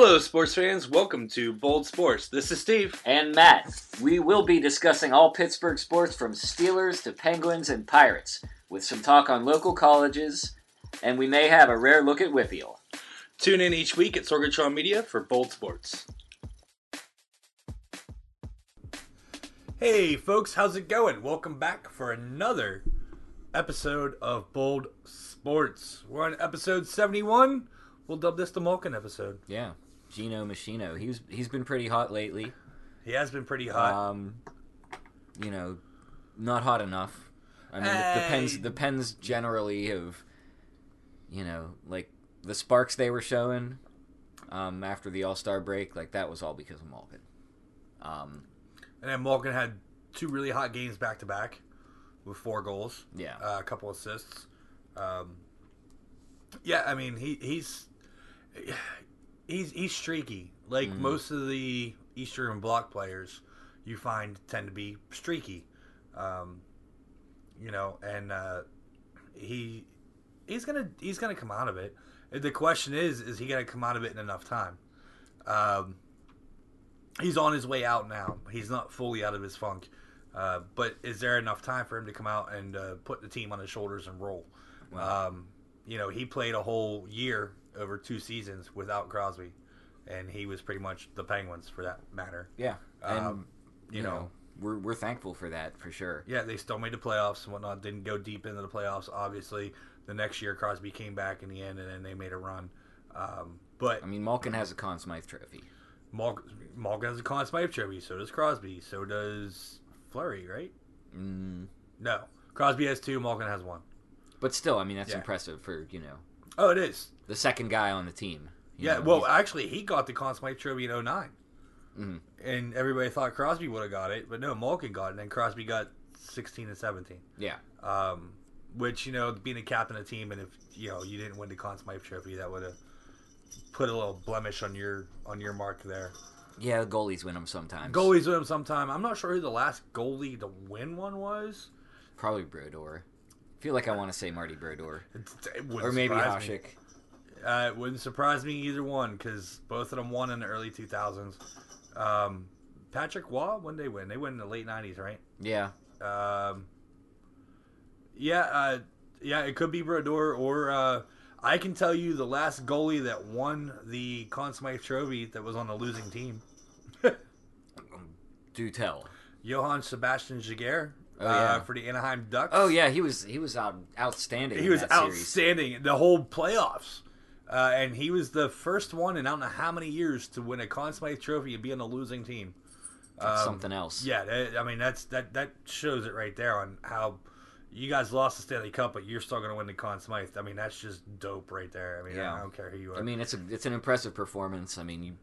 Hello, sports fans. Welcome to Bold Sports. This is Steve. And Matt, we will be discussing all Pittsburgh sports from Steelers to Penguins and Pirates, with some talk on local colleges, and we may have a rare look at WPIAL. Tune in each week at Sorgatron Media for Bold Sports. Hey, folks, how's it going? Welcome back for another episode of Bold Sports. We're on episode 71. We'll dub this the Malkin episode. Yeah, Geno Machino. He's he's been pretty hot lately. He has been pretty hot. Um, you know, not hot enough. I mean, the, the pens the pens generally have, you know, like the sparks they were showing um, after the All Star break, like that was all because of Malkin. Um, and then Malkin had two really hot games back to back with four goals. yeah, uh, a couple assists. Um, yeah, I mean he he's he's he's streaky. Like Mhm. most of the Eastern Bloc players, you find tend to be streaky. Um, you know, and uh, he he's gonna he's gonna come out of it. The question is, is he gonna come out of it in enough time? Um, he's on his way out now. He's not fully out of his funk. Uh, but is there enough time for him to come out and uh, put the team on his shoulders and roll? Well- Um, you know, he played a whole year over two seasons without Crosby, and he was pretty much the Penguins for that matter. yeah, and Um, you, know, we're we're thankful for that for sure. Yeah, they still made the playoffs and whatnot. Didn't go deep into the playoffs. Obviously, the next year Crosby came back in the end, and then they made a run. Um, but I mean, Malkin has a Conn Smythe trophy. Mal- Malkin has a Conn Smythe trophy. So does Crosby. So does Fleury, right? Mm, No, Crosby has two. Malkin has one. but still, I mean, that's Yeah. impressive for you know Oh, it is. The second guy on the team. Yeah. know, well, actually, he got the Conn Smythe trophy in 09. Mhm. and everybody thought Crosby would have got it, but no, Malkin got it, and then Crosby got 16 and 17. yeah, Um, which you know, being a captain of the team, and if you know you didn't win the Conn Smythe Trophy, that would have put a little blemish on your on your mark there. yeah, goalies win them sometimes. Goalies win them sometime. I'm not sure who the last goalie to win one was. probably Brodeur. I feel like I want to say Marty Brodeur, or maybe. Hasek. Uh, it wouldn't surprise me either one because both of them won in the early 2000s. Um, Patrick Roy, when they win? They win in the late 90s, right? Yeah, Um, yeah, uh, yeah, it could be Brodeur, or uh, I can tell you the last goalie that won the Conn Smythe Trophy that was on the losing team, do tell. Jean-Sebastien Giguere, Oh, uh, for the Anaheim Ducks. Oh yeah, he was he was out, outstanding. he was that series. outstanding the whole playoffs. Uh, and he was the first one in I don't know how many years to win a Conn Smythe Trophy and be on the losing team. Um, something else. Yeah, that, I mean that's that that shows it right there on how you guys lost the Stanley Cup, but you're still going to win the Conn Smythe. I mean that's just dope right there. I mean Yeah. I don't care who you are. I mean, it's a it's an impressive performance. I mean, you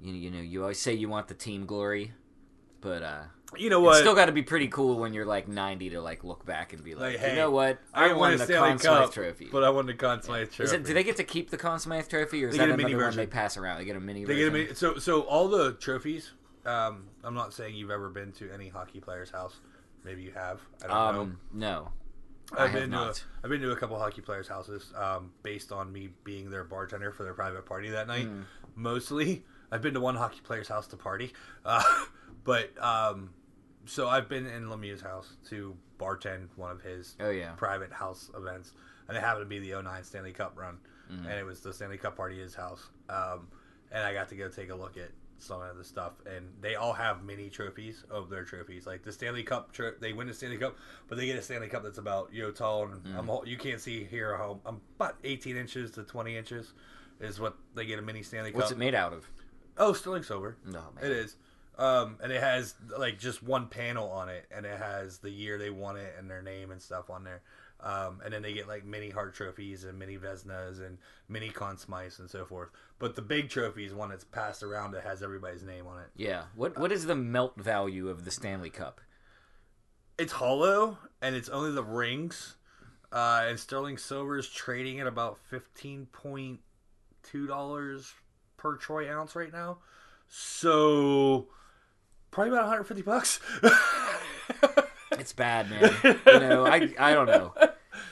you, you know you always say you want the team glory, but uh, you know it's what? still got to be pretty cool when you're like 90 to like look back and be like, Like, hey, you know what, I, won won a the Conn Smythe trophy. but I won the Conn Smythe Trophy. It? Do they get to keep the Conn Smythe trophy, or is They that a another mini one version. they pass around? They get a mini They get a mini- so so all the trophies. Um, I'm not saying you've ever been to any hockey player's house. Maybe you have. I don't know. um, no, I I've been to a, not. I've been to a couple hockey players' houses, um, based on me being their bartender for their private party that night. Mm. Mostly, I've been to one hockey player's house to party, uh, but um, so I've been in Lemieux's house to bartend one of his Oh yeah, private house events, and it happened to be the 09 Stanley Cup run, Mhm. and it was the Stanley Cup party at his house, um, and I got to go take a look at some of the stuff, and they all have mini trophies of their trophies, like the Stanley Cup. Tro- they win the Stanley Cup, but they get a Stanley Cup that's about you know tall, and Mm. I'm all, you can't see here at home. I'm about 18 inches to 20 inches, is what they get a mini Stanley Cup. what's it made out of? Oh, Sterling Silver. No, man. It is. Um, and it has like just one panel on it, and it has the year they won it and their name and stuff on there. Um, and then they get like mini Hart trophies and mini Vezinas and mini Conn Smythes and so forth. But the big trophy is one that's passed around that has everybody's name on it. Yeah. What what is the melt value of the Stanley Cup? It's hollow and it's only the rings. Uh, and Sterling Silver is trading at about fifteen point two dollars per troy ounce right now. So probably about 150 bucks. It's bad, man. you know, I I don't know.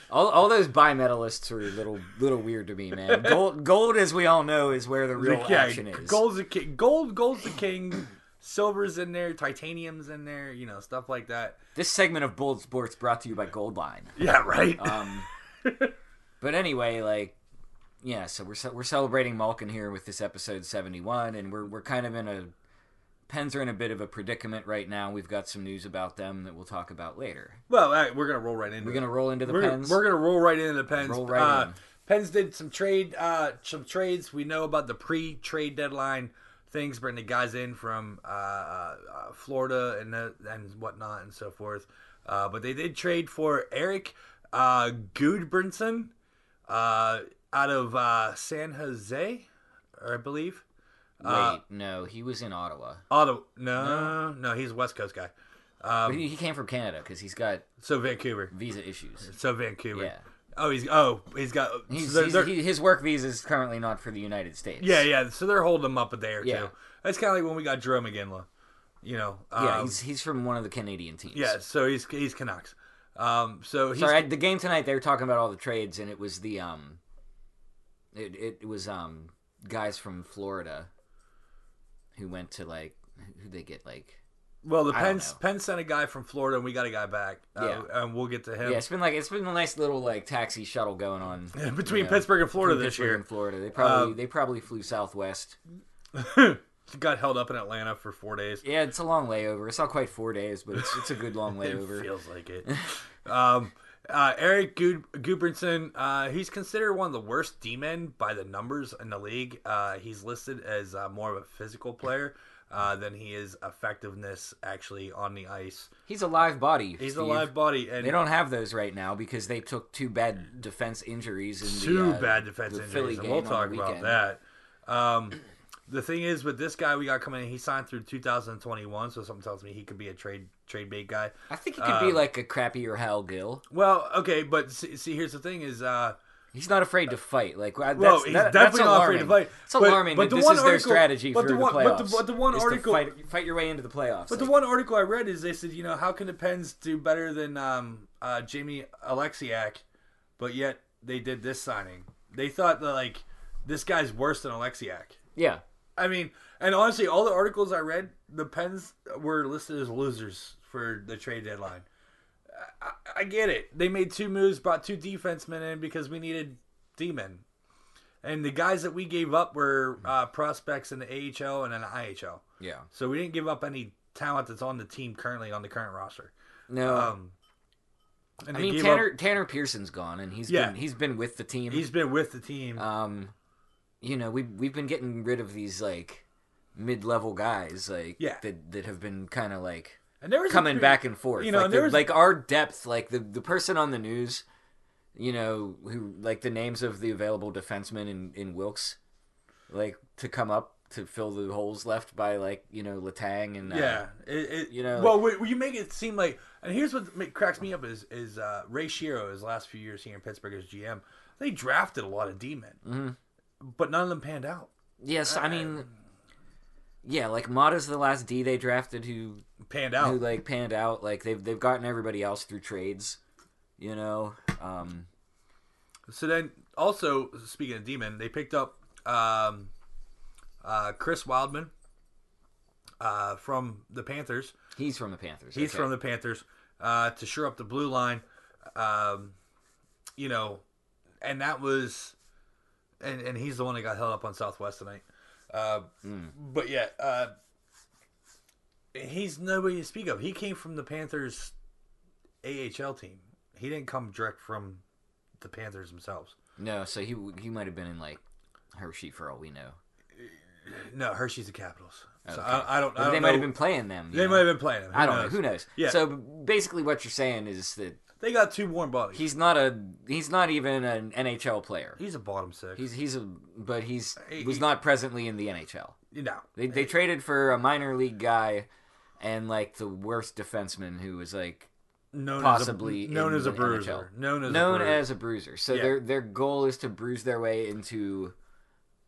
All, all those bimetallists are a little little weird to me, man. Gold, gold, as we all know, is where the real yeah, action is. gold's the king. Gold, gold's the king. Silver's in there, titanium's in there, you know, stuff like that. This segment of Bold Sports brought to you by Goldline. Yeah, right. Um, but anyway, like, yeah, so we're we're celebrating Malkin here with this episode seventy one, and we're we're kind of in a Pens are in a bit of a predicament right now. We've got some news about them that we'll talk about later. well, right, we're gonna roll right into. We're gonna roll into the we're, Pens. We're gonna roll right into the Pens. Roll right uh, in. Pens did some trade, uh, some trades. We know about the pre-trade deadline things, bringing the guys in from uh, uh, uh, Florida and uh, and whatnot and so forth. Uh, but they did trade for Eric uh, Gudbranson uh, out of uh, San Jose, I believe. Wait, Uh, no, he was in Ottawa. Ottawa. No, no, he's a West Coast guy. Um, he, he came from Canada because he's got so Vancouver. visa issues. So Vancouver. Yeah, Oh, he's oh he's got. he's, so they're- he's, they're- he, his work visa is currently not for the United States. Yeah, yeah. So they're holding him up a day or Yeah. two. That's kind of like when we got Jerome McGinley. You know. yeah. um, he's he's from one of the Canadian teams. yeah. So he's he's Canucks. Um. So he's Sorry, I, the game tonight they were talking about all the trades, and it was the um, it it was um guys from Florida who went to like who they get like well the I don't Pens know. Pens sent a guy from Florida and we got a guy back. Uh, Yeah. And we'll get to him. yeah it's been like it's been a nice little like taxi shuttle going on Between you know, Pittsburgh and Florida this Pittsburgh year. and Florida they probably Um, they probably flew Southwest got held up in Atlanta for four days. yeah it's a long layover it's not quite four days but it's it's a good long It layover feels like it. um, uh, Eric Gud- Gudbranson, uh, he's considered one of the worst D-men by the numbers in the league. Uh, he's listed as uh, more of a physical player uh, than he is effectiveness actually on the ice. he's a live body He's Steve. a live body, and They don't have those right now because they took two bad defense injuries in two the uh, bad defense the injuries, Philly and game we'll on the talk about that. Um, the thing is, with this guy we got coming in, he signed through 2021, so something tells me he could be a trade trade bait guy. I think he could be Um, like a crappier Hal Gill. Well, okay, but see, see here's the thing: is uh, He's not afraid to fight. Like that's, Well, he's that- definitely that's not afraid to fight. It's But- alarming but the this one is their article- strategy for the the, playoffs. but the- but the one is to article- fight, fight your way into the playoffs. But the one article I read is they said, you know, how can the Pens do better than um, uh, Jamie Oleksiak, but yet they did this signing? They thought that like this guy's worse than Oleksiak. yeah, I mean, and honestly, all the articles I read, the Pens were listed as losers for the trade deadline. I, I get it. They made two moves, brought two defensemen in because we needed D-men. And the guys that we gave up were uh, prospects in the AHL and in the IHL. yeah. So we didn't give up any talent that's on the team currently on the current roster. No, Um, and I mean Tanner up- Tanner Pearson's gone, and he's Yeah. been he's been with the team. he's been with the team. um, you know, we we've been getting rid of these like mid level guys, like Yeah. that that have been kind of like and there was coming back and forth. you know, like, and the- there was- like our depth, like the the person on the news, you know, who like the names of the available defensemen in in Wilkes, like to come up to fill the holes left by like you know Letang and uh, Yeah, it, it, you know, Well, wait, you make it seem like, and here's what make, cracks me up is is uh, Ray Shero. His last few years here in Pittsburgh as GM, they drafted a lot of D men, Mhm. But none of them panned out. yes, I mean, yeah, like Maatta's the last D they drafted who Panned out, who like panned out. Like they've they've gotten everybody else through trades, you know. Um, So then, also speaking of D-men, they picked up um, uh, Chris Wideman uh, from the Panthers. he's from the Panthers. He's okay. from the Panthers uh, to shore up the blue line. Um, you know, and that was, and and he's the one that got held up on Southwest tonight. Uh, Mm. But yeah, uh, he's nobody to speak of. He came from the Panthers AHL team. He didn't come direct from the Panthers themselves. No, so he he might have been in like Hershey for all we know. No, Hershey's the Capitals. So I, I don't. I don't they know. might have been playing them. They know? might have been playing him. Who I don't knows? know. Who knows? Yeah. So basically, what you're saying is that They got two warm bodies. he's not a he's not even an NHL player. He's a bottom six. He's he's a but he's He- was not presently in the NHL. know. They they traded for a minor league guy and like the worst defenseman who was like known possibly as a, known as a bruiser. NHL. Known as known a bruiser. as a bruiser. So Yeah. their their goal is to bruise their way into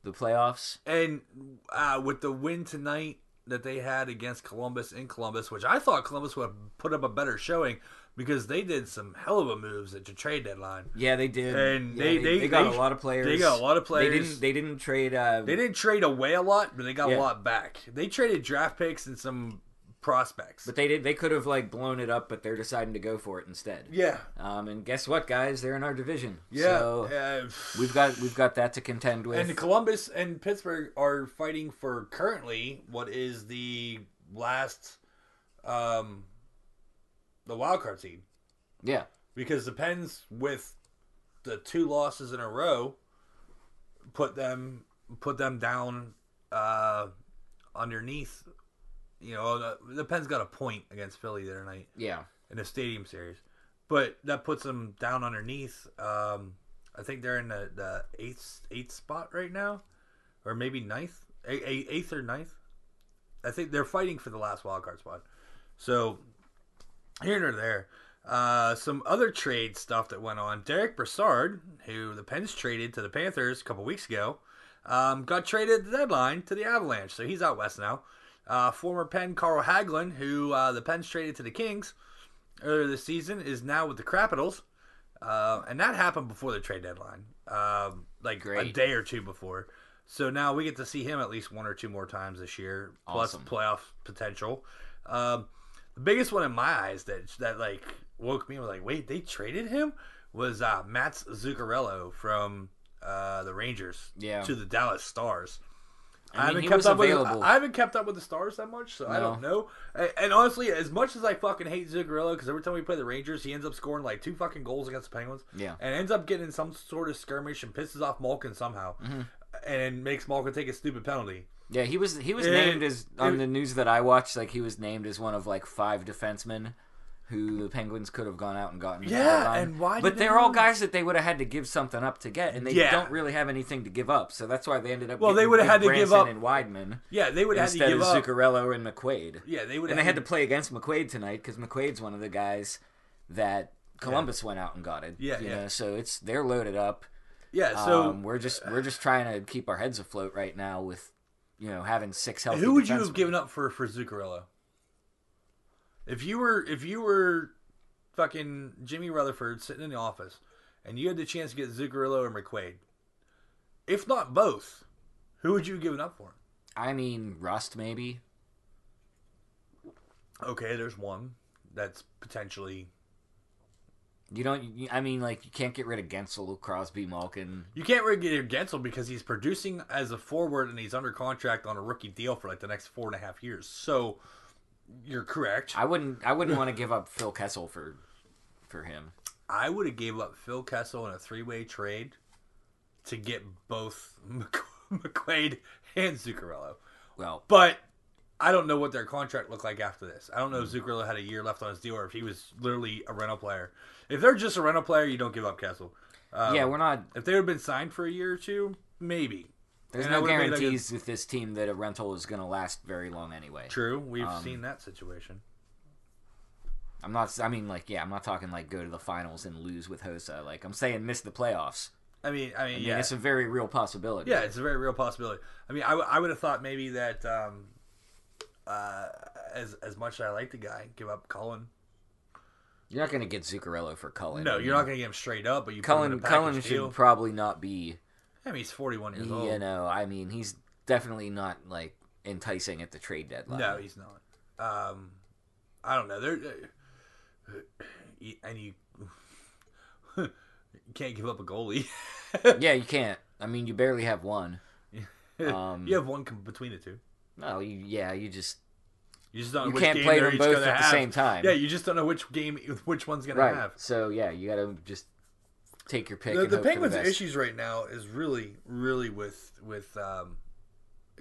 the playoffs. and uh, with the win tonight that they had against Columbus in Columbus, which I thought Columbus would have put up a better showing, because they did some hell of a moves at the trade deadline. Yeah, they did. And Yeah, they- they- got they- a lot of players. they got a lot of players. They didn't. They didn't trade. Uh, They didn't trade away a lot, but they got Yeah. a lot back. They traded draft picks and some prospects. but they did. They could have like blown it up, but they're deciding to go for it instead. yeah, Um, and guess what, guys? They're in our division. yeah. So uh, we've got we've got that to contend with. and Columbus and Pittsburgh are fighting for currently what is the last, um, the wild card seed. yeah. because the Pens with the two losses in a row put them put them down uh, underneath. You know, the, the Pens got a point against Philly the other night Yeah. in the Stadium Series, but that puts them down underneath. Um, I think they're in the, the eighth eighth spot right now, or maybe ninth, eighth or ninth. I think they're fighting for the last wild card spot. So here or there. Uh, some other trade stuff that went on. Derek Brassard, who the Pens traded to the Panthers a couple weeks ago, um, got traded at the deadline to the Avalanche, so he's out west now. Uh, former Penn Carl Hagelin, who uh, the Pens traded to the Kings earlier this season, is now with the Capitals, uh, and that happened before the trade deadline, um, like a day or two before. So now we get to see him at least one or two more times this year, plus Awesome. playoff potential. Um, the biggest one in my eyes that that like woke me was like, wait, they traded him was uh, Mats Zuccarello from uh, the Rangers Yeah. to the Dallas Stars. I mean, haven't kept up with available. I haven't kept up with the Stars that much, so I don't know. And, and honestly, as much as I fucking hate Zuccarello, because every time we play the Rangers, he ends up scoring like two fucking goals against the Penguins. Yeah. and ends up getting in some sort of skirmish and pisses off Malkin somehow, Mm-hmm. and makes Malkin take a stupid penalty. Yeah, he was he was It- named as on it- the news that I watched. Like he was named as one of like five defensemen who the Penguins could have gone out and gotten. Yeah, and why But they're they all guys that they would have had to give something up to get, and they Yeah. don't really have anything to give up. So that's why they ended up. Well, they would have had to give up- and Wideman Yeah, they would have had to give of up. Zuccarello and McQuaid. Yeah, they would And they had to play against McQuaid tonight because McQuaid's one of the guys that Columbus went out and got it. Yeah, you yeah. Know, so it's they're loaded up. Yeah, so um, we're just we're just trying to keep our heads afloat right now with you know having six healthy. who would you have given up for for Zuccarello? If you were if you were fucking Jimmy Rutherford sitting in the office and you had the chance to get Zuccarello or McQuaid, if not both, who would you have given up for? I mean, Rust maybe. Okay, there's one that's potentially You don't. I mean, like you can't get rid of Guentzel, Crosby, Malkin. you can't really get rid of Guentzel because he's producing as a forward and he's under contract on a rookie deal for like the next four and a half years. So you're correct. I wouldn't. I wouldn't want to give up Phil Kessel for for him. I would have gave up Phil Kessel in a three-way trade to get both Mc- McQuaid and Zuccarello. Well, But I don't know what their contract looked like after this. I don't know if Zuccarello had a year left on his deal or if he was literally a rental player. If they're just a rental player, you don't give up Kessel. Um, yeah, we're not. If they would have been signed for a year or two, maybe. There's and no would've like, a- guarantees with this team that a rental is going to last very long anyway. True, we've Um, seen that situation. I'm not. I mean, like, yeah, I'm not talking like go to the finals and lose with Hossa. Like, I'm saying miss the playoffs. I mean, I mean, I mean, yeah, it's a very real possibility. Yeah, it's a very real possibility. I mean, I, w- I would have thought maybe that um, uh, as as much as I like the guy, give up Cullen. You're not going to get Zuccarello for Cullen. No, you're not going to get him straight up, but you put him in Cullen. Cullen should deal. probably not be. I mean, he's 41 years old. You know, I mean, he's definitely not like enticing at the trade deadline. No, he's not. Um, I don't know. There, uh, and you, you can't give up a goalie. yeah, you can't. I mean, you barely have one. Um, you have one between the two. No, you, yeah, you just You just don't know you which can't game play them both gonna at the have. same time. Yeah, you just don't know which game which one's gonna right. have. So yeah, you got to just take your pick. the, and the hope for Penguins' best. issues right now is really, really with with um,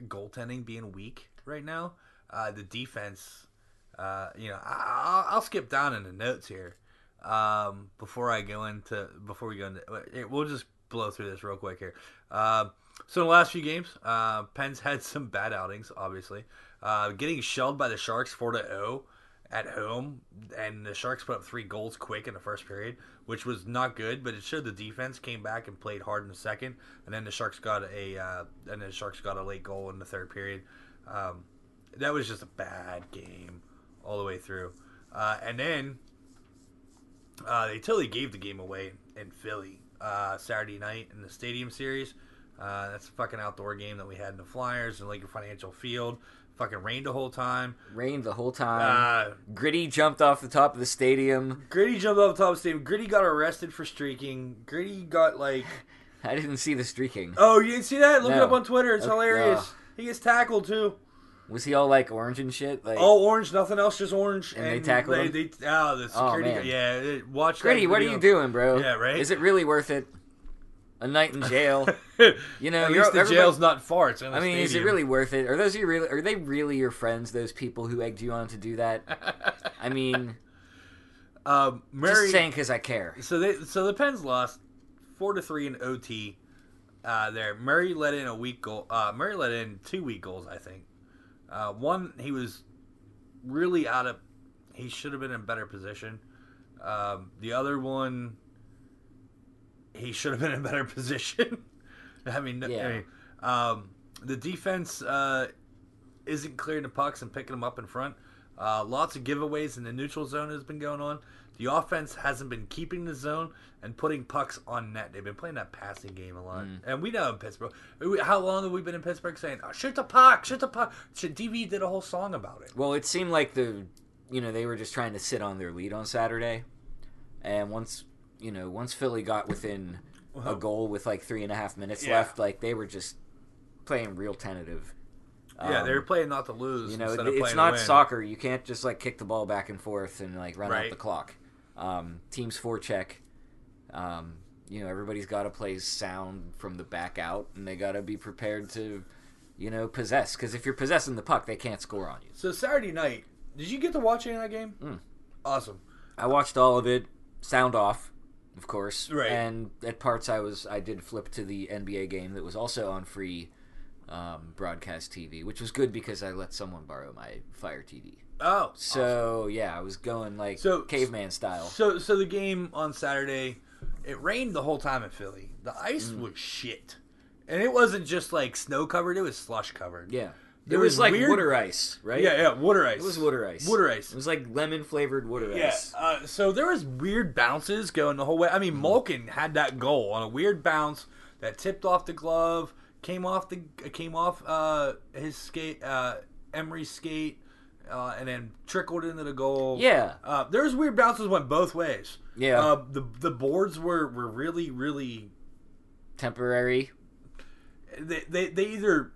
goaltending being weak right now. Uh, the defense, uh, you know, I, I'll, I'll skip down in the notes here um, before I go into before we go into. it- We'll just blow through this real quick here. Um so in the last few games, uh, Pens had some bad outings. Obviously, uh, getting shelled by the Sharks four to zero at home, and the Sharks put up three goals quick in the first period, which was not good. But it showed the defense came back and played hard in the second, and then the Sharks got a uh, and the Sharks got a late goal in the third period. Um, that was just a bad game all the way through. Uh, and then Uh, they totally gave the game away in Philly uh, Saturday night in the Stadium Series. Uh, that's a fucking outdoor game that we had in the Flyers and Lincoln Financial Field. Fucking rained the whole time. Rained the whole time. Uh, Gritty jumped off the top of the stadium. Gritty jumped off the top of the stadium. Gritty got arrested for streaking. Gritty got like, I didn't see the streaking. oh, you didn't see that? Look it up on Twitter. It's Okay, hilarious. uh. He gets tackled too. Was he all like orange and shit? Like, All orange, nothing else, just orange. And they tackled they, him? They, oh, the security. man. yeah, watch. Gritty, what are you doing, bro? Yeah, right? Is it really worth it? A night in jail. You know, least the jail's not far. It's in I mean, is it really worth it? Are those your really? Are they really your friends? Those people who egged you on to do that? I mean, Um, Murray. just saying because I care. So they so the Pens lost four to three in OT. Uh, there, Murray let in a weak goal. Uh, Murray let in two weak goals, I think. Uh, one he was really out of. He should have been in better position. Um, the other one, he should have been in a better position. I mean, I mean, um, the defense uh, isn't clearing the pucks and picking them up in front. Uh, lots of giveaways in the neutral zone has been going on. The offense hasn't been keeping the zone and putting pucks on net. They've been playing that passing game a lot, Mm. and we know in Pittsburgh. How long have we been in Pittsburgh saying, oh, "Shoot the puck, shoot the puck"? DV did a whole song about it. Well, it seemed like the, you know, they were just trying to sit on their lead on Saturday, and once, you know, once Philly got within a goal with like three and a half minutes Yeah. left, like they were just playing real tentative. yeah, Um, they were playing not to lose. You know, instead it- of it's not soccer. You can't just like kick the ball back and forth and like run out the clock. Um, teams forecheck. Um, you know, everybody's got to play sound from the back out, and they got to be prepared to, you know, possess. Because if you're possessing the puck, they can't score on you. So Saturday night, did you get to watch any of that game? Mm. Awesome. I watched all of it, sound off, of course. Right. And at parts, I was I did flip to the NBA game that was also on free um, broadcast TV, which was good because I let someone borrow my Fire TV. Oh, So yeah, I was going like So- caveman style. So so the game on Saturday, it rained the whole time in Philly. The ice Mm. was shit, and it wasn't just like snow covered; it was slush covered. Yeah, There it was, was like weird- water ice, right? yeah, yeah. Water ice. It was water ice. Water ice. It was like lemon flavored water Yeah. ice. Uh, so there was weird bounces going the whole way. I mean, Malkin had that goal on a weird bounce that tipped off the glove, came off the came off uh, his skate, uh, Emery's skate, uh, and then trickled into the goal. Yeah. Uh, there was weird bounces went both ways. Yeah. Uh, the the boards were, were really really Temporary. they, they they either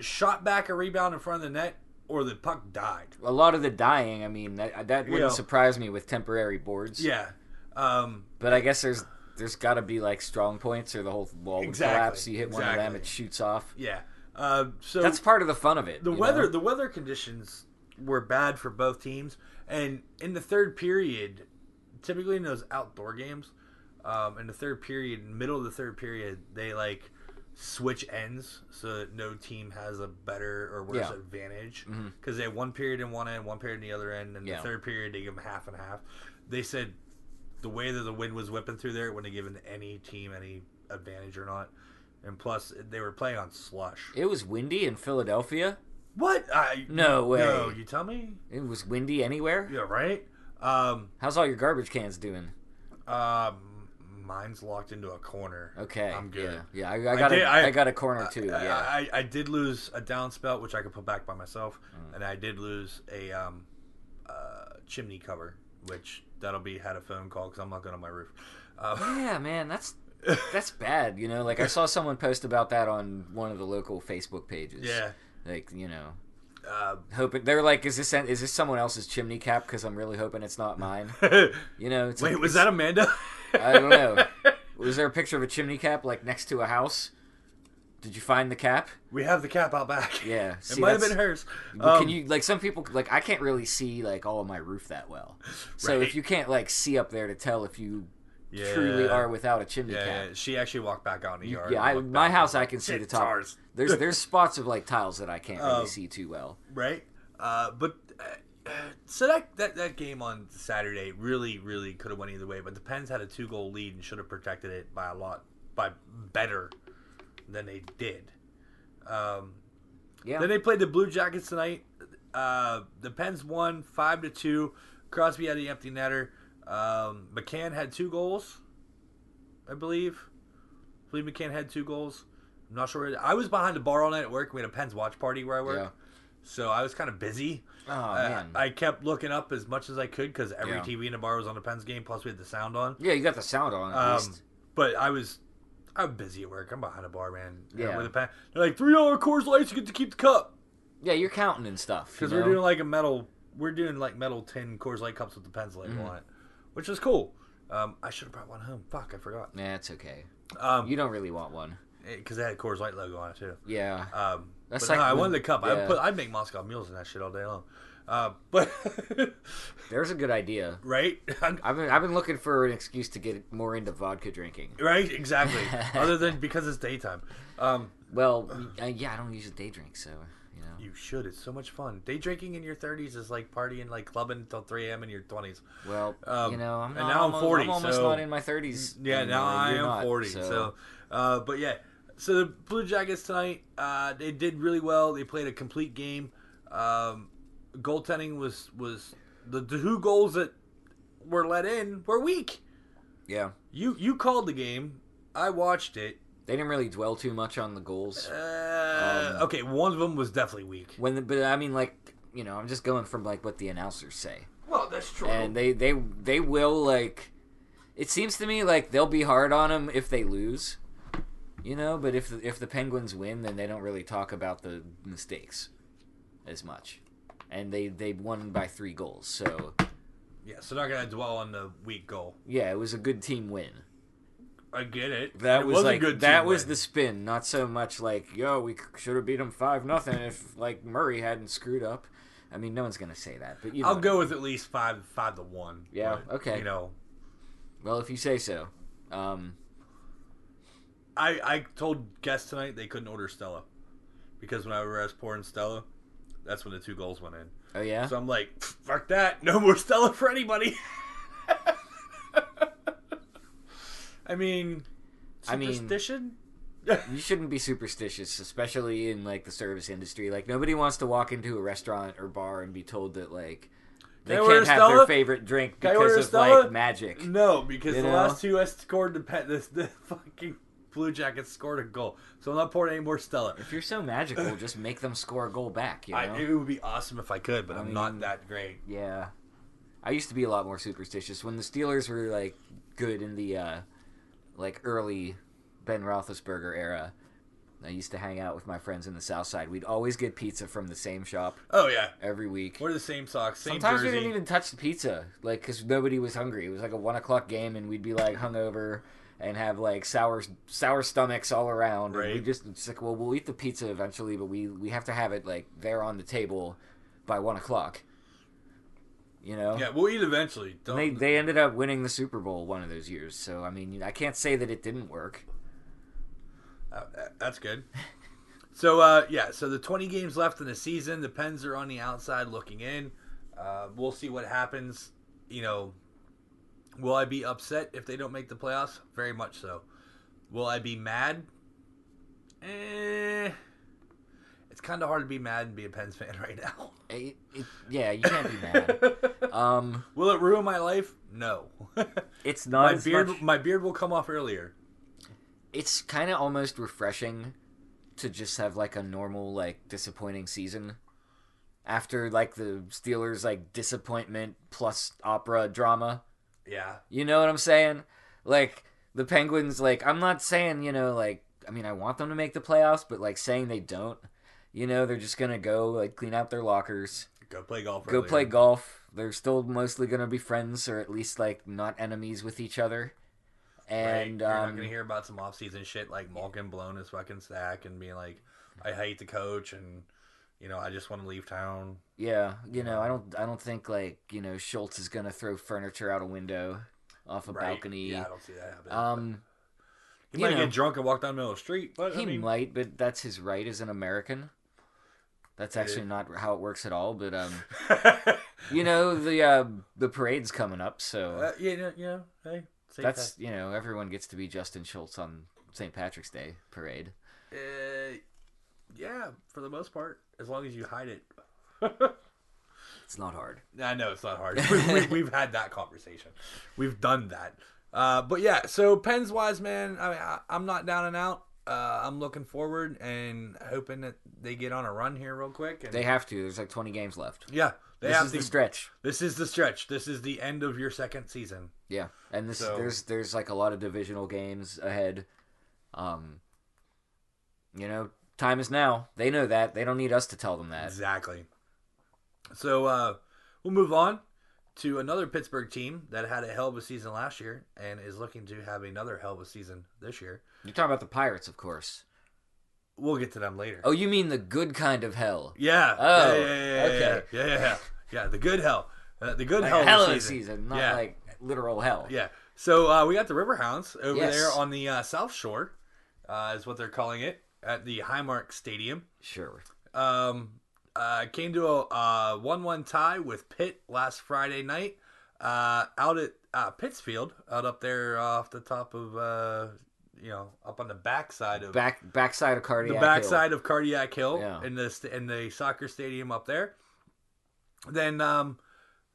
shot back a rebound in front of the net or the puck died. A lot of the dying. I mean, that, that wouldn't Yeah. surprise me with temporary boards. Yeah. Um, But I guess there's there's got to be like strong points, or the whole wall would Exactly, collapse. You hit one of them, it shoots off. yeah. Uh, so That's part of the fun of it. the weather know? the weather conditions were bad for both teams and in the third period typically in those outdoor games um, in the third period middle of the third period they like switch ends so that no team has a better or worse Yeah. advantage because they have one period in one end one period in the other end and Yeah. the third period they give them half and half they said the way that the wind was whipping through there it wouldn't have given any team any advantage or not and plus they were playing on slush It was windy in Philadelphia. what? I, No way. No, you tell me. It was windy anywhere. Yeah, right. Um, How's all your garbage cans doing? um, mine's locked into a corner. Okay, I'm good. Yeah, yeah I, I got did- a, I- I, got a corner too. I, yeah, I, I did lose a downspout, which I could put back by myself, Mm. and I did lose a um, uh, chimney cover, which that'll be had a phone call because I'm not going on my roof. Uh, yeah, man, that's that's bad. You know, like I saw someone post about that on one of the local Facebook pages. yeah. like you know, Uh, hoping they're like, is this is this someone else's chimney cap? Because I'm really hoping it's not mine. You know, it's wait, like- was that Amanda? I don't know. Was there a picture of a chimney cap like next to a house? Did you find the cap? we have the cap out back. Yeah, it might have that's- been hers. Well, Um, can you like some people like I can't really see like all of my roof that well. So Right. if you can't like see up there to tell if you Yeah. truly are without a chimney Yeah, cap. yeah, she actually walked back out in the yard. yeah, and I, looked my back. house I can see Shit, the it's top. ours. There's there's spots of like tiles that I can't really Um, see too well. right? Uh, but uh, so that, that that game on Saturday really really could have went either way. But the Pens had a two goal lead and should have protected it by a lot by better than they did. Um, Yeah. Then they played the Blue Jackets tonight. Uh, the Pens won five to two. Crosby had the empty netter. Um, McCann had two goals, I believe. I believe McCann had two goals. I'm not sure. I was behind the bar all night at work. We had a Pens watch party where I work. Yeah. So I was kind of busy. Oh Uh, man. I kept looking up as much as I could because every Yeah. TV in the bar was on the Pens game. Plus, we had the sound on. yeah, you got the sound on at Um, least. but I was, I'm busy at work. I'm behind a bar, man. Yeah. With a pen, they're like three dollar Coors Lights. You get to keep the cup Yeah, you're counting and stuff. because we're doing like a metal. We're doing like metal tin Coors Light cups with the Pens label Mm-hmm. on it, which is cool. Um, I should have brought one home. Fuck, I forgot. Yeah, it's okay. Um, You don't really want one. because they had Coors Light logo on it too. Yeah. Um, That's but no, like I when- wanted the cup. I put I'd make Moscow mules in that shit all day long. Uh, but There's a good idea. right, I've been I've been looking for an excuse to get more into vodka drinking. right, exactly. Other than because it's daytime. Um, Well, yeah, I don't use a day drink, so you know. You should. It's so much fun. Day drinking in your 30s is like partying, like clubbing until 3 a.m. in your 20s. Well, Um, you know, I'm and not, now I'm almost, 40, I'm almost so- not in my 30s. Yeah, now. I You're am not, 40. So, uh, but yeah. So the Blue Jackets tonight, uh, they did really well. They played a complete game. Um, goaltending was was the, the two goals that were let in were weak. yeah, You you called the game. I watched it. they didn't really dwell too much on the goals. Uh, Um, okay, one of them was definitely weak. When, the, but I mean, like, you know, I'm just going from like what the announcers say. Well, that's true. and they they they will like it seems to me like they'll be hard on them if they lose you know but if if the penguins win then they don't really talk about the mistakes as much and they they won by three goals so yeah, so not gonna dwell on the weak goal. yeah it was a good team win I get it. that It was, a like good that team was win. the spin not so much like yo we should have beat them five nothing if like murray hadn't screwed up i mean no one's gonna say that but you know I'll what I go with at least five five to one. Yeah, okay. You know, well if you say so um I I told guests tonight they couldn't order Stella because when I was pouring Stella, that's when the two goals went in. oh yeah So I'm like, fuck that, no more Stella for anybody. I mean, I mean- superstition. you shouldn't be superstitious, especially in like the service industry. Like nobody wants to walk into a restaurant or bar and be told that like they Can can't have Stella? their favorite drink Can I order because of Stella? like magic. no, because You the know? last two I scored the pet the, the fucking Blue Jackets scored a goal, so I'm not pouring any more Stella. If you're so magical, just make them score a goal back. You know? I, it would be awesome if I could, but I I'm mean- not that great. Yeah. I used to be a lot more superstitious when the Steelers were like good in the uh like early Ben Roethlisberger era. I used to hang out with my friends in the South Side. We'd always get pizza from the same shop Oh yeah, every week. we're the same socks, same Sometimes jersey. we didn't even touch the pizza, like because nobody was hungry. It was like a one o'clock game, and we'd be like hungover and have like sour sour stomachs all around. And we just it's like, well, we'll eat the pizza eventually, but we we have to have it like there on the table by one o'clock. You know. Yeah, we'll eat eventually. Don't, they they ended up winning the Super Bowl one of those years, so I mean I can't say that it didn't work. Uh, that's good. So uh, yeah, so the 20 games left in the season. The Pens are on the outside looking in. Uh, we'll see what happens. You know, will I be upset if they don't make the playoffs? Very much so. Will I be mad? Eh, it's kind of hard to be mad and be a Pens fan right now. It- it- yeah, you can't be mad. Um, will it ruin my life? No. it's not my beard, much- my beard will come off earlier. it's kind of almost refreshing to just have like a normal like disappointing season after like the Steelers like disappointment plus opera drama. Yeah. You know what I'm saying? Like the Penguins like I'm not saying, you know, like I mean I want them to make the playoffs, but like saying they don't, you know, they're just going to go like clean out their lockers, Go play golf. go earlier. play golf. They're still mostly going to be friends or at least like not enemies with each other. And right? You're um, not gonna hear about some off-season shit like Malkin blowing his fucking stack and being like, "I hate the coach," and you know, I just want to leave town. Yeah, you know, I don't, I don't think like you know Schultz is gonna throw furniture out a window off a Right? balcony. Yeah, I don't see that happening. Um, he might know. get drunk and walk down the middle of the street, but he I mean, might, but that's his right as an American. That's actually not how it works at all. But um, you know the uh, the parade's coming up, so uh, yeah, yeah, yeah. Hey, St. that's you know everyone gets to be Justin Schultz on St. Patrick's Day parade. Uh, yeah, for the most part, as long as you hide it. It's not hard. I know it's not hard. we, we've had that conversation. We've done that. Uh, but yeah, so Pens wise, man, I mean, I, I'm not down and out. Uh, I'm looking forward and hoping that they get on a run here real quick. And They have to. There's like 20 games left. yeah, they This have is to. the stretch. this is the stretch. This is the end of your second season. Yeah, and this So- there's there's like a lot of divisional games ahead. Um, you know, time is now. They know that. They don't need us to tell them that. Exactly. So uh, we'll move on to another Pittsburgh team that had a hell of a season last year and is looking to have another hell of a season this year. You're talking about the Pirates, of course. We'll get to them later. Oh, you mean the good kind of hell? Yeah. Oh, yeah, yeah, yeah, yeah, okay. Yeah, yeah, yeah. Yeah, the good hell. Uh, the good Like hell, hell of of the a season. season, not yeah. like literal hell. Yeah. So uh, we got the Riverhounds over Yes. there on the uh, South Shore, uh, is what they're calling it, at the Highmark Stadium. Sure. Um, uh, came to a one-one tie with Pitt last Friday night, uh, out at uh, Pittsfield, out up there off the top of, uh, you know, up on the backside of Back backside of cardiac. the Hill. backside of Cardiac Hill Yeah. in the in the soccer stadium up there. Then um,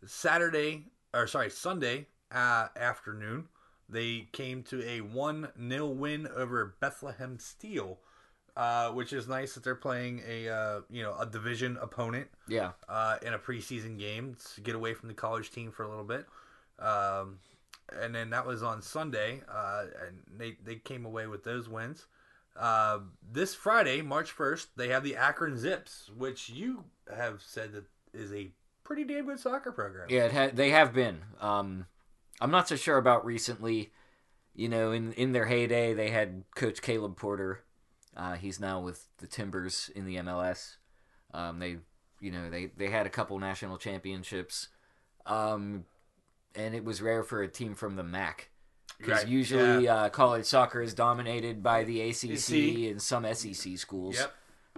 Saturday or sorry Sunday uh, afternoon, they came to a one 0 win over Bethlehem Steel, uh, which is nice that they're playing a uh, you know a division opponent Yeah. uh, in a preseason game to get away from the college team for a little bit. Um, and then that was on Sunday, uh, and they, they came away with those wins. Uh, this Friday, March 1st, they have the Akron Zips, which you have said that is a pretty damn good soccer program. Yeah, it ha- they have been. Um, I'm not so sure about recently. You know, in in their heyday, they had Coach Caleb Porter. Uh, he's now with the Timbers in the MLS. Um, they, you know, they they had a couple national championships, um, and it was rare for a team from the MAC because Right, usually uh, college soccer is dominated by the ACC and some SEC schools. Yep.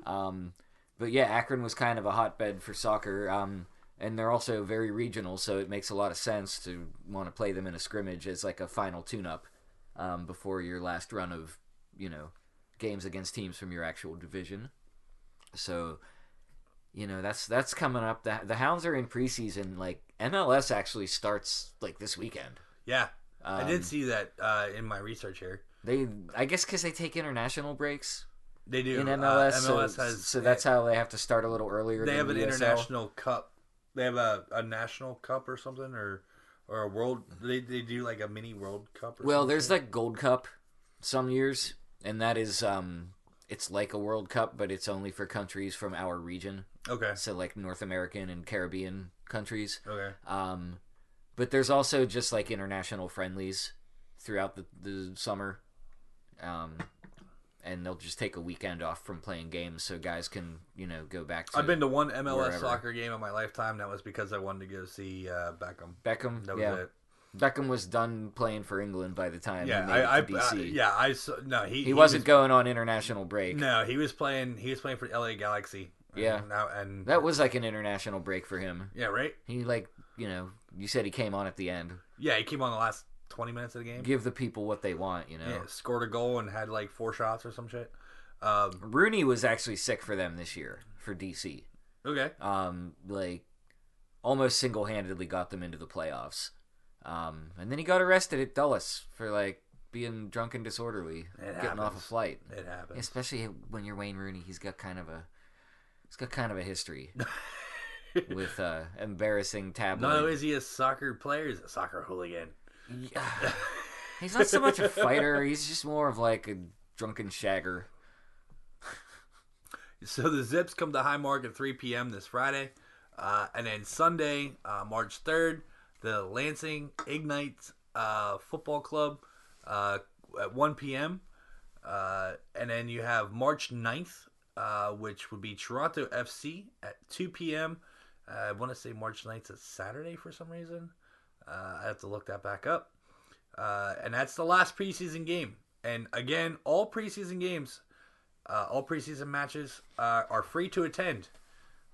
Um, but yeah, Akron was kind of a hotbed for soccer, um, and they're also very regional, so it makes a lot of sense to want to play them in a scrimmage as like a final tune-up um, before your last run of you know games against teams from your actual division. So, you know that's that's coming up. The the Hounds are in preseason. Like MLS actually starts like this weekend. Yeah. I Um, did see that uh, in my research here. They, I guess, because they take international breaks They do. in uh, MLS, MLS so, has. so that's how they have to start a little earlier. They than have an international cup. They have a, a national cup or something, or or a world. They, they do like a mini World Cup. Or Well, something. there's like Gold Cup some years, and that is um, it's like a World Cup, but it's only for countries from our region, okay. so like North American and Caribbean countries. Okay. Um, but there's also just like international friendlies throughout the the summer, um, and they'll just take a weekend off from playing games so guys can you know go back. to I've been to one MLS wherever. soccer game in my lifetime. That was because I wanted to go see uh, Beckham. Beckham. That was yeah, it. Beckham was done playing for England by the time Yeah, he made I, I, it to DC. I- yeah, I no, he he, wasn't going on international break. no, he was playing. He was playing for LA Galaxy. Yeah. and now and That was like an international break for him. yeah, right. He like you know you said he came on at the end. Yeah, he came on the last twenty minutes of the game. Give the people what they want. You know. Yeah, scored a goal and had like four shots or some shit. Um, Rooney was actually sick for them this year for DC. okay, Um, like almost single handedly got them into the playoffs. Um, and then he got arrested at Dulles for like being drunk and disorderly, It getting off a flight. it happened. Especially when you're Wayne Rooney, he's got kind of a he's got kind of a history with uh, embarrassing tabloid. Not only is he a soccer player, he's a soccer hooligan. Yeah. He's not so much a fighter. He's just more of like a drunken shagger. So the Zips come to Highmark at 3 p.m. this Friday. Uh, and then Sunday, uh, March 3rd, the Lansing Ignite uh, Football Club uh, at 1 p.m. Uh, and then you have March 9th, uh, which would be Toronto FC at 2 p.m. Uh, I want to say March 9th is Saturday for some reason. Uh, I have to look that back up. And that's the last preseason game. And again, all preseason games all preseason matches are free to attend.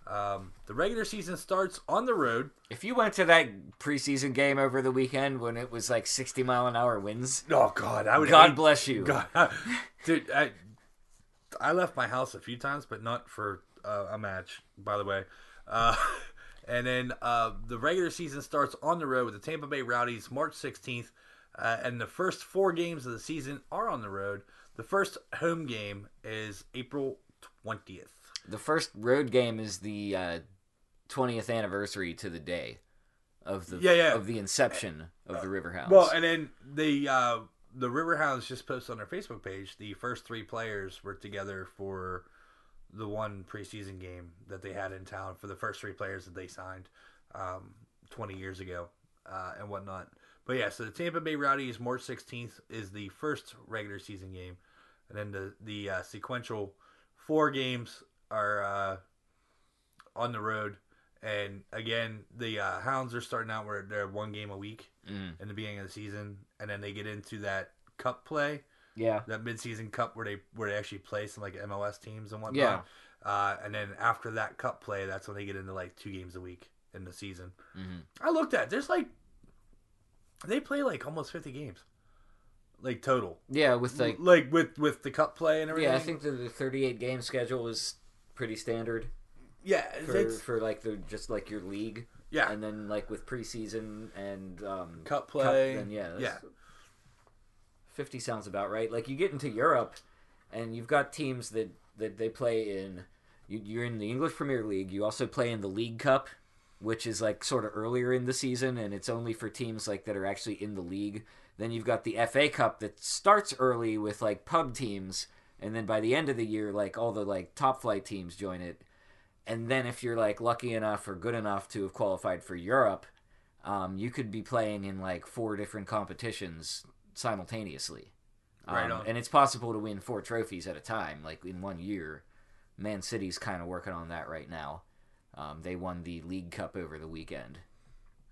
Um, the regular season starts on the road. If you went to that preseason game over the weekend when it was like 60 mile an hour winds, Oh God, I would. God hate- bless you. God, dude, I, I left my house a few times, but not for uh, a match. By the way, uh, And then uh, the regular season starts on the road with the Tampa Bay Rowdies March 16th. Uh, and the first four games of the season are on the road. The first home game is April 20th. The first road game is the uh, 20th anniversary to the day of the Yeah, yeah. of the inception of the Riverhounds. Well, and then the uh, the Riverhounds just posted on their Facebook page the first three players were together for the one preseason game that they had in town for the first three players that they signed um, 20 years ago uh, and whatnot. But yeah, so the Tampa Bay Rowdies March 16th is the first regular season game, and then the the uh, sequential four games are uh, on the road. And again, the uh, Hounds are starting out where they're one game a week Mm. in the beginning of the season, and then they get into that cup play, yeah, that midseason cup where they where they actually play some like MLS teams and whatnot. Yeah. Uh, and then after that cup play, that's when they get into like two games a week in the season. Mhm. I looked at there's like they play like almost fifty games, like total, yeah, with like like with with the cup play and everything. yeah, I think the, the 38 game schedule is pretty standard yeah, for, it's for like the just like your league, yeah and then like with preseason and um, cup play. then yeah, yeah, 50 sounds about right. Like you get into Europe, and you've got teams that that they play in. You, you're in the English Premier League. You also play in the League Cup, which is like sort of earlier in the season, and it's only for teams like that are actually in the league. Then you've got the FA Cup that starts early with like pub teams, and then by the end of the year, like all the like top flight teams join it. And then if you're like lucky enough or good enough to have qualified for Europe, um, you could be playing in like four different competitions simultaneously. Right Um, on. And it's possible to win four trophies at a time, like in one year. Man City's kind of working on that right now. Um, they won the League Cup over the weekend,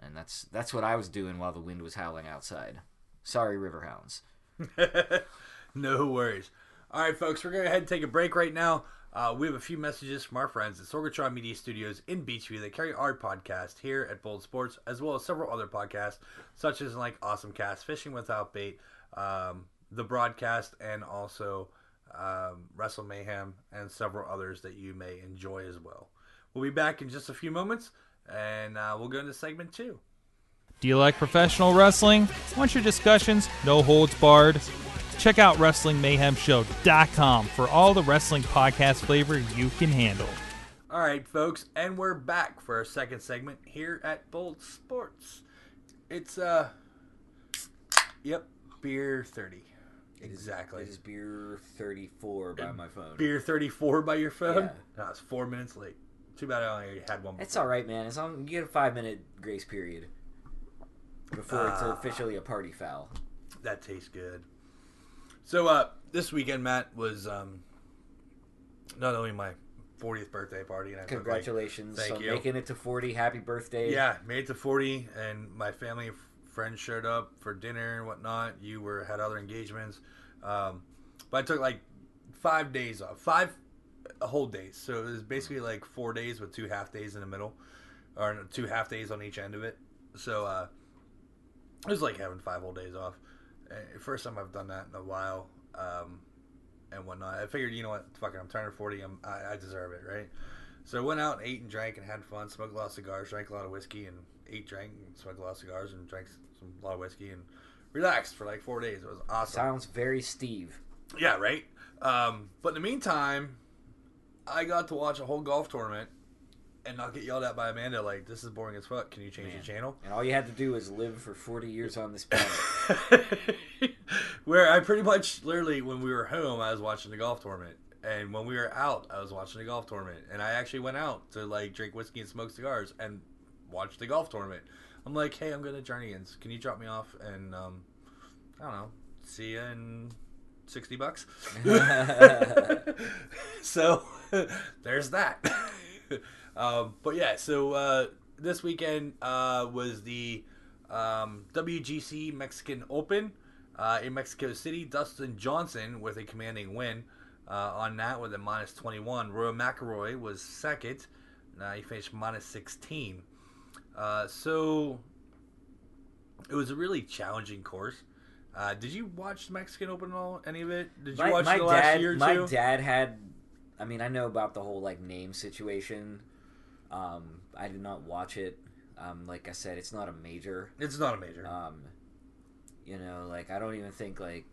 and that's that's what I was doing while the wind was howling outside. Sorry, Riverhounds. no worries. All right, folks, we're going to ahead and take a break right now. Uh, we have a few messages from our friends at Sorgatron Media Studios in Beachview. that carry our podcast here at Bold Sports, as well as several other podcasts, such as like Awesome Cast, Fishing Without Bait, um, The Broadcast, and also um, Wrestle Mayhem, and several others that you may enjoy as well. We'll be back in just a few moments, and uh, we'll go into segment two. Do you like professional wrestling? Want your discussions? No holds barred? Check out WrestlingMayhemShow.com for all the wrestling podcast flavor you can handle. All right, folks, and we're back for our second segment here at Bold Sports. It's uh, yep, beer thirty, exactly. It is beer thirty four by my phone. Beer thirty four by your phone. Yeah. No, it's four minutes late. Too bad I only had one. It's all right, man. As long you get a five minute grace period before it's Ah. officially a party foul. That tastes good. So uh, this weekend, Matt was um, not only my 40th birthday party, and like, Congratulations thank on you. making it to forty. Happy birthday! Yeah, made it to 40, and my family and friends showed up for dinner and whatnot. You were had other engagements, um, but I took like five days off, five whole days. So it was basically like four days with two half days in the middle, or two half days on each end of it. So uh, it was like having five whole days off. Uh, First time I've done that in a while, um, and whatnot. I figured, you know what, fucking, I'm turning 40. I'm, I, I deserve it, right? So I went out and ate and drank and had fun. Smoked a lot of cigars, drank a lot of whiskey, and ate, drank, and smoked a lot of cigars and drank some a lot of whiskey and relaxed for like four days. It was awesome. Sounds very Steve. Yeah, right. Um, but in the meantime, I got to watch a whole golf tournament and not get yelled at by Amanda like, "This is boring as fuck. Can you change Man. the channel?" And all you had to do was live for forty years on this planet. Where I pretty much, literally, when we were home, I was watching the golf tournament, and when we were out, I was watching the golf tournament, and I actually went out to like drink whiskey and smoke cigars and watch the golf tournament. I'm like, "Hey, I'm going to Journeyans. Can you drop me off?" And um, I don't know, see you in sixty bucks. so there's that. Um, but yeah, so uh, this weekend uh, was the um, WGC Mexican Open uh, in Mexico City. Dustin Johnson with a commanding win uh, on that with a minus 21. Rory McIlroy was second. He finished minus 16. Uh, so it was a really challenging course. Uh, did you watch the Mexican Open at all? Any of it? Did you my, watch my the last year my two? dad had. I mean, I know about the whole like name situation. Um, I did not watch it. Um, like I said, it's not a major. It's not a major. Um, you know, like I don't even think like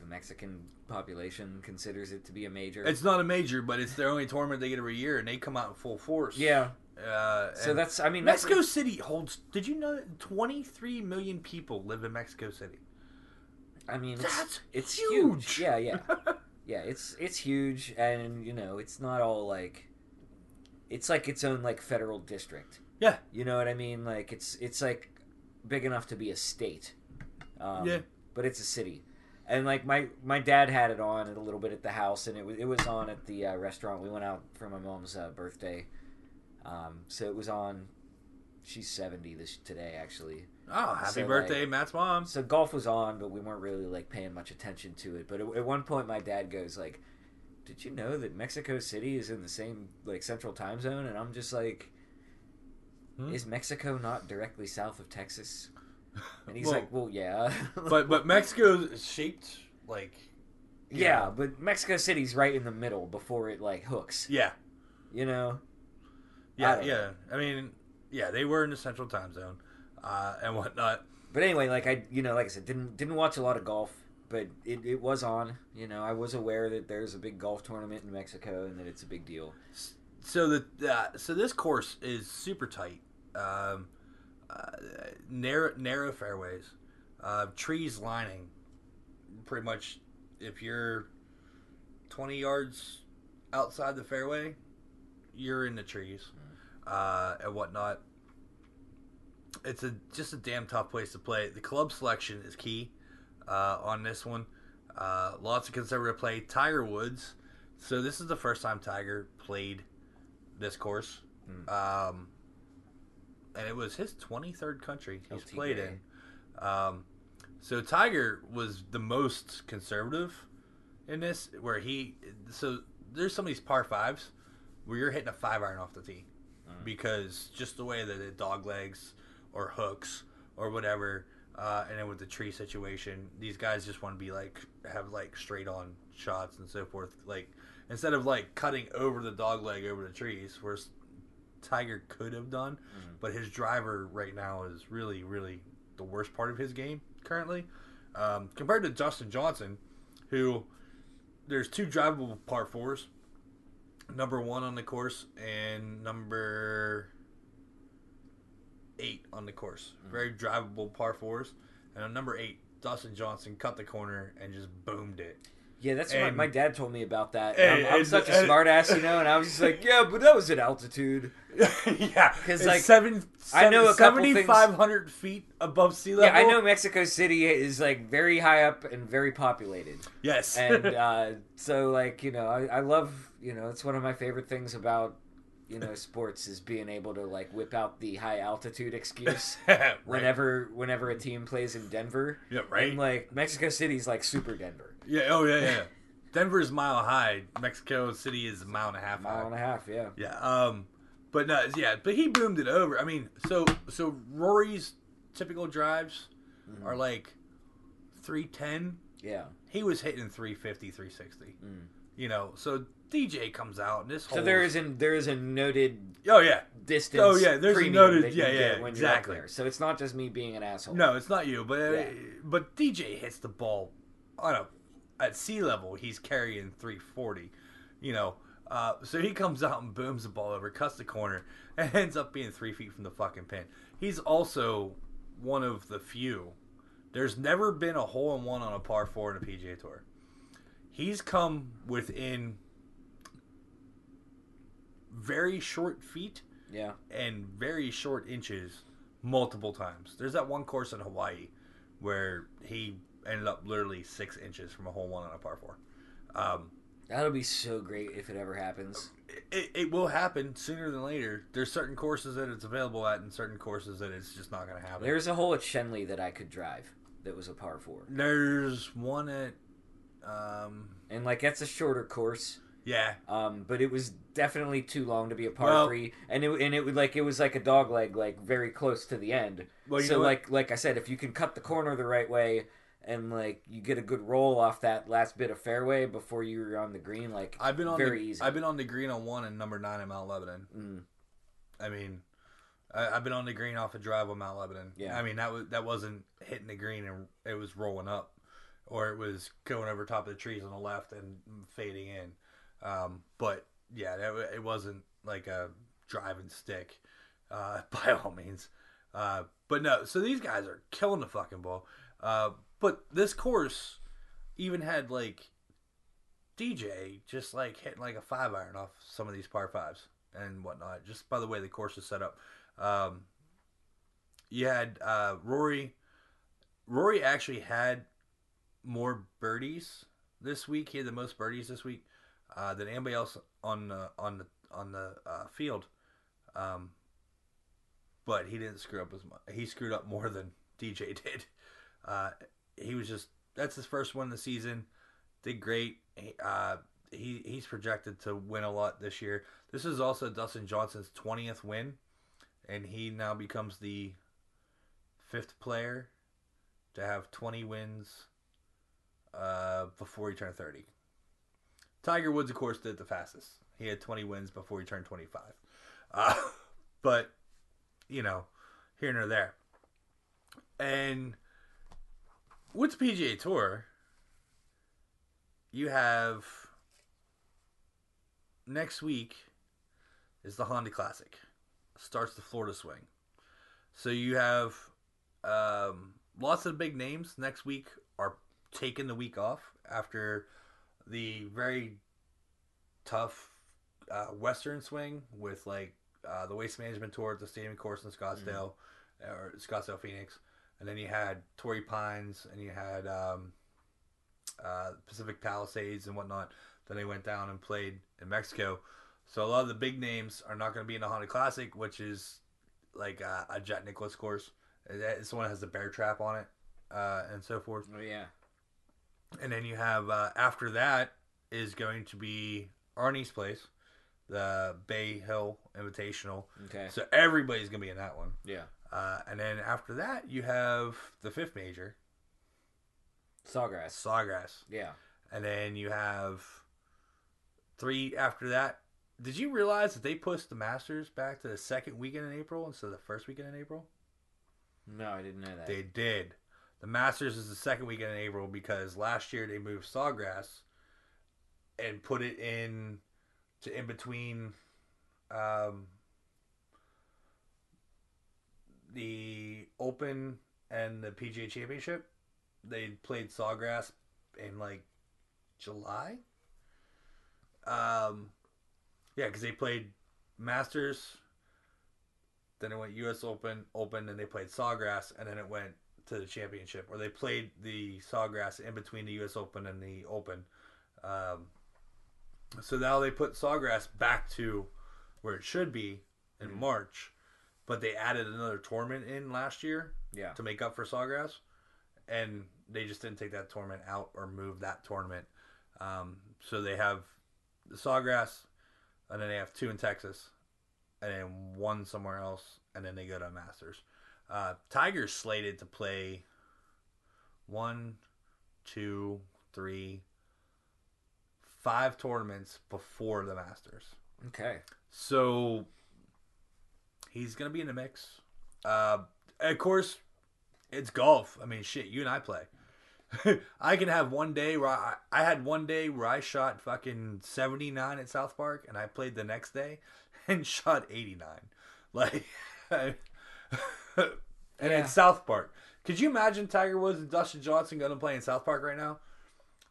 the Mexican population considers it to be a major. it's not a major, but it's their only tournament they get every year, and they come out in full force. yeah. Uh, So that's I mean that's- Mexico City holds. Did you know 23 million people live in Mexico City? I mean, it's, That's it's huge. huge. Yeah, yeah, yeah. It's it's huge, and you know, it's not all like. It's like its own like federal district. Yeah. You know what I mean? Like it's it's like big enough to be a state. Um, Yeah. But it's a city, and like my my dad had it on a little bit at the house, and it was it was on at the uh, restaurant. We went out for my mom's uh, birthday, um, so it was on. She's seventy this today, actually. Oh, happy So, birthday, Matt's mom. So golf was on, but we weren't really like paying much attention to it. But at, at one point, my dad goes like, "Did you know that Mexico City is in the same like central time zone?" And I'm just like, Hmm? "Is Mexico not directly south of Texas?" And he's Well, like, "Well, yeah, but but Mexico's shaped like yeah, yeah. but Mexico City's right in the middle before it like hooks, yeah you know." I yeah don't yeah. I mean yeah, they were in the central time zone uh, and whatnot. But anyway, like I, you know, like I said, didn't didn't watch a lot of golf, but it, it was on. You know, I was aware that there's a big golf tournament in Mexico and that it's a big deal. So the uh, so this course is super tight, um, uh, narrow narrow fairways, uh, trees lining. Pretty much, if you're twenty yards outside the fairway, you're in the trees uh, and whatnot. It's a just a damn tough place to play. The club selection is key uh, on this one. Uh, lots of conservative play. Tiger Woods. So this is the first time Tiger played this course, um, and it was his 23rd country he's LT played in. Um, so Tiger was the most conservative in this, where he. So there's some of these par fives where you're hitting a five iron off the tee because just the way that it dog legs or hooks or whatever, uh, and then with the tree situation, these guys just want to be like have like straight on shots and so forth. Like instead of like cutting over the dog leg over the trees, where Tiger could have done, but his driver right now is really really the worst part of his game currently, um, compared to Dustin Johnson, who there's two drivable par fours. Number one on the course and number eight on the course. Very drivable par fours. And on number eight, Dustin Johnson cut the corner and just boomed it. Yeah, that's what And- my dad told me about that. And- I'm, I'm and- such a and- smart ass, you know, and I was just like, yeah, but that was at altitude. yeah, because like, seven, I know a couple things- 7,500 feet above sea level. Yeah, I know Mexico City is like very high up and very populated, Yes, and uh, so like you know, I, I love you know, it's one of my favorite things about you know sports is being able to like whip out the high altitude excuse. Right. Whenever, whenever a team plays in Denver, Yeah, right. And like Mexico City's like super Denver, Yeah. Oh yeah, yeah. Denver's mile high. Mexico City is a mile and a half high. mile and a half, yeah. Yeah. Um. But no. Yeah. But he boomed it over. I mean, so so Rory's typical drives Mm-hmm. are like three ten. Yeah. He was hitting 350, 360. Mm. You know. So DJ comes out and this. So there is an there is a noted Oh yeah. distance. Oh, yeah, there's a noted- yeah, yeah, exactly. there. So it's not just me being an asshole. No, it's not you, but uh, Yeah. but DJ hits the ball on a at sea level. He's carrying 340. You know. Uh, so he comes out and booms the ball over, cuts the corner, and ends up being three feet from the fucking pin. He's also one of the few. There's never been a hole in one on a par four in a PGA Tour. He's come within very short feet Yeah. and very short inches multiple times. There's that one course in Hawaii where he ended up literally six inches from a hole one on a par four. Um, That'll be so great if it ever happens. it, it will happen sooner than later. There's certain courses that it's available at, and certain courses that it's just not going to happen. There's a hole at Schenley that I could drive that was a par four. There's one at, um, And like that's a shorter course. Yeah, Um, but it was definitely too long to be a par Well- three, and it and it would like it was like a dog leg, like very close to the end. Well, you so like like I said, if you can cut the corner the right way, and like you get a good roll off that last bit of fairway before you're on the green, like I've been on very the, easy. I've been on the green on one and number nine in Mount Lebanon. Mm. I mean, I, I've been on the green off a drive on Mount Lebanon. Yeah. I mean that was that wasn't hitting the green and it was rolling up, or it was going over top of the trees on the left and fading in. Um, but yeah, that, it wasn't like a driving stick, uh, by all means. Uh, but no, so these guys are killing the fucking ball. Uh, but this course even had like DJ just like hitting like a five iron off some of these par fives and whatnot, just by the way the course is set up. Um, you had uh, Rory. Rory actually had more birdies this week. He had the most birdies this week uh, than anybody else on the on the on the uh, field. Um, but he didn't screw up as much. He screwed up more than DJ did. Uh, he was just that's his first one of the season. Did great. He, uh, he he's projected to win a lot this year. This is also Dustin Johnson's twentieth win, and he now becomes the fifth player to have twenty wins uh, before he turned thirty. Tiger Woods, of course, did the fastest. He had twenty wins before he turned twenty-five. Uh, but you know, here nor there. And with PGA Tour, you have next week is the Honda Classic. Starts the Florida Swing. So you have um, lots of big names next week are taking the week off after the very tough uh, Western swing with like uh, the Waste Management Tour at the Stadium Course in Scottsdale or Scottsdale Phoenix, and then you had Torrey Pines and you had um, uh, Pacific Palisades and whatnot. Then they went down and played in Mexico. So a lot of the big names are not going to be in the Honda Classic, which is like uh, a Jack Nicklaus course. It's the one that has the bear trap on it uh, and so forth. Oh yeah. And then you have uh, after that is going to be Arnie's place, the Bay Hill Invitational. Okay. So everybody's gonna be in that one. Yeah. Uh, and then after that, you have the fifth major, Sawgrass. Sawgrass, Yeah. and then you have three after that. Did you realize that they pushed the Masters back to the second weekend in April instead of the first weekend in April? No, I didn't know that. They did. The Masters is the second weekend in April because last year they moved Sawgrass and put it in to in between um, the Open and the PGA Championship. They played Sawgrass in like July. Um, yeah, because they played Masters, then it went U.S. Open, Open, and they played Sawgrass, and then it went to the championship, or they played the Sawgrass in between the U.S. Open and the Open. Um, so now they put Sawgrass back to where it should be in March, but they added another tournament in last year Yeah. to make up for Sawgrass, and they just didn't take that tournament out or move that tournament. Um, so they have the Sawgrass, and then they have two in Texas, and then one somewhere else, and then they go to Masters. Uh, Tiger's slated to play one, two, three, five tournaments before the Masters. Okay. So he's gonna be in the mix. Uh, of course, it's golf. I mean, shit, you and I play. I can have one day where I, I had one day where I shot fucking seventy nine at South Park, and I played the next day and shot eighty nine. Like, and Yeah. in South Park, could you imagine Tiger Woods and Dustin Johnson going to play in South Park right now?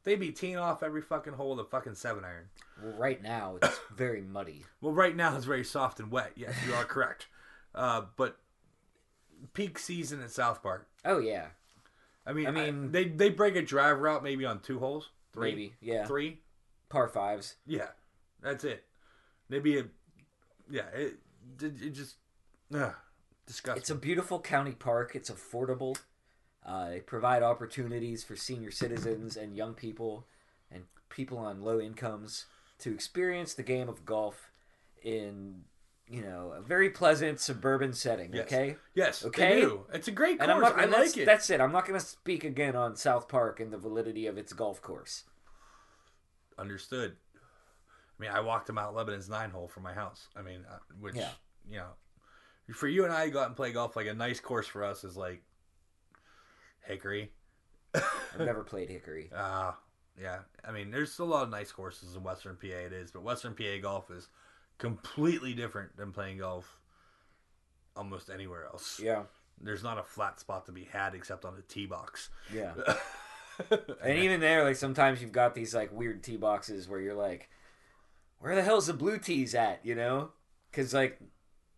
They'd be teeing off every fucking hole with a fucking seven iron. Well, right now it's very muddy. Well, right now it's very soft and wet. Yes, you are correct. Uh, but peak season at South Park. Oh yeah. I mean, I I mean- mean, they they break a drive route maybe on two holes, three, Maybe. Yeah. three. Par fives. Yeah, that's it. Maybe a yeah. It it, it just ugh, disgusting. It's a beautiful county park. It's affordable. Uh, they provide opportunities for senior citizens and young people and people on low incomes to experience the game of golf in, you know, a very pleasant suburban setting. Yes. Okay. yes. Okay. It's a great And I'm course. not. I And that's, like it. that's it. I'm not going to speak again on South Park and the validity of its golf course. Understood. I mean, I walked to Mount Lebanon's nine hole from my house. I mean, uh, which Yeah. you know, for you and I to go out and play golf, like a nice course for us is like Hickory. I've never played Hickory. Uh, yeah. I mean, there's a lot of nice courses in Western PA. It is, but Western PA golf is completely different than playing golf almost anywhere else. Yeah, There's not a flat spot to be had except on the tee box. yeah. and even there, like sometimes you've got these like weird tee boxes where you're like, where the hell's the blue tees at? You know, because like.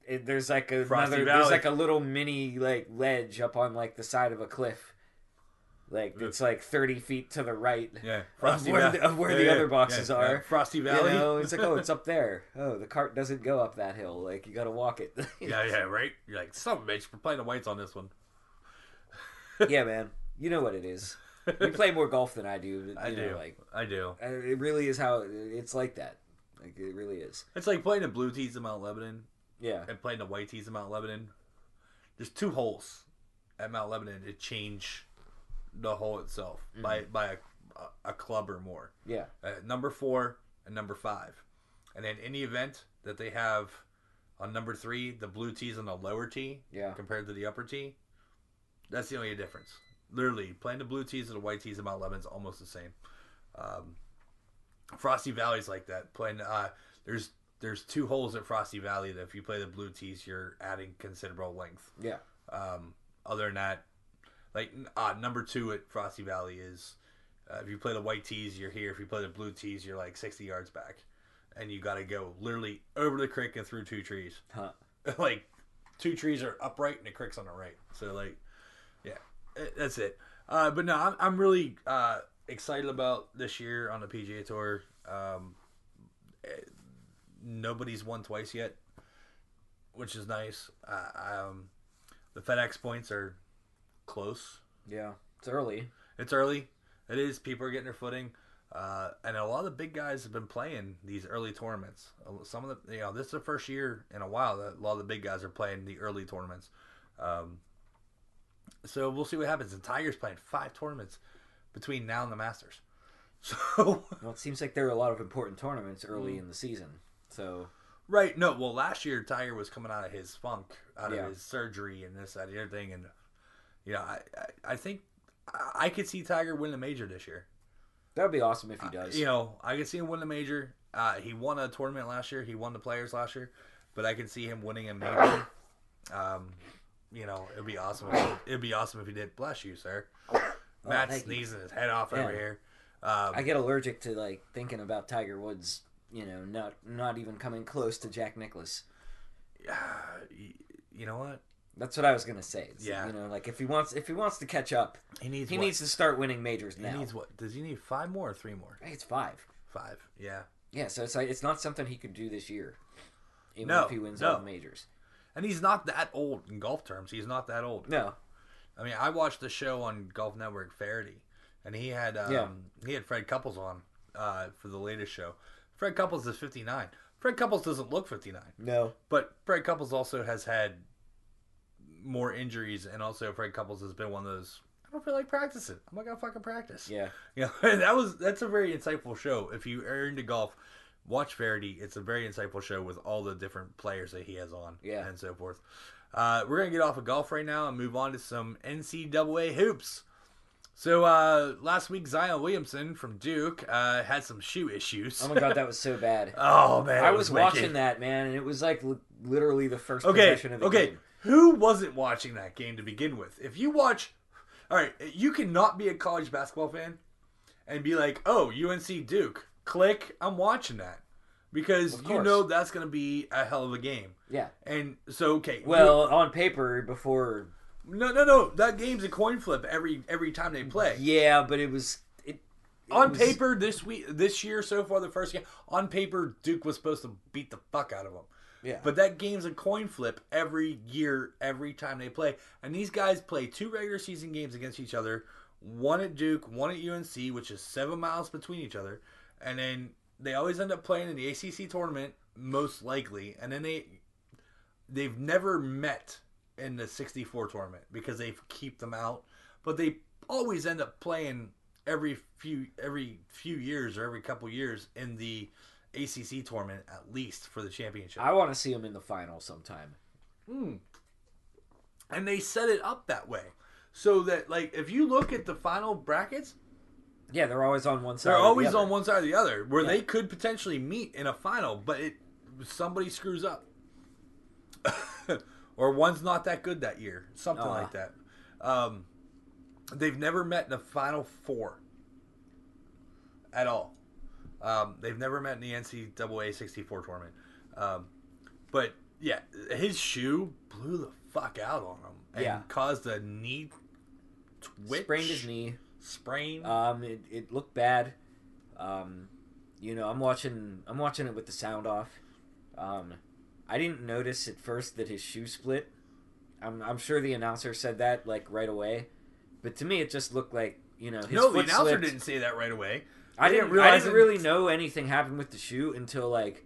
It, there's like Frosty another, Valley. there's like a little mini like ledge up on like the side of a cliff, like it's like thirty feet to the right. yeah. Of where Va- the- of where the other boxes are. Frosty You Valley. know, it's like, oh, it's up there. Oh, the cart doesn't go up that hill. Like you got to walk it. yeah, yeah, right? You're like, a bitch, we're playing the whites on this one. yeah, man. You know what it is. You play more golf than I do. but, I you do. like I do. uh, it really is how it's like that. Like it really is. It's like playing the blue tees in Mount Lebanon Yeah. and playing the white tees in Mount Lebanon. There's two holes at Mount Lebanon to change the hole itself by by a, a, a club or more. Yeah. Uh, number four and number five, and then any event that they have on number three the blue tees on the lower tee Yeah. compared to the upper tee, that's the only difference. Literally, playing the blue tees and the white tees in Mount Lebanon's almost the same. Um, Frosty Valley's like that. Playing uh, there's there's two holes at Frosty Valley that if you play the blue tees, you're adding considerable length. Yeah. Um, other than that, like uh, number two at Frosty Valley is uh, if you play the white tees, you're here. If you play the blue tees, you're like 60 yards back, and you got to go literally over the creek and through two trees. Huh. like two trees are upright and the creek's on the right. So like, yeah, eh, that's it. Uh, but no, I'm, I'm really uh, excited about this year on the PGA Tour. Um, eh, nobody's won twice yet, which is nice. Uh, um, the FedEx points are close. Yeah. It's early. It's early. It is. People are getting their footing. Uh, and a lot of the big guys have been playing these early tournaments. Some of the, you know, this is the first year in a while that a lot of the big guys are playing the early tournaments. Um, so we'll see what happens. And Tiger's playing five tournaments between now and the Masters. So Well, it seems like there are a lot of important tournaments early Mm. in the season. So right, no, well, last year Tiger was coming out of his funk, out Yeah. of his surgery, and this, that, the other thing, and you know, I, I, I think I, could see Tiger win the major this year. that would be awesome if he does. You know, I can see him win the major. Uh, he won a tournament last year. He won the Players last year, but I can see him winning a major. Um, you know, it'd be awesome. If, it'd be awesome if he did. Bless you, sir. Matt's Oh, you. sneezing his head off over here. Um, I get allergic to like thinking about Tiger Woods. You know, not not even coming close to Jack Nicklaus. y- you know what? That's what I was gonna say. It's, Yeah. You know, like if he wants if he wants to catch up, He needs. he what? needs to start winning majors now. He needs what? Does he need five more or three more? I think it's five. Five. Yeah. Yeah, so it's like it's not something he could do this year. Even No, if he wins no. all the majors. And he's not that old in golf terms. He's not that old. No. I mean, I watched the show on Golf Network, Feherty, and he had um, Yeah. he had Fred Couples on uh, for the latest show. Fred Couples is 59. Fred Couples doesn't look 59, No. but Fred Couples also has had more injuries, and also Fred Couples has been one of those. I don't feel like practicing. I'm not gonna fucking practice. Yeah. You know, that was that's a very insightful show. If you are into golf, watch Feherty. It's a very insightful show with all the different players that he has on, Yeah. and so forth. Uh, we're gonna get off of golf right now and move on to some NCAA hoops. So uh, last week, Zion Williamson from Duke uh, had some shoe issues. Oh my god, that was so bad. Oh man, I was wicked. watching that man, and it was like li- literally the first Okay, possession of the okay. game. Who wasn't watching that game to begin with? If you watch, all right, you cannot be a college basketball fan and be like, "Oh, UNC Duke, click, I'm watching that," because you know that's going to be a hell of a game. Yeah. And so, okay, Well, on paper before. No, no, no, that game's a coin flip every every time they play. Yeah, but it was it. it on was- paper, this week, this year so far, the first game on paper, Duke was supposed to beat the fuck out of them. Yeah. But that game's a coin flip every year, every time they play. And these guys play two regular season games against each other. One at Duke, one at UNC, which is seven miles between each other. And then they always end up playing in the ACC tournament, most likely. And then they they've never met in the 64 tournament because they keep them out. But they always end up playing every few every few years or every couple years in the ACC tournament at least for the championship. I want to see him in the final sometime. Hmm. and they set it up that way so that like if you look at the final brackets Yeah, they're always on one side. they're or the always other. on one side or the other where Yeah. they could potentially meet in a final but it somebody screws up or one's not that good that year something Uh. like that um, they've never met in the final four at all um, they've never met in the ncaa 64 tournament um, but yeah his shoe blew the fuck out on him and Yeah. caused a knee twitch Sprained his knee. sprain Um, it, it looked bad. Um, you know, I'm watching. I'm watching it with the sound off. Um, I didn't notice at first that his shoe split. I'm, I'm sure the announcer said that like right away, but to me it just looked like you know his no, the announcer slipped. didn't say that right away. I They didn't. realize I didn't really know anything happened with the shoe until like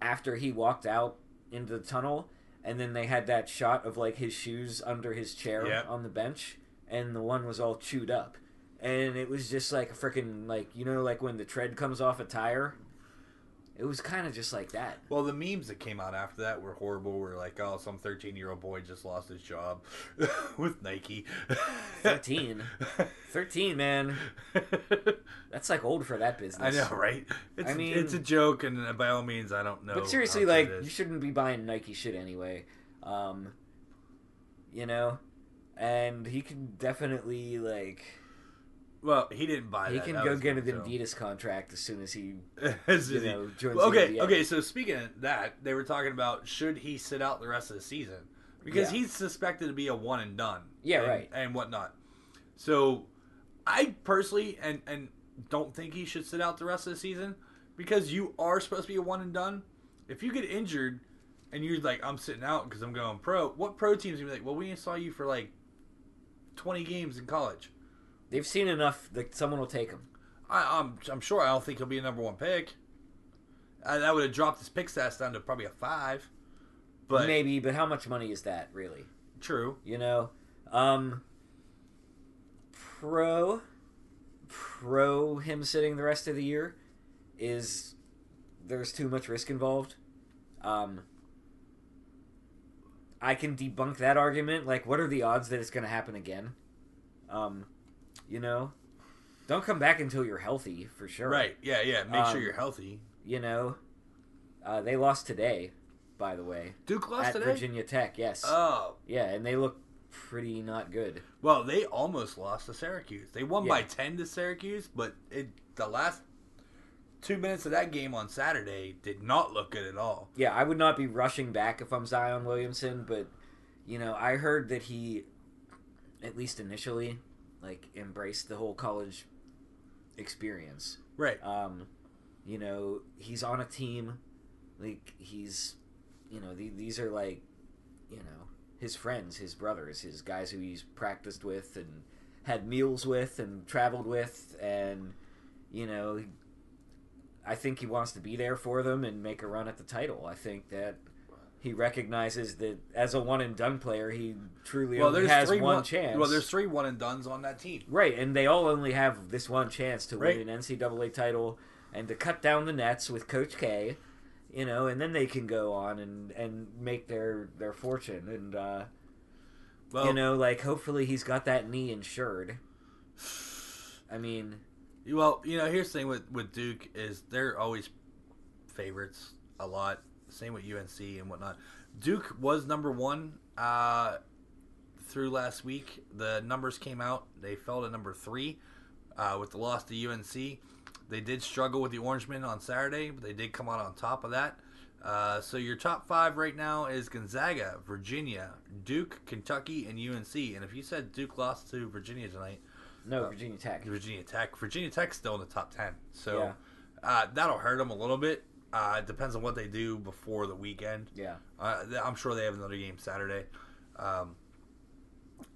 after he walked out into the tunnel, and then they had that shot of like his shoes under his chair Yep. on the bench, and the one was all chewed up, and it was just like a freaking like you know like when the tread comes off a tire. It was kind of just like that. Well, the memes that came out after that were horrible. We're like, oh, some 13 year old boy just lost his job with Nike. 13. 13, man. That's like old for that business. I know, right? It's, I mean- it's a joke, and uh, by all means, I don't know. But seriously, like you shouldn't be buying Nike shit anyway. Um, you know, and he can definitely like well, he didn't buy it. he that. can That go was get an so. Adidas contract as soon as he As you is he- know joins the okay, NBA. okay. So speaking of that, they were talking about should he sit out the rest of the season because Yeah. he's suspected to be a one and done. Yeah, and, right. and whatnot. So, I personally and and don't think he should sit out the rest of the season because you are supposed to be a one and done. If you get injured and you're like, I'm sitting out because I'm going pro, what pro teams gonna be like? Well, we saw you for like 20 games in college. They've seen enough that someone will take him. I, I'm I'm sure I don't think he'll be a number one pick. Uh, that would have dropped his pick stats down to probably a five. But Maybe, but how much money is that really? true. You know, um, pro pro him sitting the rest of the year is there's too much risk involved. Um, I can debunk that argument. Like, what are the odds that it's going to happen again? Um, you know, don't come back until you're healthy for sure. Right. Yeah. Yeah. Make sure Um, you're healthy. You know, uh, they lost today, by the way, Duke lost at today. Virginia Tech. Yes. Oh. yeah, and they look pretty not good. Well, they almost lost to Syracuse. They won by ten to Syracuse, but it the last two minutes of that game on Saturday did not look good at all. Yeah, I would not be rushing back if I'm Zion Williamson, but you know, I heard that he, at least initially, like embrace the whole college experience. Right. Um, you know, he's on a team, like he's, you know, the, these are like, you know, his friends, his brothers, his guys who he's practiced with and had meals with and traveled with, and you know, I think he wants to be there for them and make a run at the title. I think that he recognizes that as a one and done player, he truly Well, only has three one, chance. Well, there's three one and duns on that team. Right, and they all only have this one chance to Right. win an NCAA title and to cut down the nets with Coach K, you know, and then they can go on and, and make their, their fortune. And, uh, Well, you know, like, hopefully he's got that knee insured. I mean, Well, you know, here's the thing with with Duke is they're always favorites a lot. Same with UNC and whatnot. Duke was number one uh, through last week. The numbers came out. They fell to number three uh, with the loss to UNC. They did struggle with the Orangemen on Saturday, but they did come out on top of that. Uh, so your top five right now is Gonzaga, Virginia, Duke, Kentucky, and UNC. And if you said Duke lost to Virginia tonight, no, Virginia Tech. Virginia Tech. Virginia Tech's still in the top ten, so Yeah. uh, that'll hurt them a little bit. Uh, it depends on what they do before the weekend. Yeah. Uh, I'm sure they have another game Saturday. Um,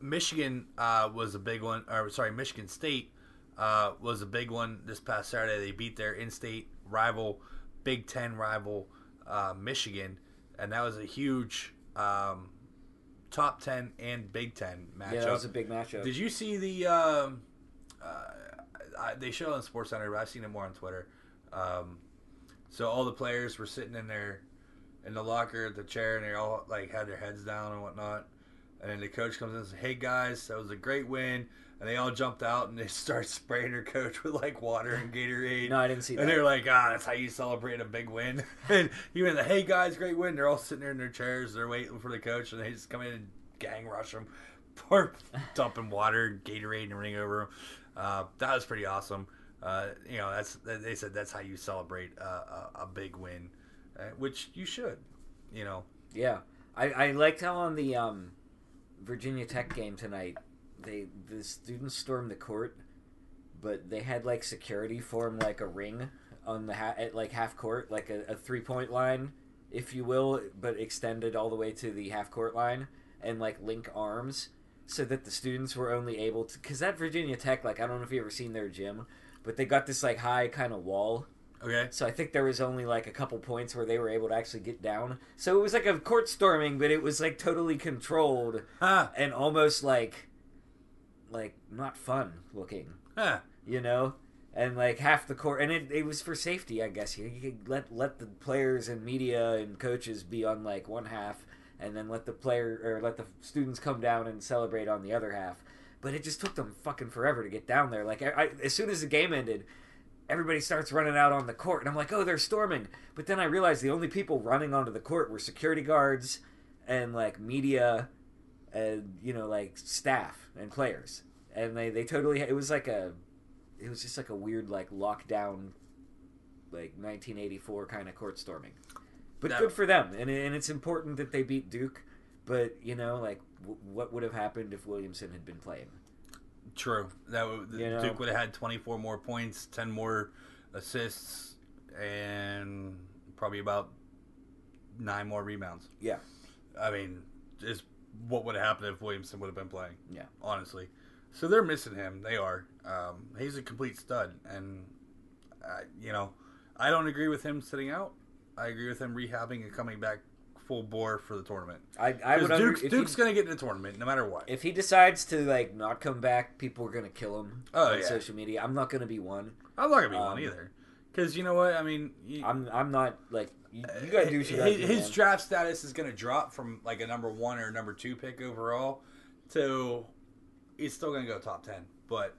Michigan uh, was a big one, or sorry, Michigan State uh, was a big one this past Saturday. They beat their in-state rival, Big Ten rival, uh, Michigan, and that was a huge um, top ten and Big Ten matchup. Yeah, that was a big matchup. Did you see the? Um, uh, I, they show it on Sports Center, but I've seen it more on Twitter. Um, So all the players were sitting in their in the locker at the chair, and they all like had their heads down and whatnot. And then the coach comes in and says, "Hey guys, that was a great win." And they all jumped out and they start spraying their coach with like water and Gatorade. No, I didn't see And that. And they're like, "Ah, that's how you celebrate a big win." and he went, "Hey guys, great win." They're all sitting there in their chairs. They're waiting for the coach, and they just come in and gang rush them, pour dumping water, Gatorade, and everything over them. Uh, that was pretty awesome. Uh, you know, that's they said that's how you celebrate a, a, a big win, uh, which you should. You know, Yeah, I, I liked how on the um, Virginia Tech game tonight, they the students stormed the court, but they had like security form like a ring on the ha- at like half court, like a, a three point line, if you will, but extended all the way to the half court line and like link arms. So that the students were only able to, because that Virginia Tech, like I don't know if you ever seen their gym, but they got this like high kind of wall okay. so I think there was only like a couple points where they were able to actually get down. So it was like a court storming, but it was like totally controlled Ah, and almost like like not fun looking, ah. you know? And like half the court and it, it was for safety, I guess. You, you could let let the players and media and coaches be on like one half and then let the player or let the students come down and celebrate on the other half. But it just took them fucking forever to get down there. Like I, I, as soon as the game ended, everybody starts running out on the court and i'm like oh they're storming but then i realized the only people running onto the court were security guards and like media and you know like staff and players and they they totally it was like a it was just like a weird like lockdown like 1984 kind of court storming but No. good for them and, and it's important that they beat duke but you know like w- what would have happened if williamson had been playing True. That would, You know? Duke would have had 24 more points, 10 more assists, and probably about nine more rebounds. yeah I mean, is what would have happened if Williamson would have been playing. Yeah. Honestly. So they're missing him. They are. Um, he's a complete stud. And, uh, you know, I don't agree with him sitting out. I agree with him rehabbing and coming back full bore for the tournament. i, I would Because under, Duke's, he- going to get in the tournament no matter what. if he decides to like not come back, people are gonna kill him Oh, on yeah. social media. I'm not gonna be one. I'm not going to be Um, one either. Because you know what? I mean, you, I'm I'm not like you, you gotta do what you gotta his, do, his draft status is going to drop from like a number one or number two pick overall to he's still going to go top 10. But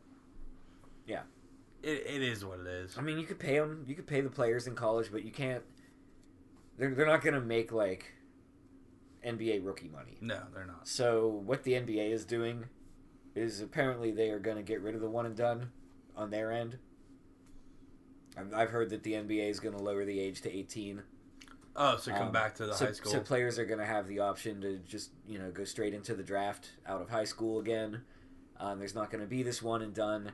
Yeah. it, it is what it is. I mean, you could pay them. You could pay the players in college, but you can't. They're they're not gonna make like NBA rookie money. No, they're not. So what the NBA is doing is apparently they are gonna get rid of the one and done on their end. I've, I've heard that the NBA is gonna lower the age to 18. Oh, so come Um, back to the so, high school. So players are going to have the option to just you know go straight into the draft out of high school again. Um, there's not going to be this one and done.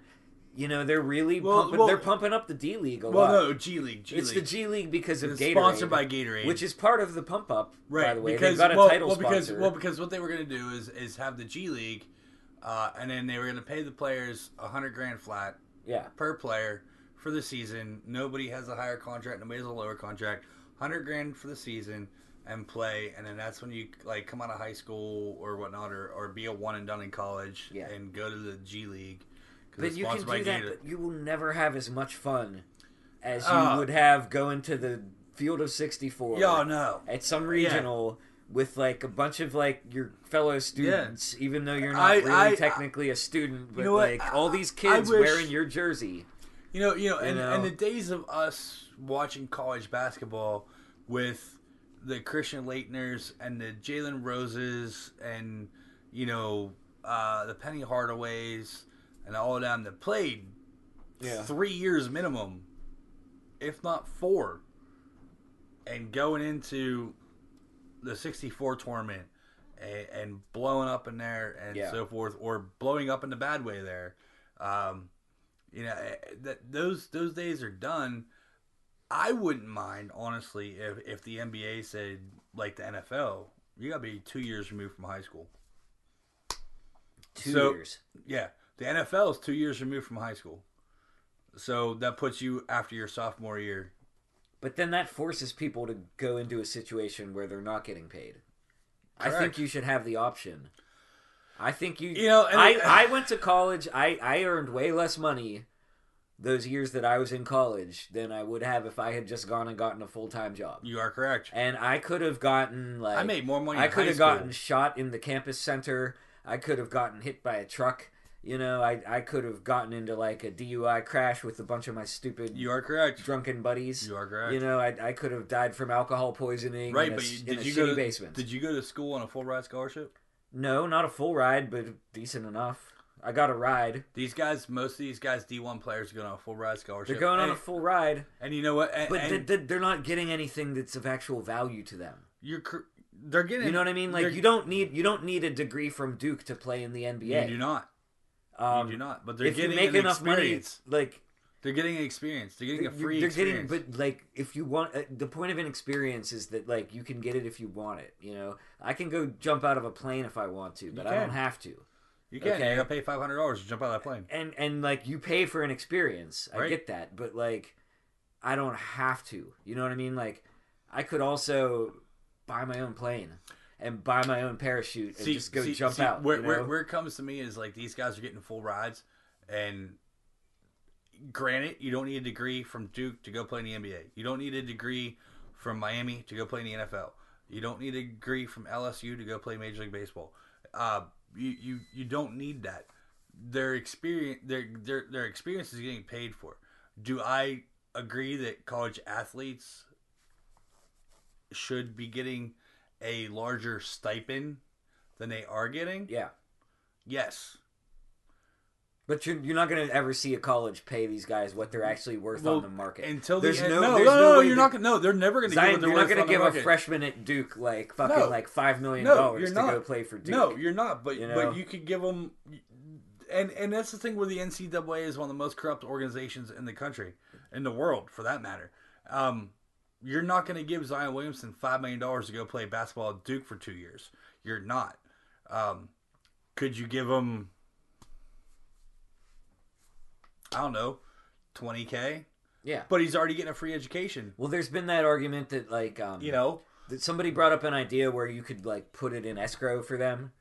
You know they're really Well- pumping. well- they're pumping up the D League a well, lot. no, G League. G it's League. the G League because of It's Gatorade, sponsored by Gatorade, which is part of the pump up. right by the way, because they've got a well, title well, because sponsor. well because what they were going to do is is have the G League, uh, and then they were going to pay the players a hundred grand flat yeah, per player for the season. Nobody has a higher contract. Nobody has a lower contract. Hundred grand for the season and play, and then that's when you like come out of high school or whatnot, or, or be a one and done in college Yeah. and go to the G League. But you can do that. Gator- But you will never have as much fun as you Oh. would have going to the field of 64. Yeah, no. at some regional with like a bunch of like your fellow students, even though you're not I- really I- technically a student, but know what? like all these kids wish- wearing your jersey. You know, you know, You and, know? and the days of us watching college basketball with the Christian Laettners and the Jalen Roses and you know uh, the Penny Hardaways and all of them that played Yeah. three years minimum, if not four, and going into the '64 tournament and, and blowing up in there and Yeah. so forth, or blowing up in the bad way there. Um, you know eh, that those those days are done. I wouldn't mind honestly if if the NBA said like the NFL, you got to be two years removed from high school. Two So- years. Yeah, the NFL is two years removed from high school, so that puts you after your sophomore year. But then that forces people to go into a situation where they're not getting paid. I think you should have the option. I think you. You know, and- I, I went to college. I, I earned way less money those years that I was in college than I would have if I had just gone and gotten a full time job. You are correct. And I could have gotten like I made more money. I could have gotten shot in the campus center. I could have gotten hit by a truck. You know, I I could have gotten into like a DUI crash with a bunch of my stupid You are correct. drunken buddies. You are correct. You know, I, I could have died from alcohol poisoning right, in a, but s- you, in did you go to, basement. Did you go to school on a full ride scholarship? No, not a full ride, but decent enough. I got a ride. These guys, most of these guys, D one players, are going on a full ride scholarship. They're going on a full ride, and you know what? And, but and they- they- they're not getting anything that's of actual value to them. you're they're getting. You know what I mean? Like you don't need you don't need a degree from Duke to play in the NBA. You do not. Um, you do not. But they're if you getting make an enough money, experience. like They're getting an experience. They're getting a free they're experience. getting but like if you want uh, the point of an experience is that like you can get it if you want it you know i can go jump out of a plane if i want to but i don't have to you can. okay. You got to pay five hundred dollars to jump out of that plane. and and like you pay for an experience i Right. get that but like i don't have to you know what i mean like i could also buy my own plane and buy my own parachute and just go jump see, out Where, you where, where it comes to me is like these guys are getting full rides, and granted, you don't need a degree from Duke to go play in the NBA. You don't need a degree from Miami to go play in the NFL. You don't need a degree from LSU to go play Major League Baseball. Uh, you, you you don't need that. Their experience their their their experience is getting paid for. Do I agree that college athletes should be getting a larger stipend than they are getting? yeah Yes. but you're, you're not going to ever see a college pay these guys what they're actually worth Well, on the market Until the There's end. no- No, no, there's no, no way you're that- not gonna. No, they're never gonna. Zion, give you're not going to give a freshman at Duke like fucking No. like five million No, dollars you're to not. go play for Duke. No, you're not. But You know? but you could give them. And and that's the thing where the NCAA is one of the most corrupt organizations in the country, in the world for that matter. Um, you're not going to give Zion Williamson five million dollars to go play basketball at Duke for two years. You're not. Um, could you give him? I don't know, twenty k. yeah. But he's already getting a free education. Well, there's been that argument that like um, You know, that somebody brought up an idea where you could like put it in escrow for them.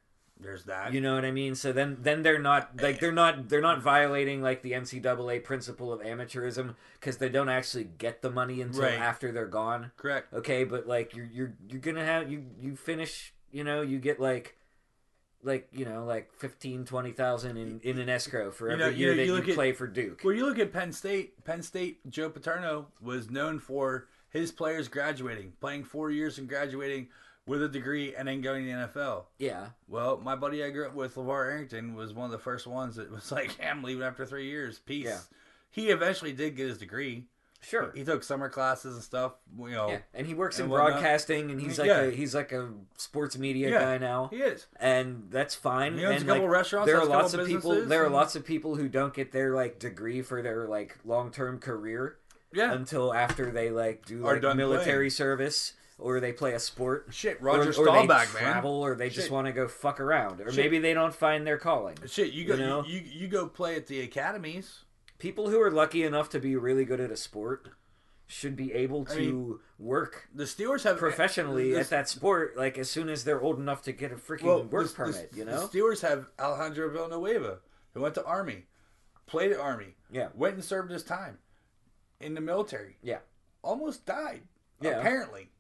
There's that. You know what I mean? So then then they're not like they're not they're not violating like the NCAA principle of amateurism because they don't actually get the money until Right. after they're gone. Correct. Okay, but like you're you're you're gonna have you you finish you know you get like like you know like 15 20,000 in in an escrow for You every know- you year know, that you you, look at- play for Duke. Well, you look at Penn State. Penn State, Joe Paterno was known for his players graduating, playing four years and graduating with a degree, and then going to the NFL. Yeah. Well, my buddy I grew up with, LaVar Arrington, was one of the first ones that was like, "I'm leaving after three years. Peace." Yeah. He eventually did get his degree. Sure. He took summer classes and stuff. You know, Yeah, and he works in whatnot. broadcasting, and he's like Yeah. a he's like a sports media Yeah. guy now, he is. and that's fine. He owns and a couple like, restaurants, There are has a couple lots of people. There are lots of people who don't get their like degree for their like long term career Yeah. until after they like do like military service or they play a sport. Shit, Roger Or, Roger or they Staubach, man. travel, or they just want to go fuck around, or Shit. maybe they don't find their calling. Shit, you go, You you, know? you, you go play at the academies. People who are lucky enough to be really good at a sport should be able to I mean, work The Steelers have professionally this- at that sport, like as soon as they're old enough to get a freaking well, work the- permit, you know? The Steelers have Alejandro Villanueva, who went to Army, played at Army, Yeah. went and served his time in the military, Yeah. almost died, Yeah. apparently.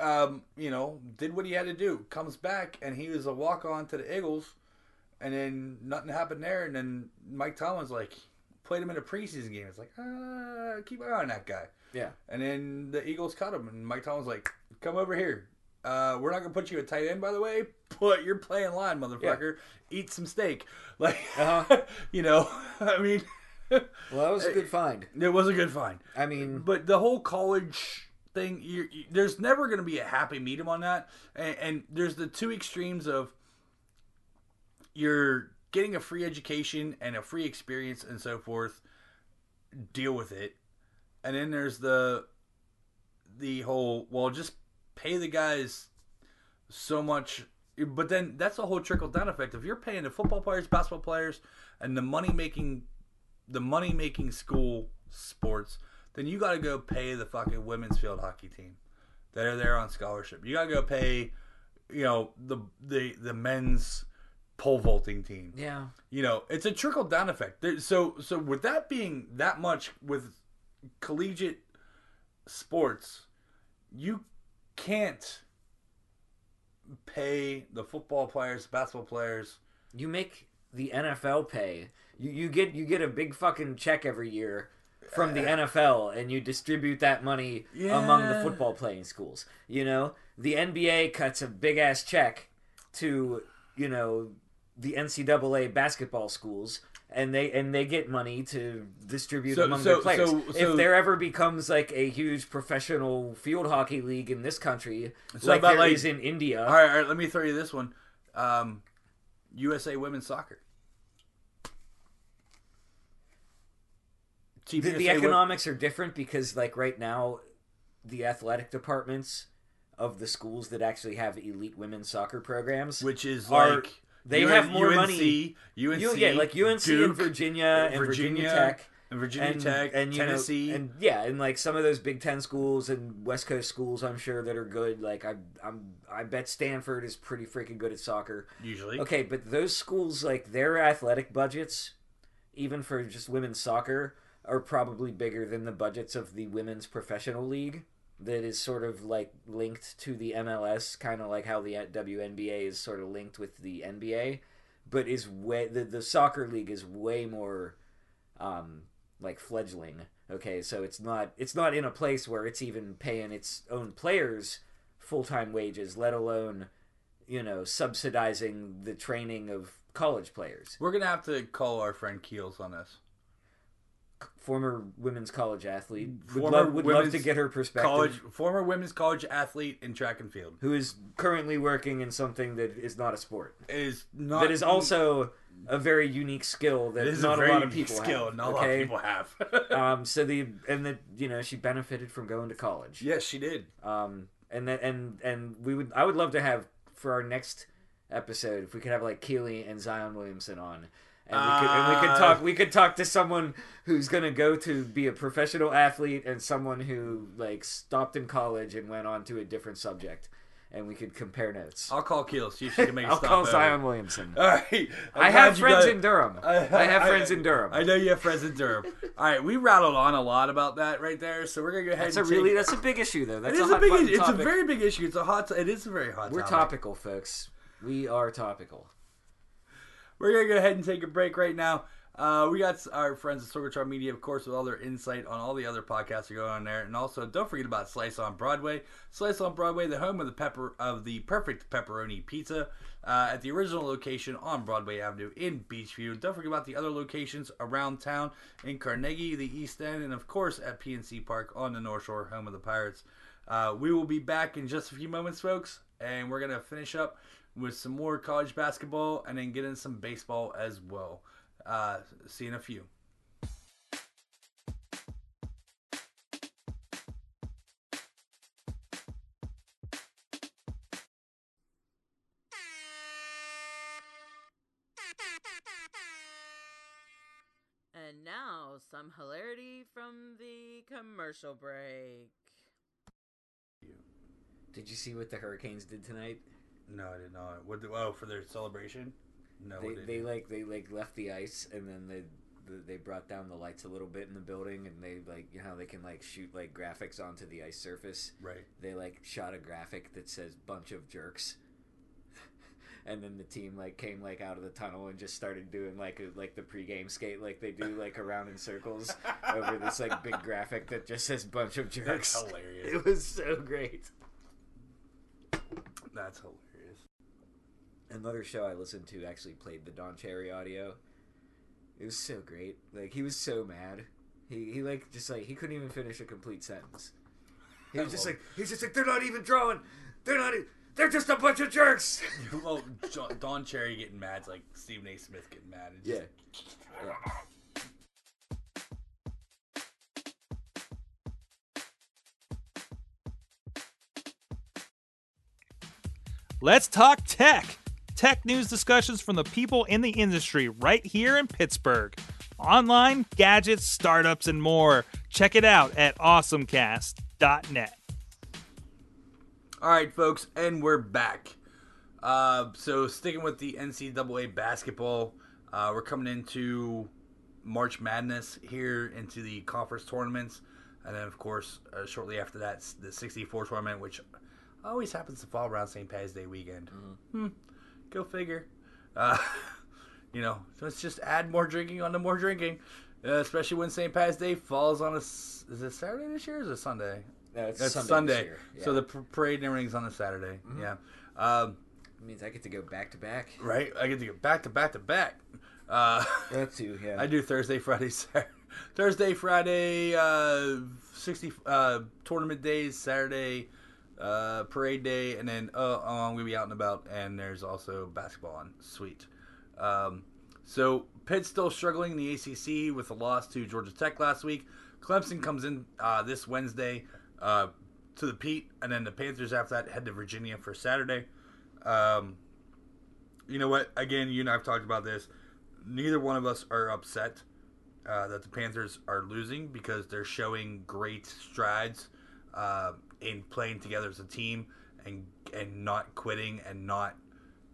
Um, you know, did what he had to do. Comes back and he was a walk on to the Eagles, and then nothing happened there. And then Mike Tomlin's like played him in a preseason game. It's like, ah, keep an eye on that guy. Yeah. And then the Eagles cut him, and Mike Tomlin's like, "Come over here. Uh, we're not gonna put you at tight end, by the way, but you're playing line, motherfucker. Eat some steak." Like, Uh-huh. you know, I mean, Well, that was a good find. it was a good find. I mean, But the whole college thing, you, there's never going to be a happy medium on that. And, and there's the two extremes of you're getting a free education and a free experience and so forth. Deal with it. And then there's the the whole well, just pay the guys so much. But then that's the whole trickle down effect. If you're paying the football players, basketball players, and the money making the money making school sports, then you got to go pay the fucking women's field hockey team that are there on scholarship. You got to go pay, you know, the the the men's pole vaulting team. Yeah. You know, it's a trickle down effect. There, so so with that being that much with collegiate sports, you can't pay the football players, basketball players. You make the NFL pay. You you get you get a big fucking check every year from the NFL and you distribute that money among the football playing schools. You know, the NBA cuts a big ass check to, you know, the NCAA basketball schools and they and they get money to distribute So- among so- their players. so- if there ever becomes like a huge professional field hockey league in this country, So like about, there like- is in India, All right, all right, let me throw you this one. Um, USA women's soccer. The, the economics are different because like right now the athletic departments of the schools that actually have elite women's soccer programs which is are- like they UN have more UNC, money. UNC, you, yeah like UNC Duke, and Virginia and Virginia, Virginia, Tech and Virginia and, Tech, and Tennessee. know, and yeah and like some of those Big 10 schools and West Coast schools I'm sure that are good. Like I I'm I bet Stanford is pretty freaking good at soccer. Usually, Okay, but those schools, like their athletic budgets, even for just women's soccer, are probably bigger than the budgets of the women's professional league. That is sort of like linked to the MLS, kind of like how the WNBA is sort of linked with the NBA, but is way the the soccer league is way more, um, like fledgling. Okay, so it's not it's not in a place where it's even paying its own players full time wages, let alone you know, subsidizing the training of college players. we're gonna have to call our friend Keels on this. Former women's college athlete. Would, Former love, would love to get her perspective. College former women's college athlete in track and field Who is currently working in something that is not a sport. is not that is also a very unique skill that it is not a a, lot of people skill. have. Not okay? a lot of people have. um, so the and that you know she benefited from going to college. yes, she did. Um, and that and and we would I would love to have for our next episode if we could have like Keely and Zion Williamson on. And we, could, and we could Uh, talk. We could talk to someone who's gonna go to be a professional athlete, and someone who like stopped in college and went on to a different subject, and we could compare notes. I'll call Keels. See if she can make a I'll stop. call over. Zion Williamson. All right. I have friends got- in Durham. I, have friends in Durham. I know you have friends in Durham. All right, we rattled on a lot about that right there, so we're gonna go ahead. that's a and really that's a big issue though. That's is a, a, big. It's a very big issue. It's a hot. It is a very hot. We're topic. topical, folks. We are topical. We're gonna go ahead and take a break right now. Uh, we got our friends at Sorgatron Media, of course, with all their insight on all the other podcasts that are going on there, and also don't forget about Slice on Broadway. Slice on Broadway, the home of the pepper of the perfect pepperoni pizza, uh, at the original location on Broadway Avenue in Beechview. Don't forget about the other locations around town in Carnegie, the East End, and of course at PNC Park on the North Shore, home of the Pirates. Uh, we will be back in just a few moments, folks, and we're gonna finish up with some more college basketball and then get in some baseball as well. Uh, see you in a few. And now, some hilarity from the commercial break. Did you see what the Hurricanes did tonight? No, I did not. What? The, oh, for their celebration? No, they, they like they like left the ice and then they they brought down the lights a little bit in the building and they like you know they can like shoot like graphics onto the ice surface right. they like shot a graphic that says bunch of jerks and then the team like came like out of the tunnel and just started doing like a, like the pregame skate like they do like around in circles over this like big graphic that just says bunch of jerks That's hilarious. it was so great That's hilarious. Another show I listened to actually played the Don Cherry audio. It was so great. Like he was so mad. He he like just like he couldn't even finish a complete sentence. He was just love like he's just like they're not even drawing. They're not. e- They're just a bunch of jerks. well, Jo- Don Cherry getting mad is like Stephen A. Smith getting mad. It's yeah. just- yeah. Let's talk tech. Tech news discussions from the people in the industry right here in Pittsburgh. Online, gadgets, startups, and more. Check it out at awesomecast.net. All right, folks, and we're back. Uh, so sticking with the NCAA basketball, uh, we're coming into March Madness here into the conference tournaments, and then of course uh, shortly after that the 64 tournament, which always happens to fall around St. Patty's Day weekend. Hmm. Go figure. Uh, you know, so let's just add more drinking on the more drinking, uh, especially when St. Patty's Day falls on a. is it Saturday this year or is it Sunday? No, it's It's Sunday. Sunday. So Yeah. Mm-hmm. the parade and everything's on a Saturday. Yeah. Um, It means I get to go back to back. right. I get to go back to back to back. Uh, That too. Yeah. I do Thursday, Friday, Saturday. Thursday, Friday, uh, 60 uh, tournament days, Saturday, uh, parade day, and then uh, I'm going to be out and about, and there's also basketball on. Sweet. Um, so Pitt's still struggling in the ACC with a loss to Georgia Tech last week. Clemson comes in uh, this Wednesday uh, to the Pete, and then the Panthers after that head to Virginia for Saturday. Um, you know what? Again, you and I've talked about this. Neither one of us are upset uh, that the Panthers are losing because they're showing great strides uh, in playing together as a team and and not quitting and not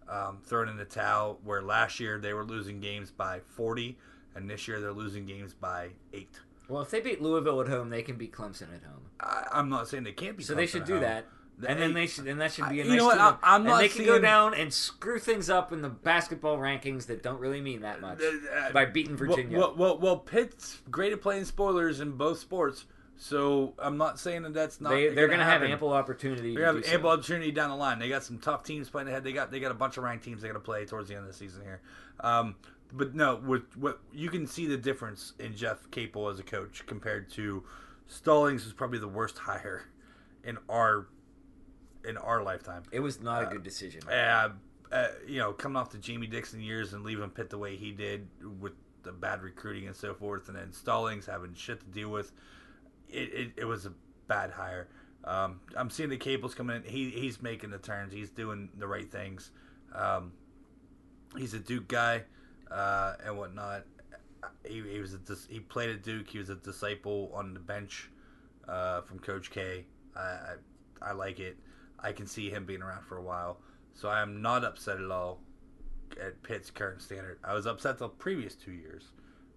um, throwing in the towel. Where last year they were losing games by 40, and this year they're losing games by eight. well, if they beat Louisville at home, they can beat Clemson at home. I, I'm not saying they can't be. So they should do home. that. And then they should, and that should be a nice you know what. I- I'm and not they can go down and screw things up in the basketball rankings that don't really mean that much Uh, by beating Virginia. Well, well, well, well, Pitt's great at playing spoilers in both sports, so I'm not saying that that's not. they, they're going to have ample opportunity. They to have ample so. opportunity down the line. They got some tough teams playing ahead. They got they got a bunch of ranked teams they got to play towards the end of the season here. Um, but no, with what you can see the difference in Jeff Capel as a coach compared to Stallings, who's probably the worst hire in our in our lifetime. It was not a good decision. Uh, uh, you know, coming off the Jamie Dixon years and leaving Pitt the way he did with the bad recruiting and so forth, and then Stallings having shit to deal with, it, it, it was a bad hire. Um, I'm seeing the cables coming in. He he's making the turns. He's doing the right things. Um, he's a Duke guy uh, and whatnot. He, he was a he played at Duke. He was a disciple on the bench uh, from Coach K. I, I I like it. I can see him being around for a while. So I am not upset at all at Pitt's current standard. I was upset the previous two years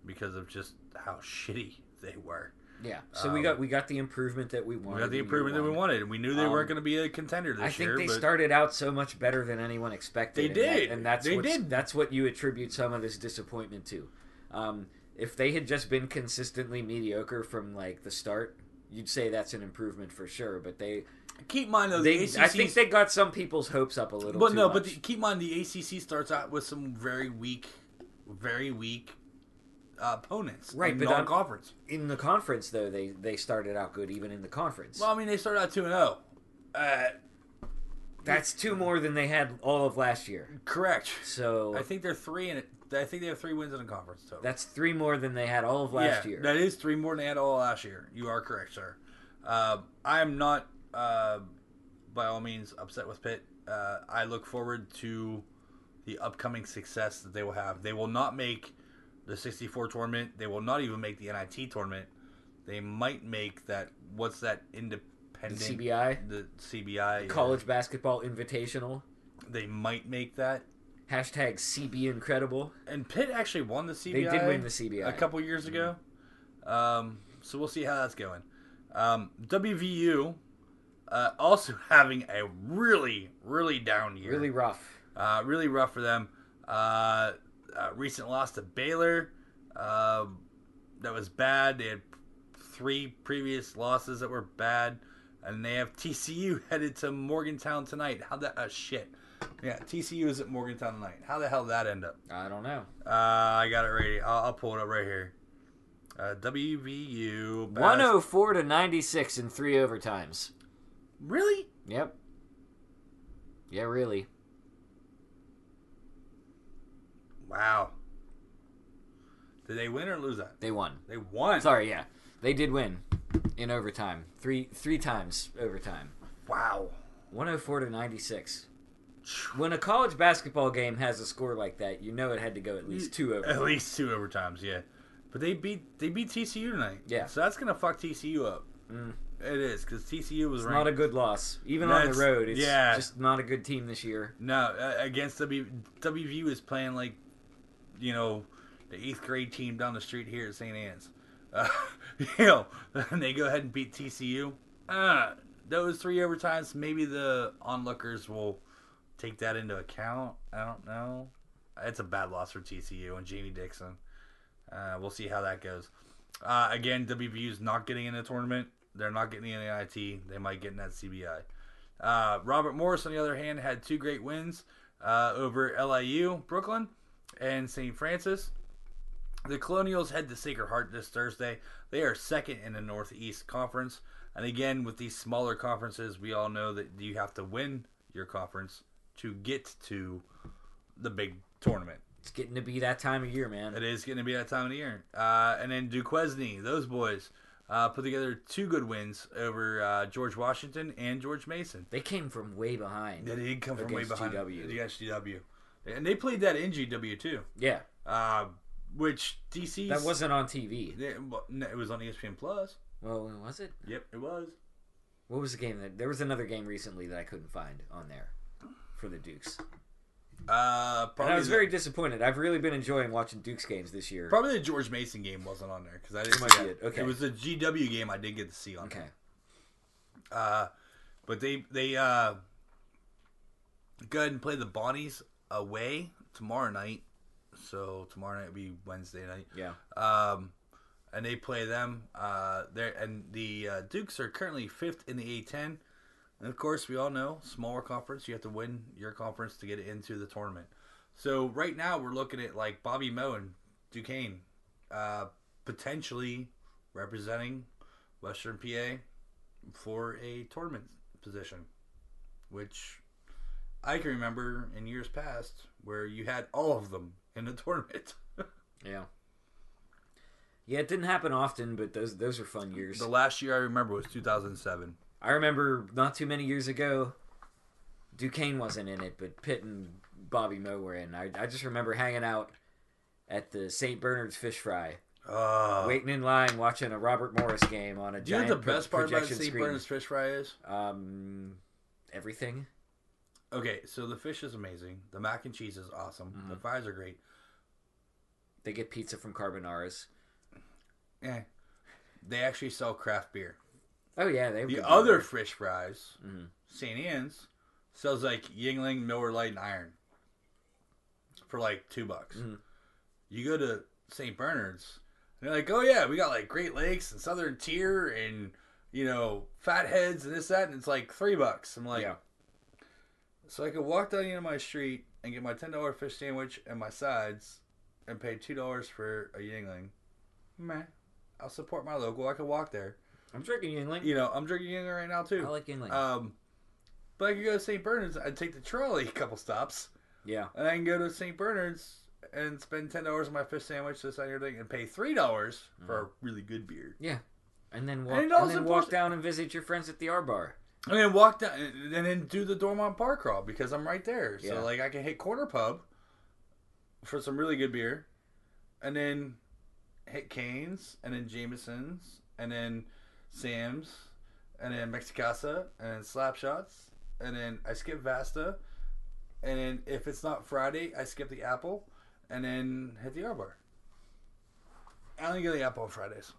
because of just how shitty they were. Yeah. So we um, got we got the improvement that we wanted. We got the improvement that we wanted, and we knew they Um, weren't going to be a contender this year. I think year. they started out so much better than anyone expected. They and that- did. and that's They did. That's what you attribute some of this disappointment to. Um, if they had just been consistently mediocre from like the start, you'd say that's an improvement for sure. But they, keep in mind though, they the ACC. I think they got some people's hopes up a little. but no, much. but the, keep in mind the ACC starts out with some very weak, very weak uh, opponents. Right, in but non-conference. in the conference though, they they started out good even in the conference. Well, I mean, they started out two and zero. Uh, that's two more than they had all of last year. correct. So I think they're three in it. I think they have three wins in the conference total. that's three more than they had all of last yeah, year. That is three more than they had all last year. You are correct, sir. Uh, I am not, uh, by all means, upset with Pitt. Uh, I look forward to the upcoming success that they will have. They will not make the 64 tournament. They will not even make the NIT tournament. They might make that. What's that independent? The CBI? The CBI. yeah. College basketball invitational. They might make that. Hashtag CB incredible. And Pitt actually won the CBI. They did win the CBI. a couple years ago. Um, so we'll see how that's going. Um, WVU uh, also having a really, really down year. Really rough. uh, really rough for them. Uh, uh, recent loss to Baylor. Uh, that was bad. They had three previous losses that were bad, and they have TCU headed to Morgantown tonight. How that? Uh, shit. Yeah, TCU is at Morgantown tonight. How the hell did that end up? I don't know. Uh, I got it ready. I'll, I'll pull it up right here. Uh, WVU. bas- 104 to 96 in three overtimes. Really? Yep. Yeah, really. Wow. Did they win or lose that? They won. They won. Sorry, yeah. They did win in overtime. Three three times overtime. Wow. 104 to 96. When a college basketball game has a score like that, you know it had to go at least two At least two overtimes, yeah. But they beat they beat TCU tonight. Yeah. So that's gonna fuck TCU up. Mm. It is because TCU was It's not a good loss, even on the road. It's yeah. just not a good team this year. No, against W WVU is playing like, you know, the eighth grade team down the street here at St. Anne's. Uh, you know, and they go ahead and beat TCU. Uh, those three overtimes, maybe the onlookers will take that into account. I don't know. It's a bad loss for TCU and Jamie Dixon. Uh, we'll see how that goes. Uh, again, WVU is not getting in the tournament. They're not getting in the NIT. They might get in that CBI. Uh, Robert Morris, on the other hand, had two great wins uh, over LIU, Brooklyn, and St. Francis. The Colonials head to Sacred Heart this Thursday. They are second in the Northeast Conference. And again, with these smaller conferences, we all know that you have to win your conference to get to the big tournament. It's getting to be that time of year, man. It is going to be that time of year. Uh, and then Duquesne, those boys, uh, put together two good wins over uh, George Washington and George Mason. They came from way behind. They did come from way behind GW. against GW. And they played that in GW too, Yeah, uh, which DC that wasn't on TV. It was on ESPN Plus. Well, was it? Yep, it was. What was the game that? There was another game recently that I couldn't find on there for the Dukes. Uh, And I was the, very disappointed. I've really been enjoying watching Dukes games this year. probably the George Mason game wasn't on there because I didn't see it. it, okay. It was the GW game I did get to see on. Okay. Uh, but they they uh go ahead and play the Bonnies away tomorrow night. So tomorrow night will be Wednesday night. Yeah. Um, and they play them. Uh, there and the uh, Dukes are currently fifth in the A10. And of course, we all know smaller conference. You have to win your conference to get into the tournament. So right now we're looking at like Bobby Moe and Duquesne, uh, potentially representing Western PA for a tournament position, which I can remember in years past where you had all of them in the tournament. Yeah. Yeah, it didn't happen often, but those those were fun years. The last year I remember was 2007. I remember not too many years ago, Duquesne wasn't in it, but Pitt and Bobby Moe were in. I, I just remember hanging out at the St. Bernard's Fish Fry, Uh, waiting in line, watching a Robert Morris game on a do you know giant what the pro- best part about St. Bernard's fish fry is? Um, everything. Okay, so the fish is amazing. The mac and cheese is awesome. Mm-hmm. The fries are great. They get pizza from Carbonara's. Eh. They actually sell craft beer. Oh yeah, they. The other fish fries, Mhm. St. Anne's, sells like Yuengling, Miller Lite, and Iron for like two bucks. Mhm. You go to St. Bernard's, and they're like, oh yeah, we got like Great Lakes and Southern Tier and you know Fatheads and this that, and it's like three bucks. I'm like, yeah. So I could walk down the end of my street and get my ten dollar fish sandwich and my sides, and pay two dollars for a Yuengling. Meh. I'll support my local. I could walk there. I'm drinking Yuengling. You know, I'm drinking Yuengling right now too. I like Yuengling. Um, but I could go to St. Bernard's. I'd take the trolley a couple stops, yeah. and I can go to St. Bernard's and spend ten dollars on my fish sandwich, this and everything, and pay three dollars for a really good beer. Yeah. And then walk, it and, then walk down and visit your friends at the R Bar. And then walk down, and then do the Dormont Park crawl because I'm right there. So Yeah. like I can hit Corner Pub for some really good beer, and then hit Canes, and then Jameson's, and then Sam's, and then Mexicasa, and then Slap Shots, and then I skip Vasta, and then if it's not Friday, I skip the Apple, and then hit the R Bar. I only go to the Apple on Fridays.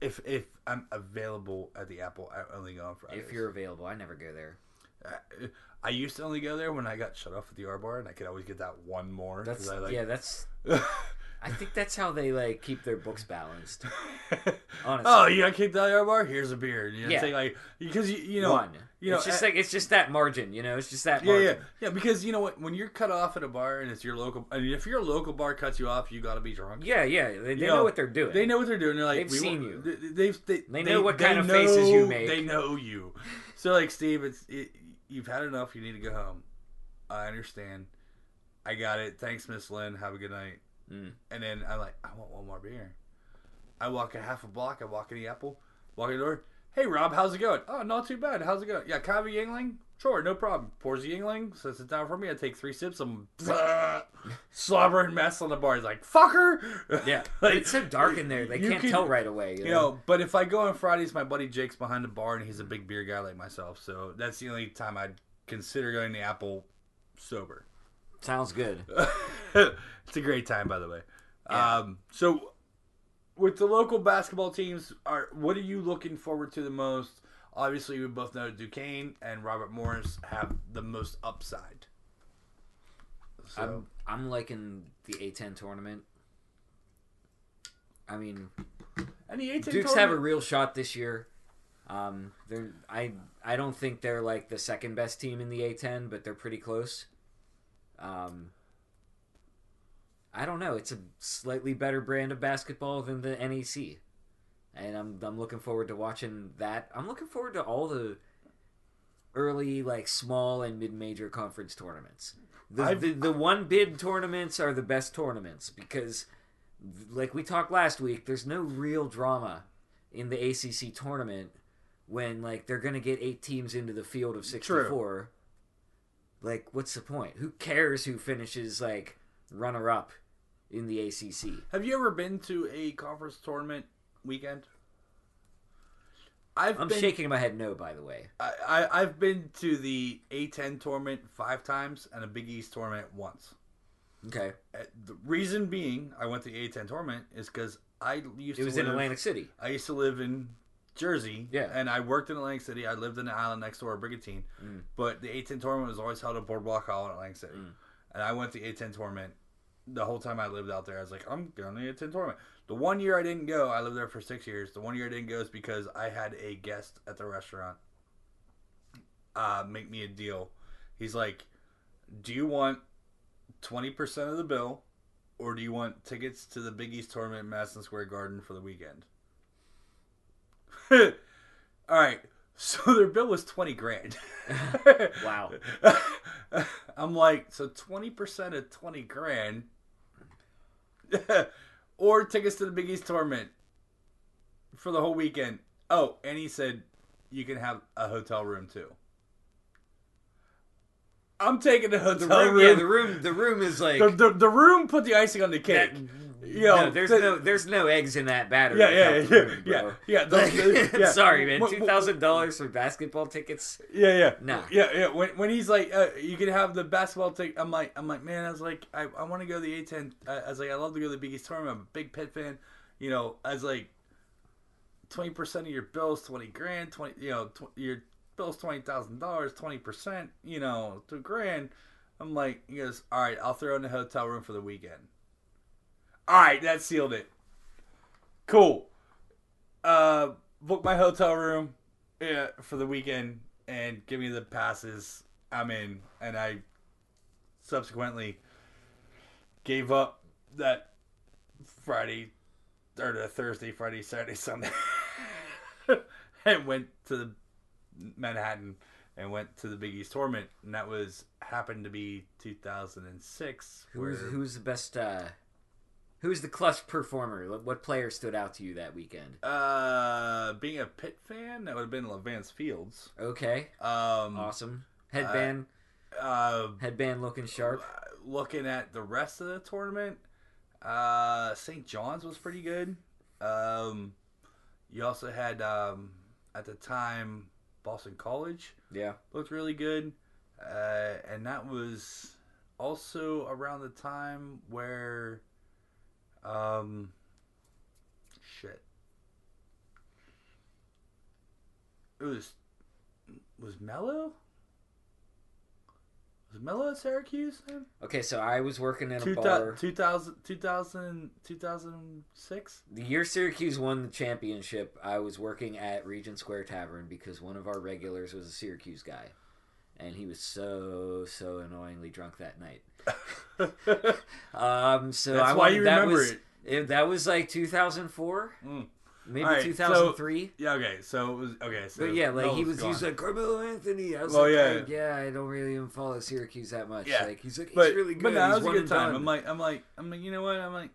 If if I'm available at the Apple, I only go on Fridays. If you're available, I never go there. I- I used to only go there when I got shut off at the R bar, and I could always get that one more. That's I like, yeah. That's I think that's how they like keep their books balanced. Honestly. oh, you got kicked out of the bar? Here's a beer. You know, Yeah. take like because you you know One. you know it's just uh, like it's just that margin. You know, it's just that yeah margin. yeah yeah because you know what when you're cut off at a bar and it's your local I mean, if your local bar cuts you off, you got to be drunk. Yeah, yeah. They, they You know, what they're doing. They know what they're doing. They're like They've seen you. They, they've, they, They know what kind of faces you make. They know you. So like Steve, it's it, you've had enough. You need to go home. I understand. I got it. Thanks, Miss Lynn. Have a good night. Mm. And then I'm like, I want one more beer. I walk a half a block. I walk in the Apple. Walk in the door. Hey Rob, how's it going? Oh, not too bad. How's it going? Yeah, can I have a Yuengling? Sure, no problem. Pours the Yuengling, sets it down for me. I take three sips. I'm slobbering mess on the bar. He's like, "Fucker." Yeah, Like, it's so dark in there; they can't could- tell right away. You, You know, but if I go on Fridays, my buddy Jake's behind the bar, and he's a big beer guy like myself. So that's the only time I'd consider going to Apple sober. Sounds good. it's a great time, by the way. Yeah. Um, so, with the local basketball teams, are what are you looking forward to the most? Obviously, we both know Duquesne and Robert Morris have the most upside. So, I'm I'm liking the A10 tournament. I mean, and the 18 Dukes have a real shot this year. Um, they're I I don't think they're like the second best team in the A10, but they're pretty close. Um, I don't know. It's a slightly better brand of basketball than the NEC, and I'm I'm looking forward to watching that. I'm looking forward to all the early like small and mid major conference tournaments. The, the the one bid tournaments are the best tournaments because like we talked last week, there's no real drama in the ACC tournament when like they're gonna get eight teams into the field of 64. Like, what's the point? Who cares who finishes like runner up in the ACC? Have you ever been to a conference tournament weekend? I've I'm been, shaking my head no. By the way, I, I I've been to the A10 tournament five times and a Big East tournament once. okay, Uh, The reason being, I went to the A10 tournament is because I used it was to in Atlantic City. I used to live in Jersey, Yeah. and I worked in Atlantic City. I lived in the island next door, Brigantine, Mm. but the A10 tournament was always held at Boardwalk Hall in Atlantic City, Mm. and I went to the A10 tournament. The whole time I lived out there, I was like, I'm going to the A10 tournament. The one year I didn't go, I lived there for six years. The one year I didn't go is because I had a guest at the restaurant uh, make me a deal. He's like, Do you want 20% of the bill, or do you want tickets to the Big East tournament in Madison Square Garden for the weekend? All right. So their bill was 20 grand. Wow. I'm like, so 20% of 20 grand or tickets to the Big East tournament for the whole weekend. Oh, and he said you can have a hotel room too. I'm taking the The hotel room, room. yeah, the room, the room is like. the, the, the room put the icing on the cake. that- Yo, no, there's the- no, there's no eggs in that batter. Yeah, yeah, yeah, room, yeah, yeah, the- Like, the- yeah. Sorry, man. Two thousand dollars for basketball tickets. Yeah, yeah, Nah. yeah, yeah. When, when he's like, uh, you can have the basketball ticket. I'm like, I'm like, man, I was like, I, I want to go to the A10. I, I was like, I love to go to the Big East tournament. I'm a big Pitt fan. You know, I was like, twenty percent of your bills, twenty grand, twenty, you know, tw- your bills twenty thousand dollars, twenty percent, you know, two grand. I'm like, he goes, all right, I'll throw in the hotel room for the weekend. All right, that sealed it. Cool. Uh, book my hotel room yeah, for the weekend and give me the passes. I'm in, and I subsequently gave up that Friday or the Thursday, Friday, Saturday, Sunday, and went to the Manhattan and went to the Big East tournament, and that was happened to be 2006. Who where- who's the best? uh Who's the clutch performer? What- What player stood out to you that weekend? Uh, being a Pitt fan, that would have been Levance Fields. Okay, Um, awesome. Headband, uh, headband looking sharp. looking at the rest of the tournament, uh, St. John's was pretty good. Um, you also had um, at the time Boston College Yeah. looked really good, uh, and that was also around the time where, um, shit, it was was Melo. Was Melo at Syracuse? Then? Okay, so I was working in a Two bar. thou- 2000, 2000, 2006? The year Syracuse won the championship, I was working at Regent Square Tavern because one of our regulars was a Syracuse guy. And he was so, so annoyingly drunk that night. Um, so That's I why you that remember was, it. it- That was like 2004, Mm. maybe right, so- 2003. Yeah, okay, so it was okay. So but yeah, like he was, he was gone. like Carmelo Anthony. I was Well, like, yeah. I, yeah, I don't really even follow Syracuse that much. Yeah, like he's like, he's but really good. But that he's was a one good time. done. I'm like, I'm like, I'm like, you know what? I'm like,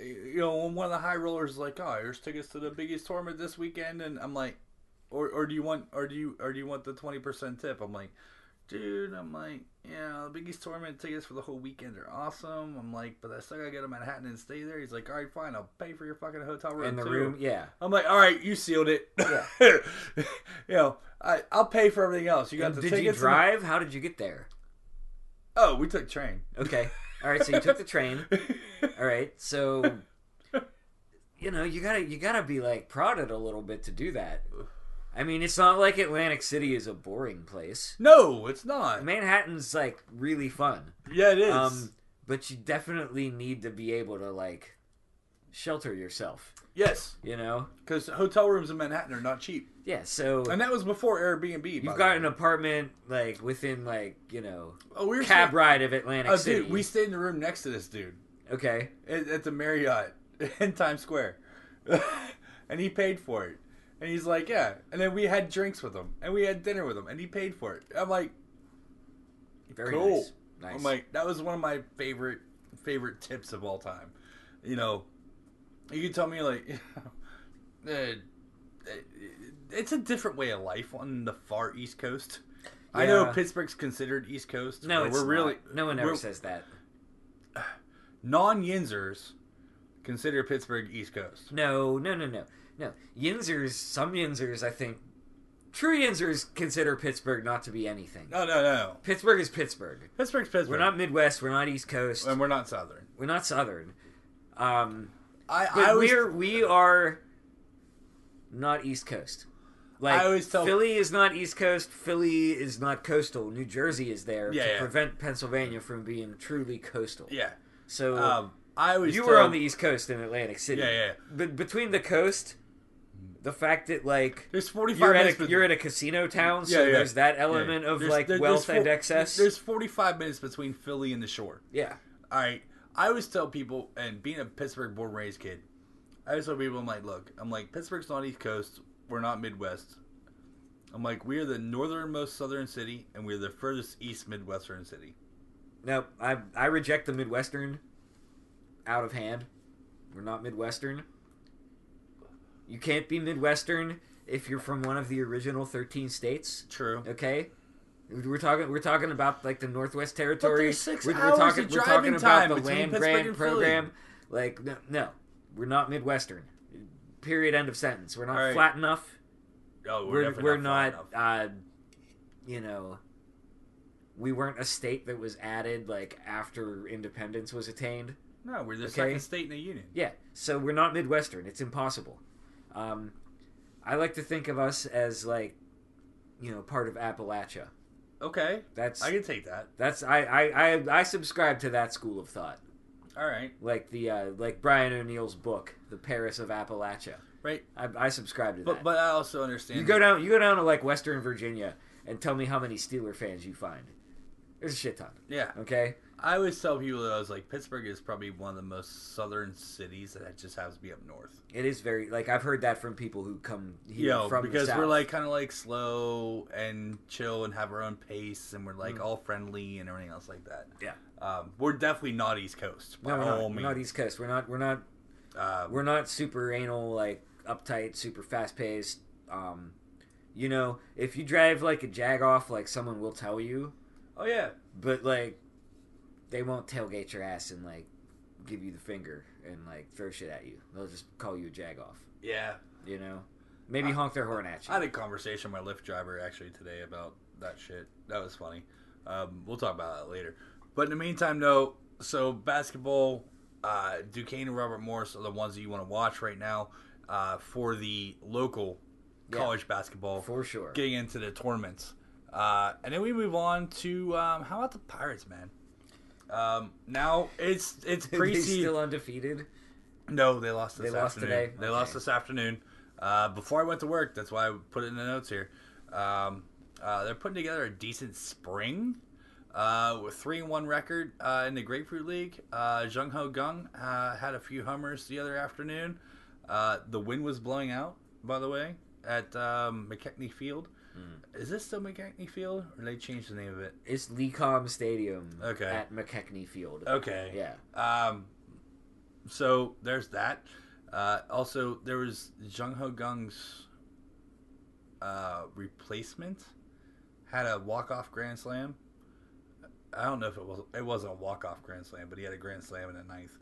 you know, one of the high rollers is like, "Oh, here's tickets to the Big East tournament this weekend," and I'm like, "Or, or do you want, or do you, or do you want the twenty percent tip?" I'm like, "Dude, I'm like, yeah, the Big East tournament tickets for the whole weekend are awesome." I'm like, "But I still gotta go to Manhattan and stay there." He's like, "All right, fine, I'll pay for your fucking hotel room In the too." room, yeah. I'm like, "All right, you sealed it." Yeah. you know, I, I'll pay for everything else. You got And the did tickets. you and the- drive? How did you get there? oh, we took train. Okay. All right. So you took the train. All right. So you know you gotta you gotta be like prodded a little bit to do that. I mean, it's not like Atlantic City is a boring place. no, it's not. Manhattan's like really fun. Yeah, it is. Um, but you definitely need to be able to like shelter yourself. yes, You know? because hotel rooms in Manhattan are not cheap, Yeah. So and that was before Airbnb. you've got an apartment like within like you know oh, we were cab staying- ride of Atlantic Oh, City. dude, we stayed in the room next to this dude okay. at, at the Marriott in Times Square, and he paid for it. And he's like, yeah. And then we had drinks with him, and we had dinner with him, and he paid for it. I'm like, Very cool. nice. Nice. I'm like, that was one of my favorite favorite tips of all time. You know, you can tell me like, uh, it's a different way of life on the far East Coast. I know Pittsburgh's considered East Coast. no, we're really. No one ever says that. non-Yinzers consider Pittsburgh East Coast. No, no, no, no, no. Yinzers, some Yinzers, I think, true Yinzers consider Pittsburgh not to be anything. No, no, no. Pittsburgh is Pittsburgh. Pittsburgh's Pittsburgh. We're not Midwest. We're not East Coast. and we're not Southern. We're not Southern. Um, I, but I always, we're we are not East Coast. Like I always tell- Philly is not East Coast. Philly is not coastal. New Jersey is there Yeah, to yeah. prevent Pennsylvania from being truly coastal. yeah. So Um, I always you tell, were on the East Coast in Atlantic City. Yeah, yeah. But between the coast, the fact that like There's 45 you're at minutes. a, you're at a casino town, so Yeah, yeah. there's that yeah. element of There's- like there- wealth there's and four- excess. There's 45 minutes between Philly and the shore. yeah, All right. I always tell people, and being a pittsburgh born raised kid, I always tell people, I'm like, look, I'm like, Pittsburgh's not East Coast. We're not Midwest. I'm like, we are the northernmost southern city, and we're the furthest east Midwestern city. no, I I reject the Midwestern out of hand. We're not Midwestern. You can't be Midwestern if you're from one of the original 13 states. True. Okay. We're talking. We're talking about like the Northwest Territory. six we're, we're talking. of we're talking about the land Pittsburgh grant program. Like no, no, we're not Midwestern. Period. End of sentence. We're not right. flat enough. Oh, We're definitely we're far not. uh, you know, we weren't a state that was added like after independence was attained. No, we're the okay. second state in the union. Yeah, so we're not Midwestern. It's impossible. Um, I like to think of us as like, you know, part of Appalachia. Okay. That's I can take that. that's I, I I I subscribe to that school of thought. All right. Like the uh, like Brian O'Neill's book, The Paris of Appalachia. Right. I, I subscribe to But that. but I also understand. you go down you go down to like Western Virginia and tell me how many Steeler fans you find. There's a shit ton. Yeah. Okay. I always tell people that I was like, Pittsburgh is probably one of the most southern cities that just has to be up north. It is very like I've heard that from people who come here from because we're like kind of like slow and chill and have our own pace, and we're like Mm. all friendly and everything else like that. Yeah. Um, we're definitely not East Coast. no, we're not, we're not. East Coast. We're not. We're not. Um, We're not super anal, like uptight, super fast paced. Um, you know, if you drive like a jag off, like someone will tell you, oh yeah. but like they won't tailgate your ass and like give you the finger and like throw shit at you. They'll just call you a jag off. Yeah. You know, maybe I- honk their horn at you. I had a conversation with my Lyft driver actually today about that shit. That was funny. Um, we'll talk about that later. But in the meantime, no. So basketball, uh, Duquesne and Robert Morris are the ones that you want to watch right now uh, for the local Yeah. college basketball. For sure. Getting into the tournaments, uh, and then we move on to um, how about the Pirates, man? Um, now it's it's preseason. still undefeated? No, they lost this They lost afternoon. today? They Okay. lost this afternoon. Uh, before I went to work, that's why I put it in the notes here. Um, uh, they're putting together a decent spring uh, with three and one record uh, in the Grapefruit League. Uh, Jung Ho Kang uh, had a few homers the other afternoon. Uh, the wind was blowing out, by the way, at um, McKechnie Field. Hmm. Is this still McKechnie Field, or they changed the name of it? It's Lecom Stadium Okay. at McKechnie Field. Okay. Yeah. Um, so there's that. Uh, also, there was Jung Ho Kang's uh, replacement had a walk off grand slam. I don't know if it was it wasn't a walk off grand slam, but he had a grand slam in the ninth.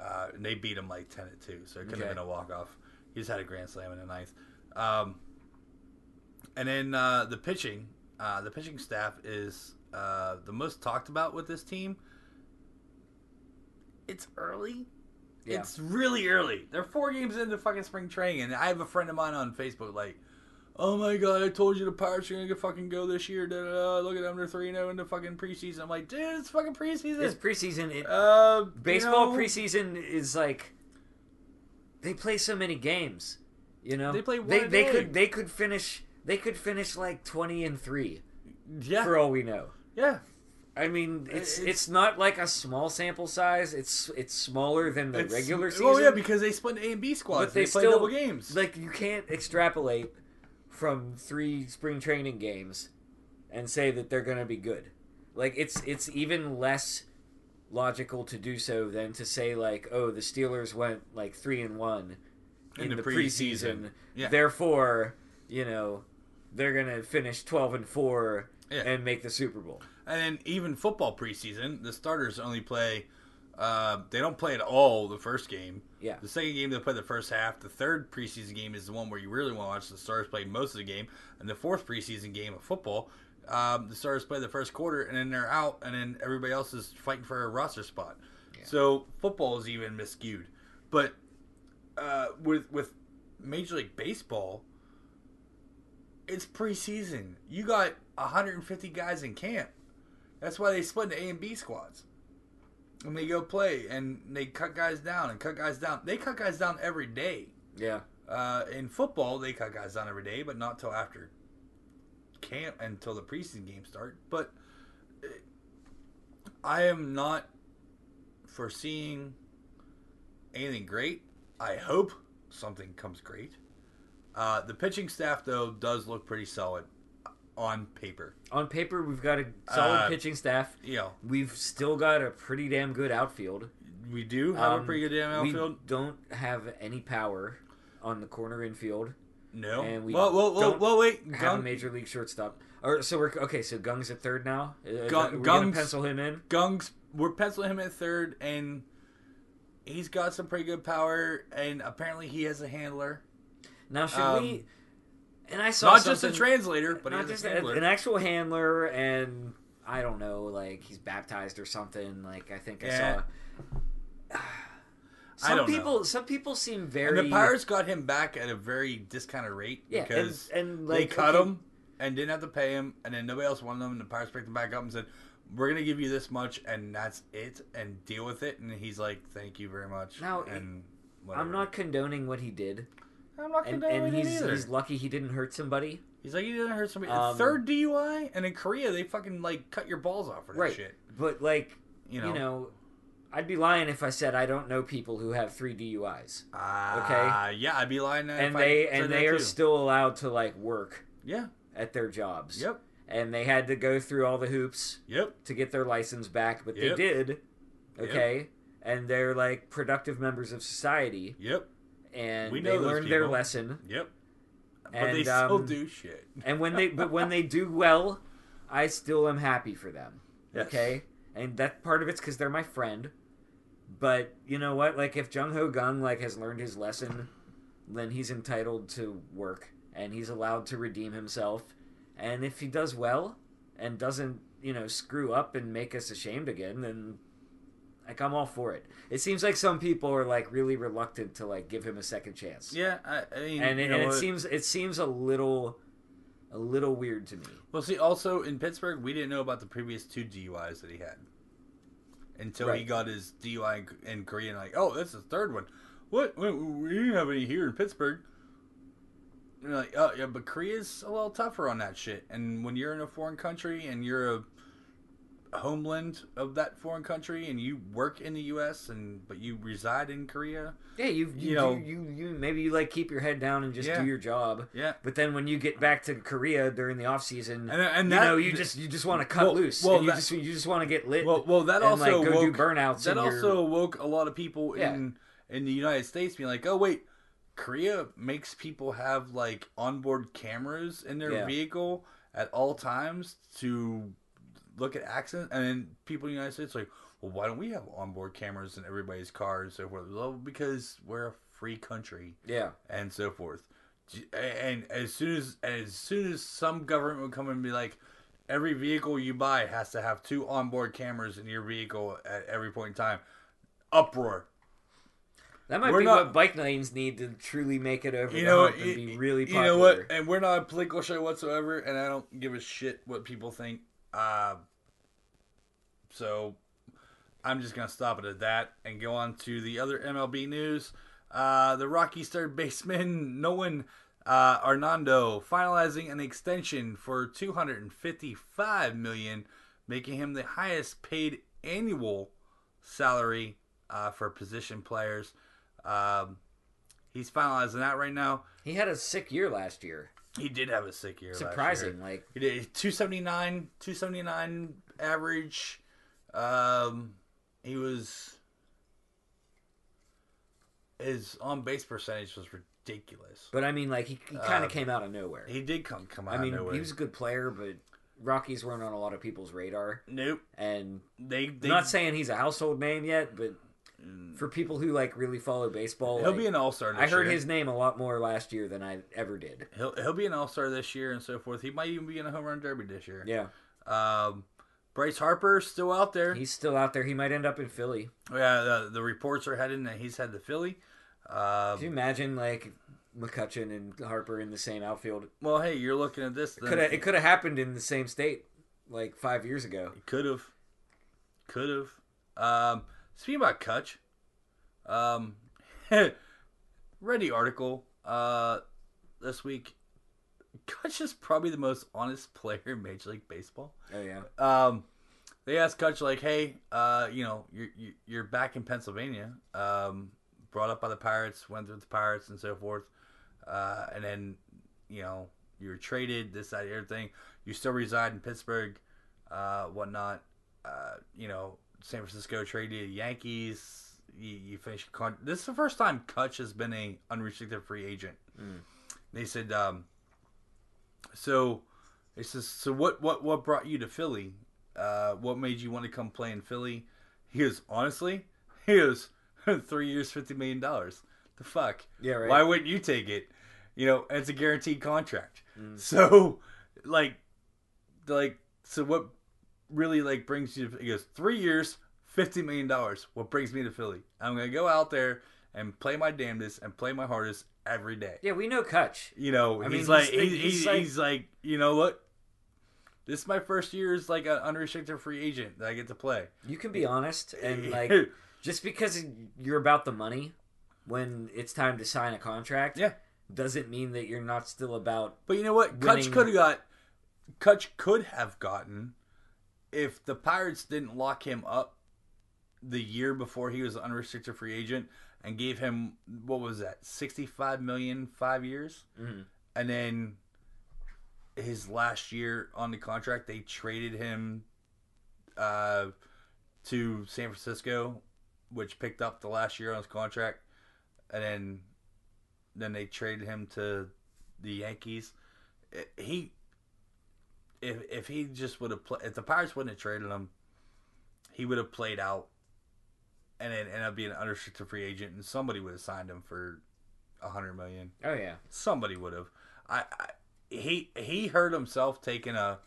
Uh, and they beat him like ten to two, so it could have been a walk off. He just had a grand slam in the ninth. Um, and then uh, the pitching, uh, the pitching staff is uh, the most talked about with this team. It's early. Yeah. It's really early. They're four games into fucking spring training, and I have a friend of mine on Facebook like, "Oh my god, I told you the Pirates are gonna fucking go this year." Da, da, da. Look at them, they're three zero in the fucking preseason. I'm like, dude, it's fucking preseason. It's preseason. It, uh, baseball you know, preseason is like they play so many games. You know, They play one They, they day. could they could finish they could finish like twenty and three Yeah, for all we know. yeah. I mean, uh, it's It's- it's not like a small sample size. It's it's smaller than the regular season. Oh yeah, because they split A and B squads. but they, they, play still double games. Like you can't extrapolate from three spring training games and say that they're going to be good. Like it's it's even less logical to do so than to say like, oh, the Steelers went like three and one in, In the, the preseason. preseason. Yeah. Therefore, you know, they're going to finish twelve and four Yeah. and make the Super Bowl. And then even football preseason, the starters only play. Uh, they don't play at all the first game. Yeah. The second game they play the first half. The third preseason game is the one where you really want to watch. The stars play most of the game, and the fourth preseason game of football, um, the stars play the first quarter, and then they're out, and then everybody else is fighting for a roster spot. So football is even miscued. But uh, with with Major League Baseball, it's preseason. You got 150 guys in camp. That's why they split into A and B squads. And they go play and they cut guys down and cut guys down. They cut guys down every day. Yeah. Uh, in football, they cut guys down every day, but not till after camp until the preseason games start. But uh, I am not foreseeing anything great. I hope something comes great. Uh, the pitching staff, though, does look pretty solid on paper. On paper, we've got a solid Uh, pitching staff. Yeah, We've still got a pretty damn good outfield. we do have a Um, pretty good damn outfield. We don't have any power on the corner infield. no. and we well, well, well, don't well, wait. Have a major league shortstop. Or so we're okay. So Kang's at third now. Kang- we're gonna Kang's- pencil him in. Kang's we're penciling him at third, and he's got some pretty good power, and apparently he has a handler, Now should Um, we? And I saw not just a translator, but he not has just a an actual handler, and I don't know, like he's baptized or something. Like I think I Yeah. saw. Some don't know. people, some people seem and very. the Pirates got him back at a very discounted rate yeah, because and they like cut okay, him and didn't have to pay him, and then nobody else wanted him, and the Pirates picked him back up and said, "We're gonna give you this much, and that's it, and deal with it." And he's like, "Thank you very much." Now, and I'm not condoning what he did, I'm not and, condoning and it he's either. he's lucky he didn't hurt somebody. He's like, he didn't hurt somebody. Um, Third DUI, and in Korea they fucking like cut your balls off for that Right. shit. But like You know. you know, I'd be lying if I said I don't know people who have three DUIs, Uh, Yeah, I'd be lying. and I they said and they are too. still allowed to like work Yeah. at their jobs. Yep. And they had to go through all the hoops Yep. to get their license back, but Yep. they did. Okay. And they're like productive members of society, Yep. and We they learned their lesson. Yep. But And, they still um, do shit. And when they but when they do well, I still am happy for them. Yes. Okay, and that part of it's because they're my friend. But you know what? Like if Jung Ho Kang like has learned his lesson, then he's entitled to work and he's allowed to redeem himself. And if he does well and doesn't you know screw up and make us ashamed again, then like I'm all for it. It seems like some people are like really reluctant to like give him a second chance. Yeah, I, I mean, And it, and it seems it seems a little a little weird to me. Well, see, also in Pittsburgh, we didn't know about the previous two DUIs that he had until he got his DUI in, in Korea. And like, oh, that's the third one. What? We didn't have any here in Pittsburgh. And you're like, oh yeah, but Korea's a little tougher on that shit. And when you're in a foreign country and you're a homeland of that foreign country and you work in the U.S. and but you reside in Korea, Yeah, you you You know- you you maybe you like keep your head down and just Yeah. do your job. yeah, But then when you get back to Korea during the off season, And- uh, and you that- know you just you just want to cut Well- loose. well, and you that- just you just want to get lit. Well, well, that and, also like, go do woke, burnouts That your- also woke a lot of people Yeah. in in the United States being like, oh wait, Korea makes people have like onboard cameras in their Yeah. vehicle at all times to look at accidents, and then people in the United States like, well, why don't we have onboard cameras in everybody's cars? And so forth? Well, because we're a free country Yeah. and so forth. And as soon as as soon as some government would come and be like, every vehicle you buy has to have two onboard cameras in your vehicle at every point in time, uproar. That might We're be not- what bike lanes need to truly make it over You the know, hump and you, be really you popular. know what? And we're not a political show whatsoever, and I don't give a shit what people think. Uh, so I'm just gonna stop it at that and go on to the other MLB news. Uh, the Rockies third baseman Nolan uh, Arenado finalizing an extension for 255 million, making him the highest paid annual salary uh, for position players. Um, he's finalizing that right now. He had a sick year last year. He did have a sick year. last year. Surprising. Like He did 279, 279 average. Um, he was his on base percentage was ridiculous. but I mean like he, he kind of came out of nowhere. He did come come out. I mean, of nowhere. he was a good player, but Rockies weren't on a lot of people's radar. nope. And They they I'm not saying he's a household name yet, but for people who like really follow baseball, he'll like, be an all star. I heard his name a lot more last year than I ever did. He'll he'll be an all star this year and so forth. He might even be in a home run derby this year. Yeah, Um, Bryce Harper still out there. he's still out there. He might end up in Philly. yeah, the, the reports are heading that he's had the Philly. Um, Can you imagine like McCutcheon and Harper in the same outfield? well, hey, you're looking at this. then- Could it could have happened in the same state like five years ago? It could have. Could have. Um, speaking about Kutch, um, read the article uh, this week. Kutch is probably the most honest player in Major League Baseball. Oh yeah, Um, they asked Kutch like, "Hey, uh, you know, you're you- you're back in Pennsylvania, um, brought up by the Pirates, went through the Pirates, and so forth, uh, and then, you know, you were traded, this, that, everything. You still reside in Pittsburgh, uh, whatnot. Uh, you know, San Francisco traded the Yankees. You, you finished. Con- this is the first time Kutch has been a unrestricted free agent. They said, um, so." It says, so what, what, what brought you to Philly? Uh, what made you want to come play in Philly? He goes, honestly, he goes, three years, $50 million. The fuck? Yeah, right. Why wouldn't you take it? You know, it's a guaranteed contract. So, like, like, so what really, like, brings you to, he goes, three years, $50 million. What brings me to Philly? I'm to go out there and play my damnedest and play my hardest every day. yeah. We know Kutch. You know, I he's mean, like, he's- he's, he's like- he's like, you know what? This is my first year as like an unrestricted free agent that I get to play. You can be honest and like just because you're about the money when it's time to sign a contract, Yeah. doesn't mean that you're not still about. But you know what? Kutch could have got, Kutch could have gotten, if the Pirates didn't lock him up the year before he was an unrestricted free agent and gave him what was that sixty five million five years, Mhm. and then his last year on the contract they traded him uh, to San Francisco, which picked up the last year on his contract, and then then they traded him to the Yankees. He if if he just would have played if the Pirates wouldn't have traded him, he would have played out and then ended up being an unrestricted free agent, and somebody would have signed him for a hundred million. Oh yeah, Somebody would have. I, I he he hurt himself taking a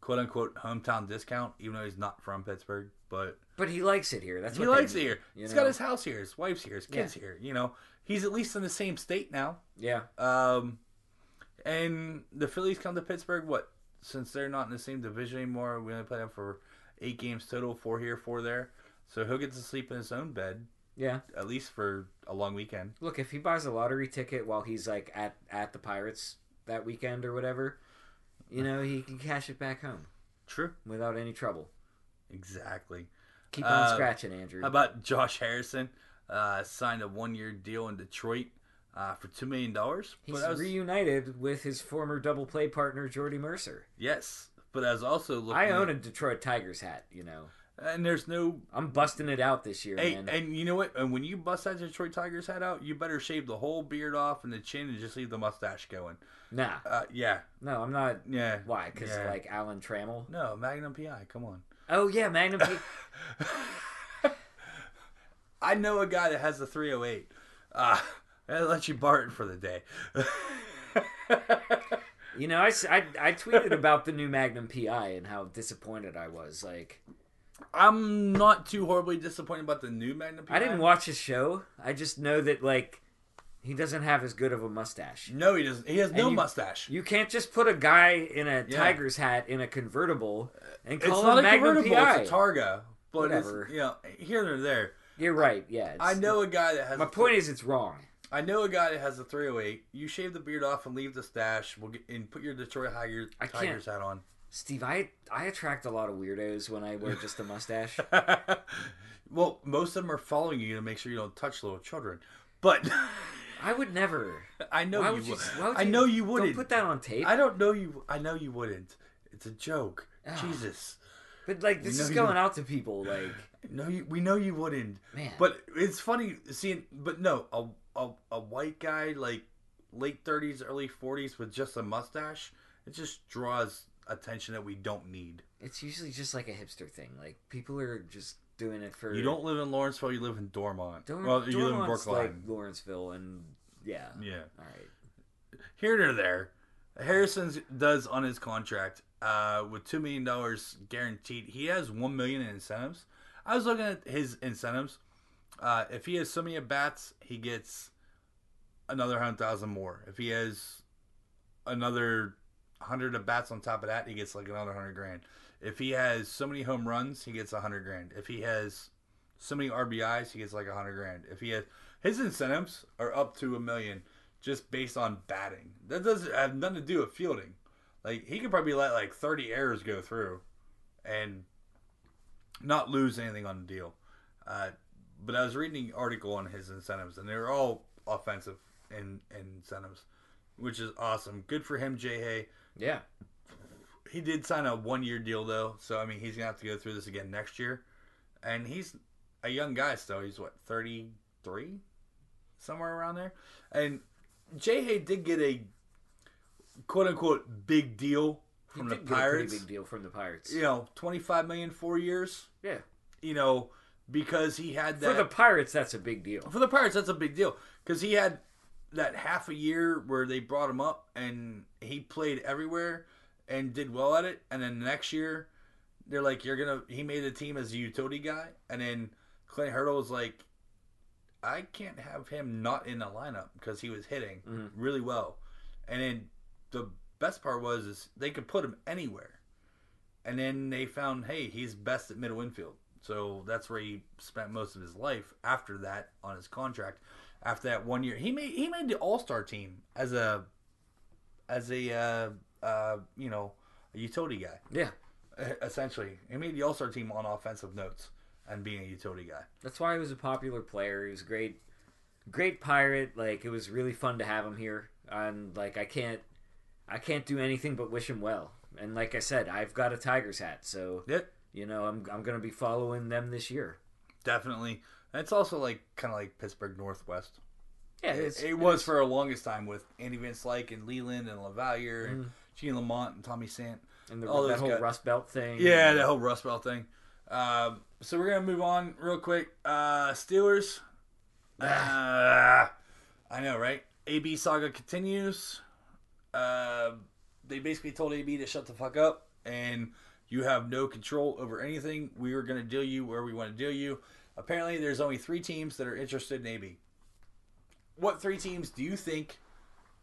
quote unquote hometown discount, even though he's not from Pittsburgh, but but he likes it here. That's he likes it here. He's know? got his house here, his wife's here, his kids Yeah. here. You know, he's at least in the same state now. yeah. Um, and the Phillies come to Pittsburgh. What? Since they're not in the same division anymore, we only play them for eight games total, four here, four there. So he'll get to sleep in his own bed Yeah. at least for a long weekend. Look, if he buys a lottery ticket while he's like at at the Pirates that weekend or whatever, you know, he can cash it back home True. without any trouble. Exactly. Keep on Uh, scratching, Andrew. How about Josh Harrison? Uh, signed a one-year deal in Detroit uh, for two million dollars. He's reunited with his former double play partner Jordy Mercer. yes, but as also looking. I own a Detroit Tigers hat, you know. and there's no. I'm busting it out this year, Hey, man. and you know what? And when you bust that Detroit Tigers hat out, you better shave the whole beard off and the chin and just leave the mustache going. nah, Uh, yeah, no, I'm not. yeah. Why? Because Yeah. like Alan Trammell. No, Magnum PI. Come on. Oh yeah, Magnum. PI. I know a guy that has a 308. Uh, I'll let you borrow it for the day. you know, I I tweeted about the new Magnum PI and how disappointed I was. Like, I'm not too horribly disappointed about the new Magnum PI. I didn't watch his show. I just know that like he doesn't have as good of a mustache. No, he doesn't. He has no you- mustache. You can't just put a guy in a Yeah. Tiger's hat in a convertible uh, and it's call not him a Magnum convertible. PI. It's a Targa. But Whatever. it's you know here or there. You're right. Yeah. I know a guy that has. My a- point is, it's wrong. I know a guy that has a 308. You shave the beard off and leave the stash. We'll get and put your Detroit Tigers, I can't- Tigers hat on. Steve, I I attract a lot of weirdos when I wear just a mustache. well, most of them are following you to make sure you don't touch little children. But I would never. I know Why you would you? would. I know you wouldn't. Don't put that on tape. I don't know you. I know you wouldn't. It's a joke. Ah. Jesus. But like this is going out to people. Like No, you, we know you wouldn't. Man. But it's funny seeing. But no, a a, a white guy like late thirties, early forties with just a mustache, it just draws attention that we don't need. it's usually just like a hipster thing. Like people are just doing it for. You don't live in Lawrenceville. You live in Dormont. Dorm, well, you live in Brookline. like Lawrenceville, and yeah. yeah. All right. Here or there, Harrison does on his contract uh, with two million dollars guaranteed. He has one million in incentives. I was looking at his incentives. Uh, if he has so many at bats, he gets another hundred thousand more. If he has another hundred at bats on top of that, he gets like another hundred grand. If he has so many home runs, he gets a hundred grand. If he has so many RBIs, he gets like a hundred grand. If he has his incentives are up to a million just based on batting. That doesn't have nothing to do with fielding. Like he could probably let like thirty errors go through, and not lose anything on the deal. Uh, but I was reading an article on his incentives, and they're all offensive in, in incentives, which is awesome. Good for him, Jay Hay. Yeah. He did sign a one year deal though, so I mean he's gonna have to go through this again next year. And he's a young guy still. He's what thirty three, somewhere around there. And Jay Hay did get a quote unquote big deal He from the a pretty Pirates. big deal from the Pirates. You know, twenty five million four years. Yeah. You know, because he had that For the Pirates, that's a big deal. for the Pirates, that's a big deal because he had that half a year where they brought him up and he played everywhere and did well at it. And then the next year, they're like, "You're gonna." He made the team as a utility guy, and then Clint Hurdle was like, "I can't have him not in the lineup because he was hitting Mhm. really well." And then the best part was is they could put him anywhere, and then they found, hey, he's best at middle infield. So that's where he spent most of his life after that on his contract. After that one year, he made he made the All Star team as a as a uh, uh, you know a utility guy. Yeah. Essentially, he made the All Star team on offensive notes and being a utility guy. That's why he was a popular player. He was a great, great pirate. Like it was really fun to have him here. And like I can't, I can't do anything but wish him well. And like I said, I've got a Tigers hat, so Yep, you know I'm I'm gonna be following them this year. definitely. And it's also like kind of like Pittsburgh Northwest. Yeah, It, it's, it was for a longest time with Andy Van Slyke and Leyland and LaValliere and Gene Lamont and Tommy Sandt. and the, all that whole Rust Belt thing. Yeah, the whole Rust Belt thing. Um, so we're gonna move on real quick. Uh, Steelers. Uh, I know, right? AB saga continues. Uh, they basically told AB to shut the fuck up, and you have no control over anything. We are gonna deal you where we want to deal you. Apparently, there's only three teams that are interested in AB. What three teams do you think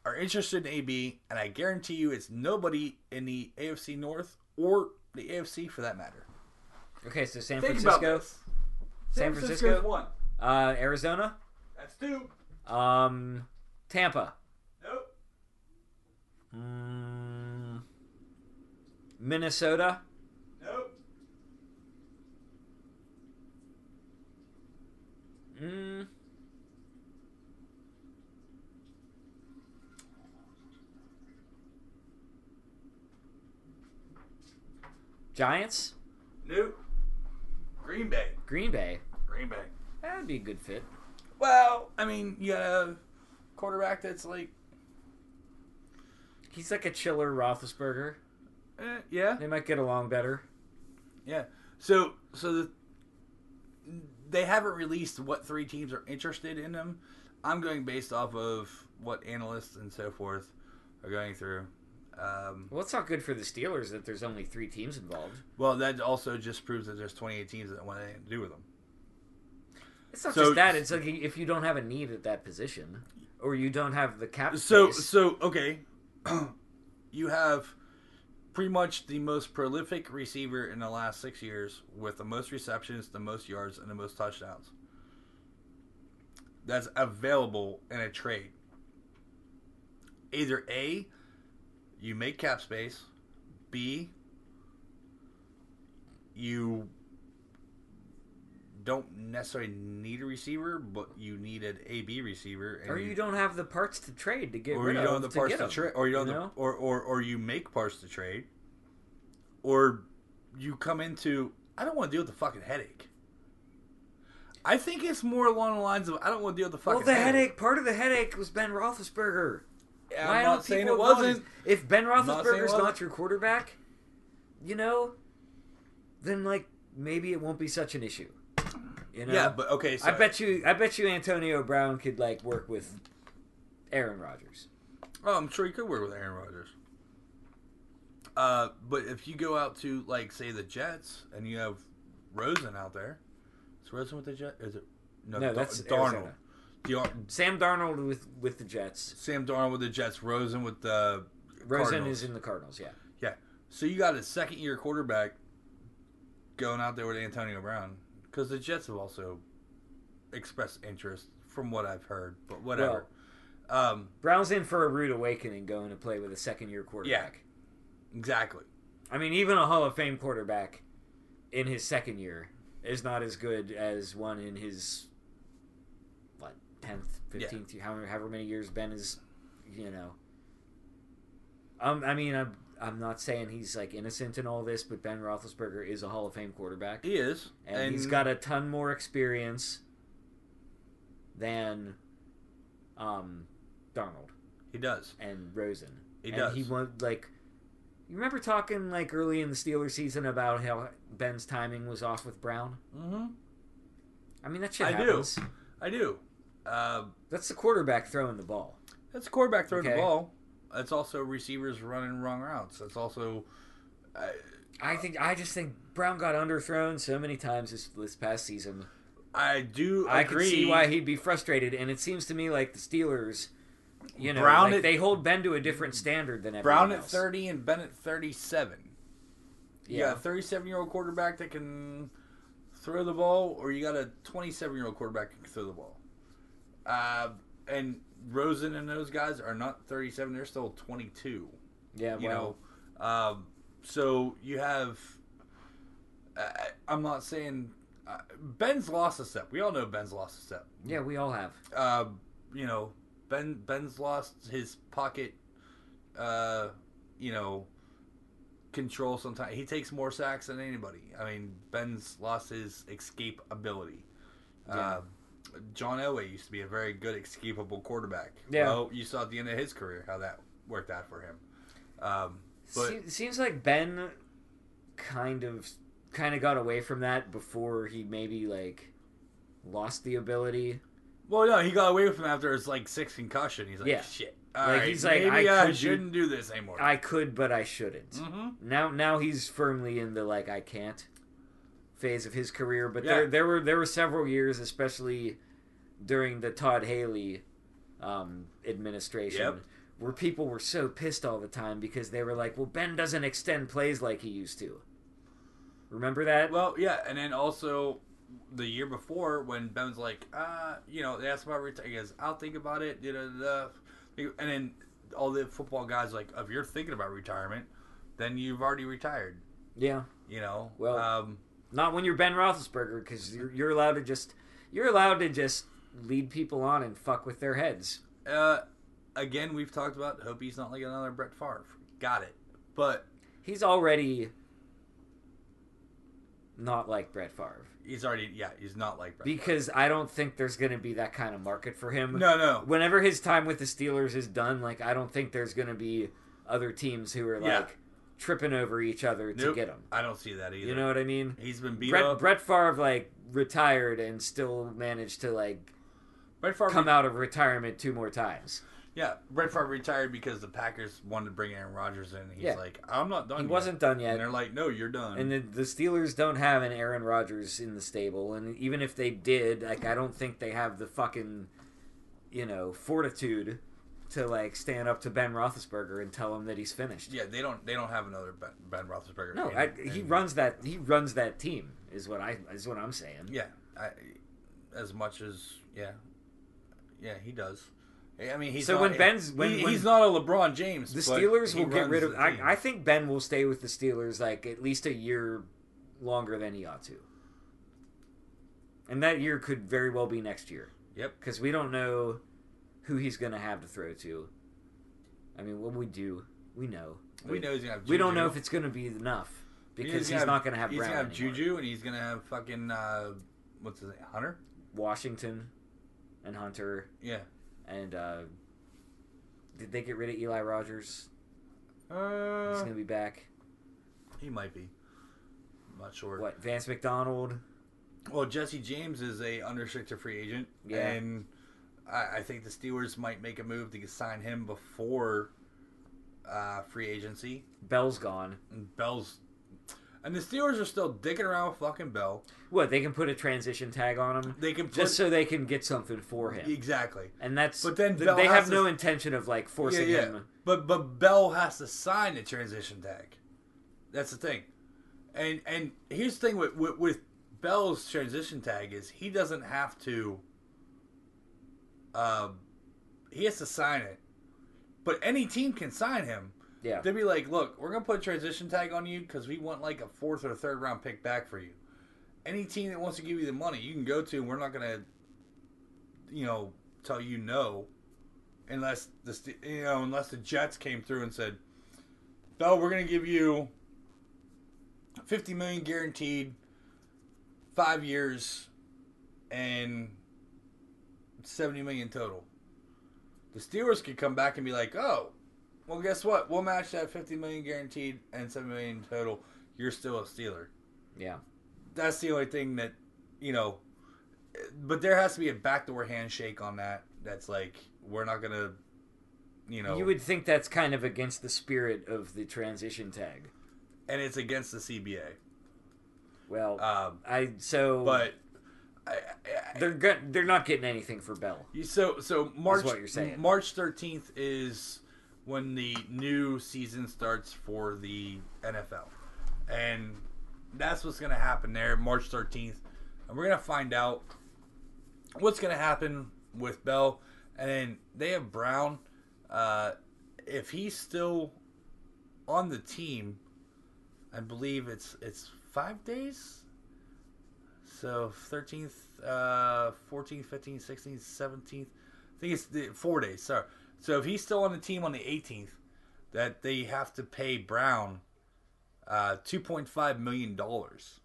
are interested in AB? And I guarantee you, it's nobody in the AFC North or the AFC for that matter. Okay, so San Think about Francisco, this. San Francisco's Francisco, one. uh, Arizona, That's two. um, Tampa, Nope. mm, Minnesota, Nope. Mm, Giants, Nope. Green Bay. Green Bay. Green Bay. That'd be a good fit. Well, I mean, you got a quarterback that's like, He's like a chiller Roethlisberger. eh, yeah, They might get along better. yeah. So, so the they haven't released what three teams are interested in him. I'm going based off of what analysts and so forth are going through. Um, Well, it's not good for the Steelers that there's only three teams involved. well, that also just proves that there's 28 teams that want anything to do with them. It's not So- just that. It's like if you don't have a need at that position, or you don't have the cap So, space. so okay, you have pretty much the most prolific receiver in the last six years with the most receptions, the most yards, and the most touchdowns. That's available in a trade. Either A, you make cap space, B, you don't necessarily need a receiver, but you need an AB receiver, and or you don't have the parts to trade to get or rid you of don't have the parts to trade, or you don't, you know? the, or, or or you make parts to trade, or you come into I don't want to deal with the fucking headache. I think it's more along the lines of I don't want to deal with the fucking. Well, the headache. Part of the headache was Ben Roethlisberger. Yeah, Why I'm don't not saying it wasn't. If Ben not Roethlisberger's wasn't. not your quarterback, you know, then like maybe it won't be such an issue. You know? Yeah, but okay. So I bet you. I bet you Antonio Brown could like work with Aaron Rodgers. Oh, I'm sure he could work with Aaron Rodgers. Uh, but if you go out to like say the Jets and you have Rosen out there, is Rosen with the Jets? Is it no? No, that's Darnold. Arizona. Dar- Sam Darnold with with the Jets. Sam Darnold with the Jets. Rosen with the Rosen Cardinals. is in the Cardinals. Yeah. Yeah. So you got a second year quarterback going out there with Antonio Brown because the Jets have also expressed interest from what I've heard, but whatever. um, Brown's in for a rude awakening going to play with a second year quarterback. exactly. I mean, even a Hall of Fame quarterback in his second year is not as good as one in his what tenth, fifteenth however, however many years Ben is, you know. Um, I mean, I'm I'm not saying he's like innocent in all this, but Ben Roethlisberger is a Hall of Fame quarterback, He is, and, he's got a ton more experience than um Darnold he does. and Rosen. He and does. He went like. You remember talking like early in the Steelers season about how Ben's timing was off with Brown? Mm-hmm. I mean that shit I do. happens. I do. Uh, That's the quarterback throwing the ball. that's a quarterback throwing Okay. the ball. That's also receivers running wrong routes. That's also. Uh, I think I just think Brown got underthrown so many times this this past season. I do I can agree. see why he'd be frustrated, and it seems to me like the Steelers, you know, Brown like at- they hold Ben to a different standard than everyone Brown at else. 30 and Bennett 37. You Yeah. got a 37 year old quarterback that can throw the ball, or you got a 27 year old quarterback that can throw the ball. Uh, and Rosen and those guys are not 37; they're still 22. Yeah, You well, know, um, so you have. I, I'm not saying uh, Ben's lost a step. We all know Ben's lost a step. yeah, we all have. Uh, you know, Ben Ben's lost his pocket. Uh, you know, control. Sometimes he takes more sacks than anybody. I mean, Ben's lost his escape ability. Yeah. John Elway used to be a very good escapable quarterback. Yeah. Well, you saw at the end of his career how that worked out for him. Um, but Se- seems like Ben kind of kind of got away from that before he maybe like lost the ability. well, no, he got away from it after his like six concussion. He's like, Yeah. shit. Like, All right, he's like, maybe I I, shouldn't do this anymore. I could, but I shouldn't. hmm Now, now he's firmly in the like I can't phase of his career. But Yeah. there, there were there were several years, especially during the Todd Haley um, administration, Yep. where people were so pissed all the time because they were like, "Well, Ben doesn't extend plays like he used to." Remember that? Well, yeah, and then also the year before when Ben was like, uh, you know, asked about retiring. He goes, I'll think about it. Da, da, da. And then all the football guys like, if you're thinking about retirement, then you've already retired. yeah. You know. Well- um, Not when you're Ben Roethlisberger, because you're, you're allowed to just you're allowed to just lead people on and fuck with their heads. uh, again, we've talked about. Hope he's not like another Brett Favre. Got it. But He's already not like Brett Favre. He's already yeah. He's not like Brett Because I don't think there's going to be that kind of market for him. Favre. no no Whenever his time with the Steelers is done, like I don't think there's going to be other teams who are like Yeah. Tripping over each other to get him. I don't see that either. You know what I mean? he's been beat Brett, up. Brett Favre like retired and still managed to like Brett Favre come out of retirement two more times. Yeah, Brett Favre retired because the Packers wanted to bring Aaron Rodgers in. He's Yeah. like, I'm not done. He yet." wasn't done yet. And they're like, No, you're done. And the, the Steelers don't have an Aaron Rodgers in the stable, and even if they did, like I don't think they have the fucking, you know, fortitude to like stand up to Ben Roethlisberger and tell him that he's finished. yeah, they don't. They don't have another Ben, ben Roethlisberger. No, in- I, he in- runs that. He runs that team. Is what I is what I'm saying. Yeah, I, as much as yeah, yeah, he does. I mean, he's So not, when Ben's- when- he- when- he's not a LeBron James. The Steelers will get rid of. I. I think Ben will stay with the Steelers like at least a year longer than he ought to, and that year could very well be next year. Yep. because we don't know who he's going to have to throw to. I mean, what we do, we know. we know he's gonna have. Juju. We don't know if it's going to be enough because he's, gonna not going to have He's gonna have anymore. Juju, and he's gonna have fucking uh, what's his name, Hunter. Washington and Hunter Yeah. and uh, did they get rid of Eli Rogers? He's Uh, going to be back. he might be. I'm not sure. What Vance McDonald? Well, Jesse James is a unrestricted free agent, Yeah. and I, I think the Steelers might make a move to sign him before uh, free agency. Bell's gone. And Bell's, and the Steelers are still dicking around with fucking Bell. What they can put a transition tag on him They can put, just so they can get something for him, exactly. and that's. But then Bell they have to- no intention of like forcing yeah, yeah. him. But but Bell has to sign the transition tag. That's the thing. And and here's the thing with, with with Bell's transition tag is he doesn't have to. Um, he has to sign it, but any team can sign him. Yeah. They'd be like, "Look, we're gonna put a transition tag on you because we want like a fourth or third round pick back for you. Any team that wants to give you the money, you can go to, and we're not gonna, you know, tell you no, unless the you know unless the Jets came through and said, Bell, we're gonna give you fifty million guaranteed, five years, and seventy million total. The Steelers could come back and be like, oh." Well, guess what? We'll match that fifty million guaranteed and seventy million total. You're still a Steeler. Yeah. That's the only thing that, you know. But there has to be a backdoor handshake on that. That's like we're not gonna, you know, You would think that's kind of against the spirit of the transition tag. and it's against the CBA. Well, Um, I so but they're go- they're not getting anything for Bell. So so March what you're saying. March thirteenth is when the new season starts for the NFL, and that's what's going to happen there. March thirteenth, and we're going to find out what's going to happen with Bell, and then they have Brown. Uh, if he's still on the team, I believe it's it's five days. So 13th, uh, 14th, 15th, 16th, 17th. I think it's the, four days. Sorry. So if he's still on the team on the 18th, that they have to pay Brown uh, 2.5 million dollars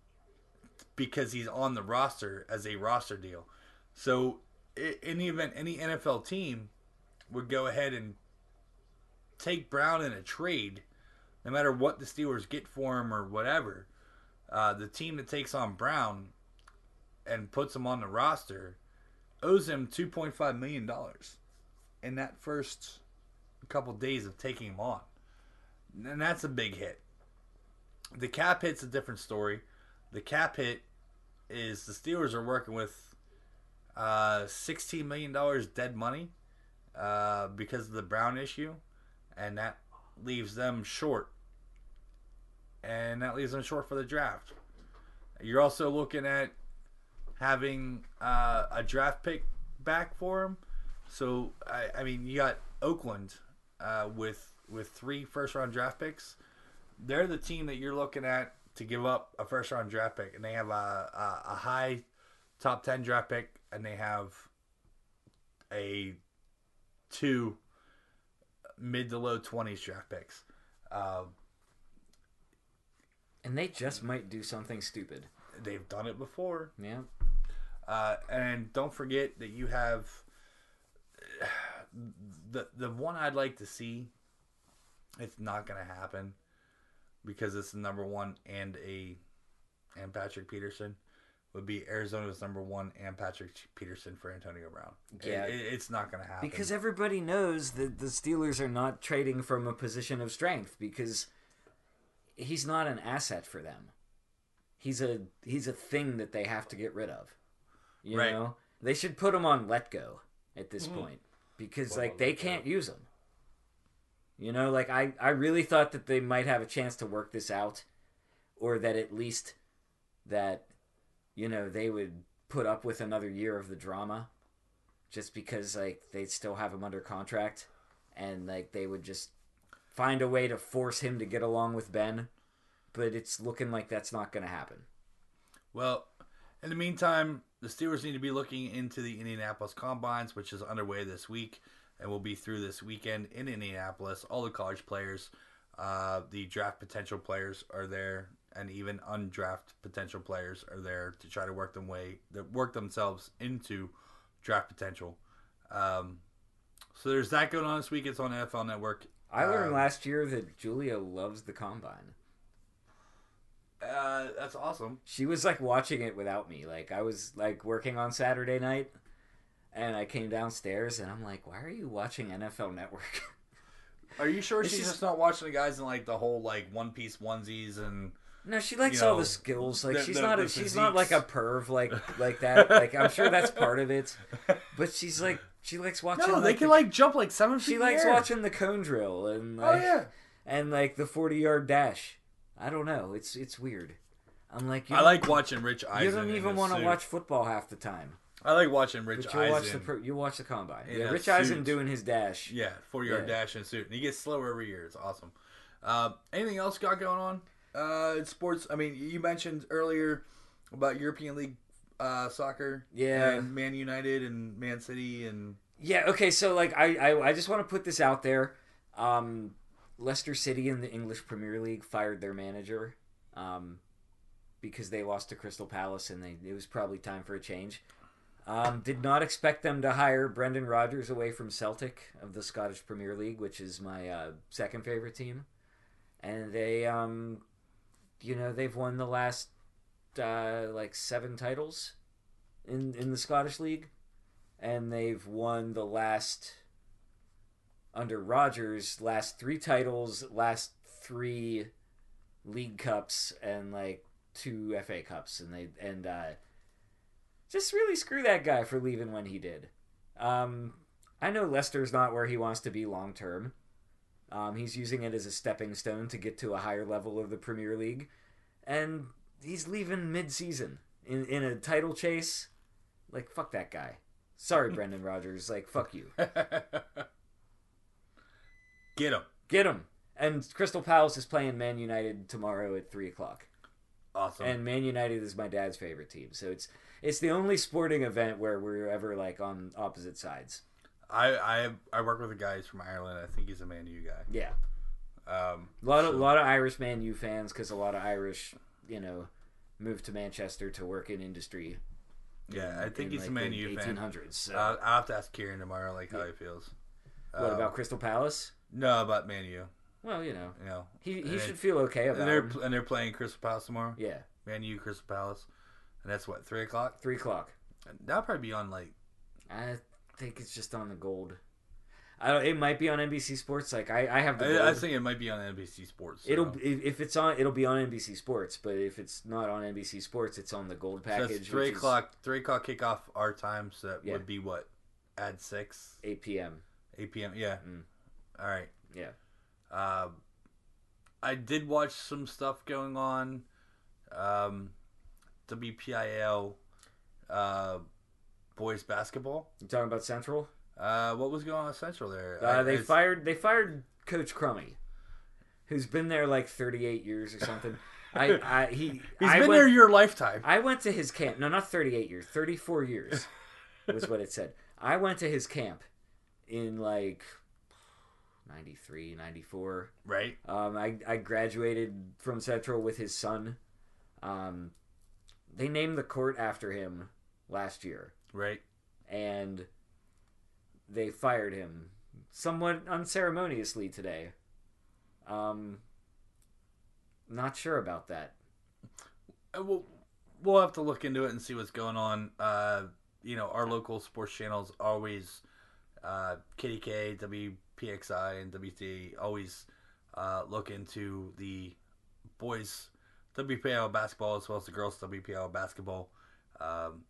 because he's on the roster as a roster deal. So in the event any NFL team would go ahead and take Brown in a trade, no matter what the Steelers get for him or whatever, uh, the team that takes on Brown and puts him on the roster owes him two point five million dollars in that first couple days of taking him on, and that's a big hit. The cap hit's a different story. The cap hit is the Steelers are working with uh, sixteen million dollars dead money uh, because of the Brown issue, and that leaves them short. And that leaves them short for the draft. You're also looking at having uh, a draft pick back for him. So I, I mean, you got Oakland uh, with with three first round draft picks. They're the team that you're looking at to give up a first round draft pick, and they have a a, a high top ten draft pick, and they have a two mid to low twenties draft picks. Uh, And they just might do something stupid. they've done it before. Yeah. Uh, and don't forget that you have the the one I'd like to see. It's not going to happen because it's the number one and a and Patrick Peterson would be Arizona's number one and Patrick Peterson for Antonio Brown. Yeah. It- it- it's not going to happen Because everybody knows that the Steelers are not trading from a position of strength because he's not an asset for them. He's a he's a thing that they have to get rid of. You Right. know, they should put him on let go at this mm-hmm. point because Well, like they can't use him. You know, like I I really thought that they might have a chance to work this out, or that at least that you know they would put up with another year of the drama just because like they still have him under contract and like they would just find a way to force him to get along with Ben but it's looking like that's not going to happen. Well, in the meantime, the Steelers need to be looking into the Indianapolis Combines, which is underway this week and will be through this weekend in Indianapolis. All the college players, uh, the draft potential players are there, and even undraft potential players are there to try to work them way, work themselves into draft potential. Um, so there's that going on this week. It's on NFL Network. I learned Um, last year that Julia loves the combine. Uh, that's awesome. She was like watching it without me. Like I was like working on Saturday night and I came downstairs and I'm like, "Why are you watching NFL Network?" Are you sure It's she's just- just not watching the guys in like the whole like one piece onesies and? No, she likes You all the skills. Like the- she's the- not a, she's not like a perv like like that. Like I'm sure that's part of it. But she's like she likes watching. No, they can the- like jump like seven feet. she likes air. watching the cone drill and Oh yeah, and like the 40 yard dash. I don't know. It's it's weird. I'm like you I like watching Rich Eisen. You don't even want to watch football half the time. I like watching Rich But you'll watch the Eisen. you'll watch the combine. in Yeah, Rich Eisen doing his dash. yeah, four yard Yeah. dash in a suit, and he gets slower every year. It's awesome. Uh, anything else got going on? Uh, in sports. I mean, you mentioned earlier about European League uh, soccer. Yeah. and Man United and Man City and Yeah, okay, so like I I, I just want to put this out there. Um Leicester City in the English Premier League fired their manager um because they lost to Crystal Palace and they it was probably time for a change. Um, did not expect them to hire Brendan Rodgers away from Celtic of the Scottish Premier League, which is my uh, second favorite team. And they um you know, they've won the last uh, like seven titles in in the Scottish League and they've won the last under Rodgers last three titles, last three league cups, and like two FA cups, and they and uh, just really screw that guy for leaving when he did. Um, I know Leicester's not where he wants to be long term. Um, he's using it as a stepping stone to get to a higher level of the Premier League, and he's leaving mid season in in a title chase. Like fuck that guy. Sorry, Brendan Rodgers. Like fuck you. get him. Get him. And Crystal Palace is playing Man United tomorrow at three o'clock. Awesome. And Man United is my dad's favorite team, so it's it's the only sporting event where we're ever like on opposite sides. I I I work with a guy who's from Ireland. I think he's a Man U guy. Yeah, Um, a lot of a lot of Irish Man U fans because a lot of Irish, you know, moved to Manchester to work in industry. yeah, I think in, he's like, a Man U fan. 1800s. So. Uh, I'll have to ask Kieran tomorrow, like how he feels. what Um, about Crystal Palace? No, about Man U. Well, you know, You know, he he should feel okay and about they're it. and they're playing Crystal Palace tomorrow. Yeah, Man U, Crystal Palace, and that's what three o'clock. three o'clock. That'll probably be on like I think it's just on the gold. I don't, it might be on NBC Sports. Like I, I have the. I, I think it might be on NBC Sports. so- it'll if it's on, it'll be on NBC Sports. But if it's not on NBC Sports, it's on the gold So package. that's three which is o'clock. Three o'clock kickoff our time. So that Yeah. would be what? Add six, eight p.m. eight p.m. Yeah. Mm. All right. Yeah. Um, I did watch some stuff going on. Um, WPIAL, uh, boys basketball. You talking about Central? Uh, what was going on at Central there? Uh, I- they it's- fired they fired Coach Crummie, who's been there like thirty eight years or something. I, I he He's I been went, there your lifetime. I went to his camp. No, not 38 years. 34 years was what it said. I went to his camp in like 93, 94. right. Um, I, I graduated from Central with his son. Um, they named the court after him last year, Right. and they fired him somewhat unceremoniously today. Um, not sure about that. Uh, We'll, we'll have to look into it and see what's going on. Uh, you know, our local sports channels always, uh, KDK, WPXI, and WT always uh, look into the boys WPIAL basketball as well as the girls WPIAL basketball. Um,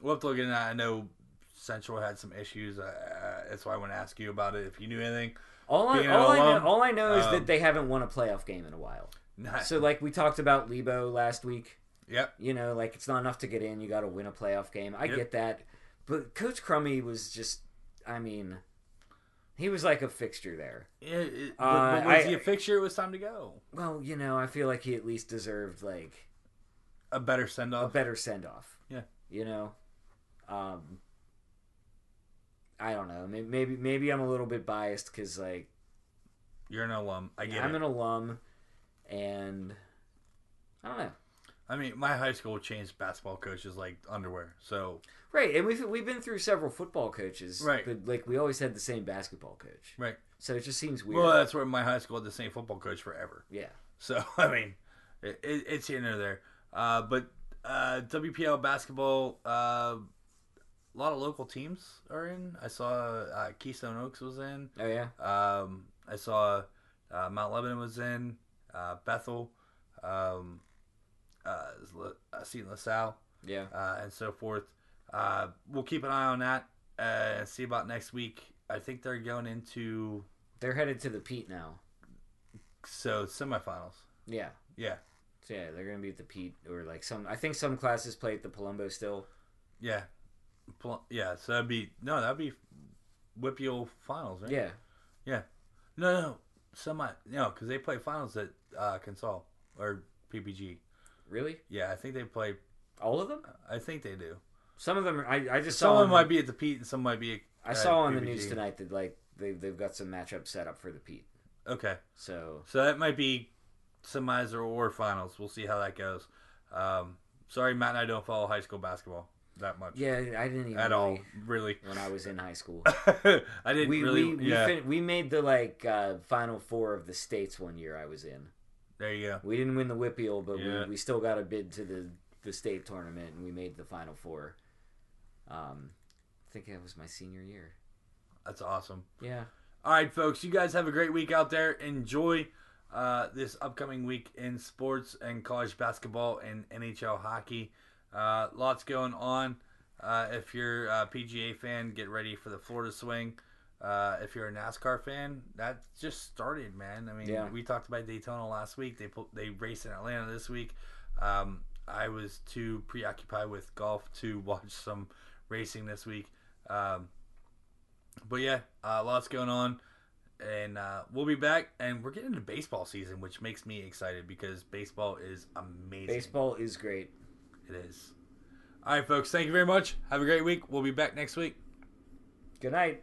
we'll have to look into that. I know Central had some issues. Uh, that's why I want to ask you about it. If you knew anything, All I, all, I know, all I know is um, that they haven't won a playoff game in a while. Not, So, like we talked about Lebo last week, yep. you know, like it's not enough to get in. You got to win a playoff game. I Yep. get that, but Coach Crummie was just, I mean, he was like a fixture there. It, it, Uh, but was I- he a fixture? It was time to go. Well, you know, I feel like he at least deserved like A better send off. a better send off. Yeah. You know, um, I don't know. May- Maybe maybe I'm a little bit biased because like You're an alum. I get I'm an alum, and I don't know. I mean, my high school changed basketball coaches like underwear. So Right, and we've we've been through several football coaches, Right. But like we always had the same basketball coach, right. so it just seems weird. Well, that's where my high school had the same football coach forever. yeah, So I mean, it, it, it's here and there. Uh, but uh, WPIAL basketball, uh, a lot of local teams are in. I saw uh, Keystone Oaks was in. oh yeah, Um, I saw uh, Mount Lebanon was in. Uh, Bethel. Um, uh, I seen LaSalle. yeah. uh, and so forth. Uh, we'll keep an eye on that uh, and see about next week. I think they're going into They're headed to the Pete now. so semifinals. Yeah, Yeah, so yeah, they're gonna be at the Pete or like some. I think some classes play at the Palumbo still. yeah, Pl- yeah. So that'd be no, that'd be WPIAL finals, right? Yeah, yeah. No, no, semi. No, because they play finals at uh, Consol or PPG. Really, Yeah, I think they play. all of them. I think they do. Some of them. Are, I I just Some saw. of them might be at the Pete, and some might be. At, I at saw on the news tonight that like they they've got some matchups set up for the Pete. Okay. So So that might be semis or, or finals. We'll see how that goes. Um, sorry, Matt and I don't follow high school basketball that much yeah, I didn't even at all. really- Really, when I was in high school. I didn't we really. we we, yeah, fin- we made the like uh, final four of the states one year I was in. There you go. We didn't win the WPIAL, but Yeah. we, we still got a bid to the the state tournament and we made the final four. Um, I think that was my senior year. That's awesome. Yeah. All right, folks, you guys have a great week out there. Enjoy uh, this upcoming week in sports and college basketball and NHL hockey. Uh, lots going on. Uh, if you're a PGA fan, get ready for the Florida swing. Uh, if you're a NASCAR fan, that just started, man. I mean, Yeah. we talked about Daytona last week. They put, they raced in Atlanta this week. Um, I was too preoccupied with golf to watch some racing this week. Um, but yeah, uh, lots going on, and uh, we'll be back. And we're getting into baseball season, which makes me excited because baseball is amazing. Baseball is great. it is. All right, folks. Thank you very much. Have a great week. We'll be back next week. Good night.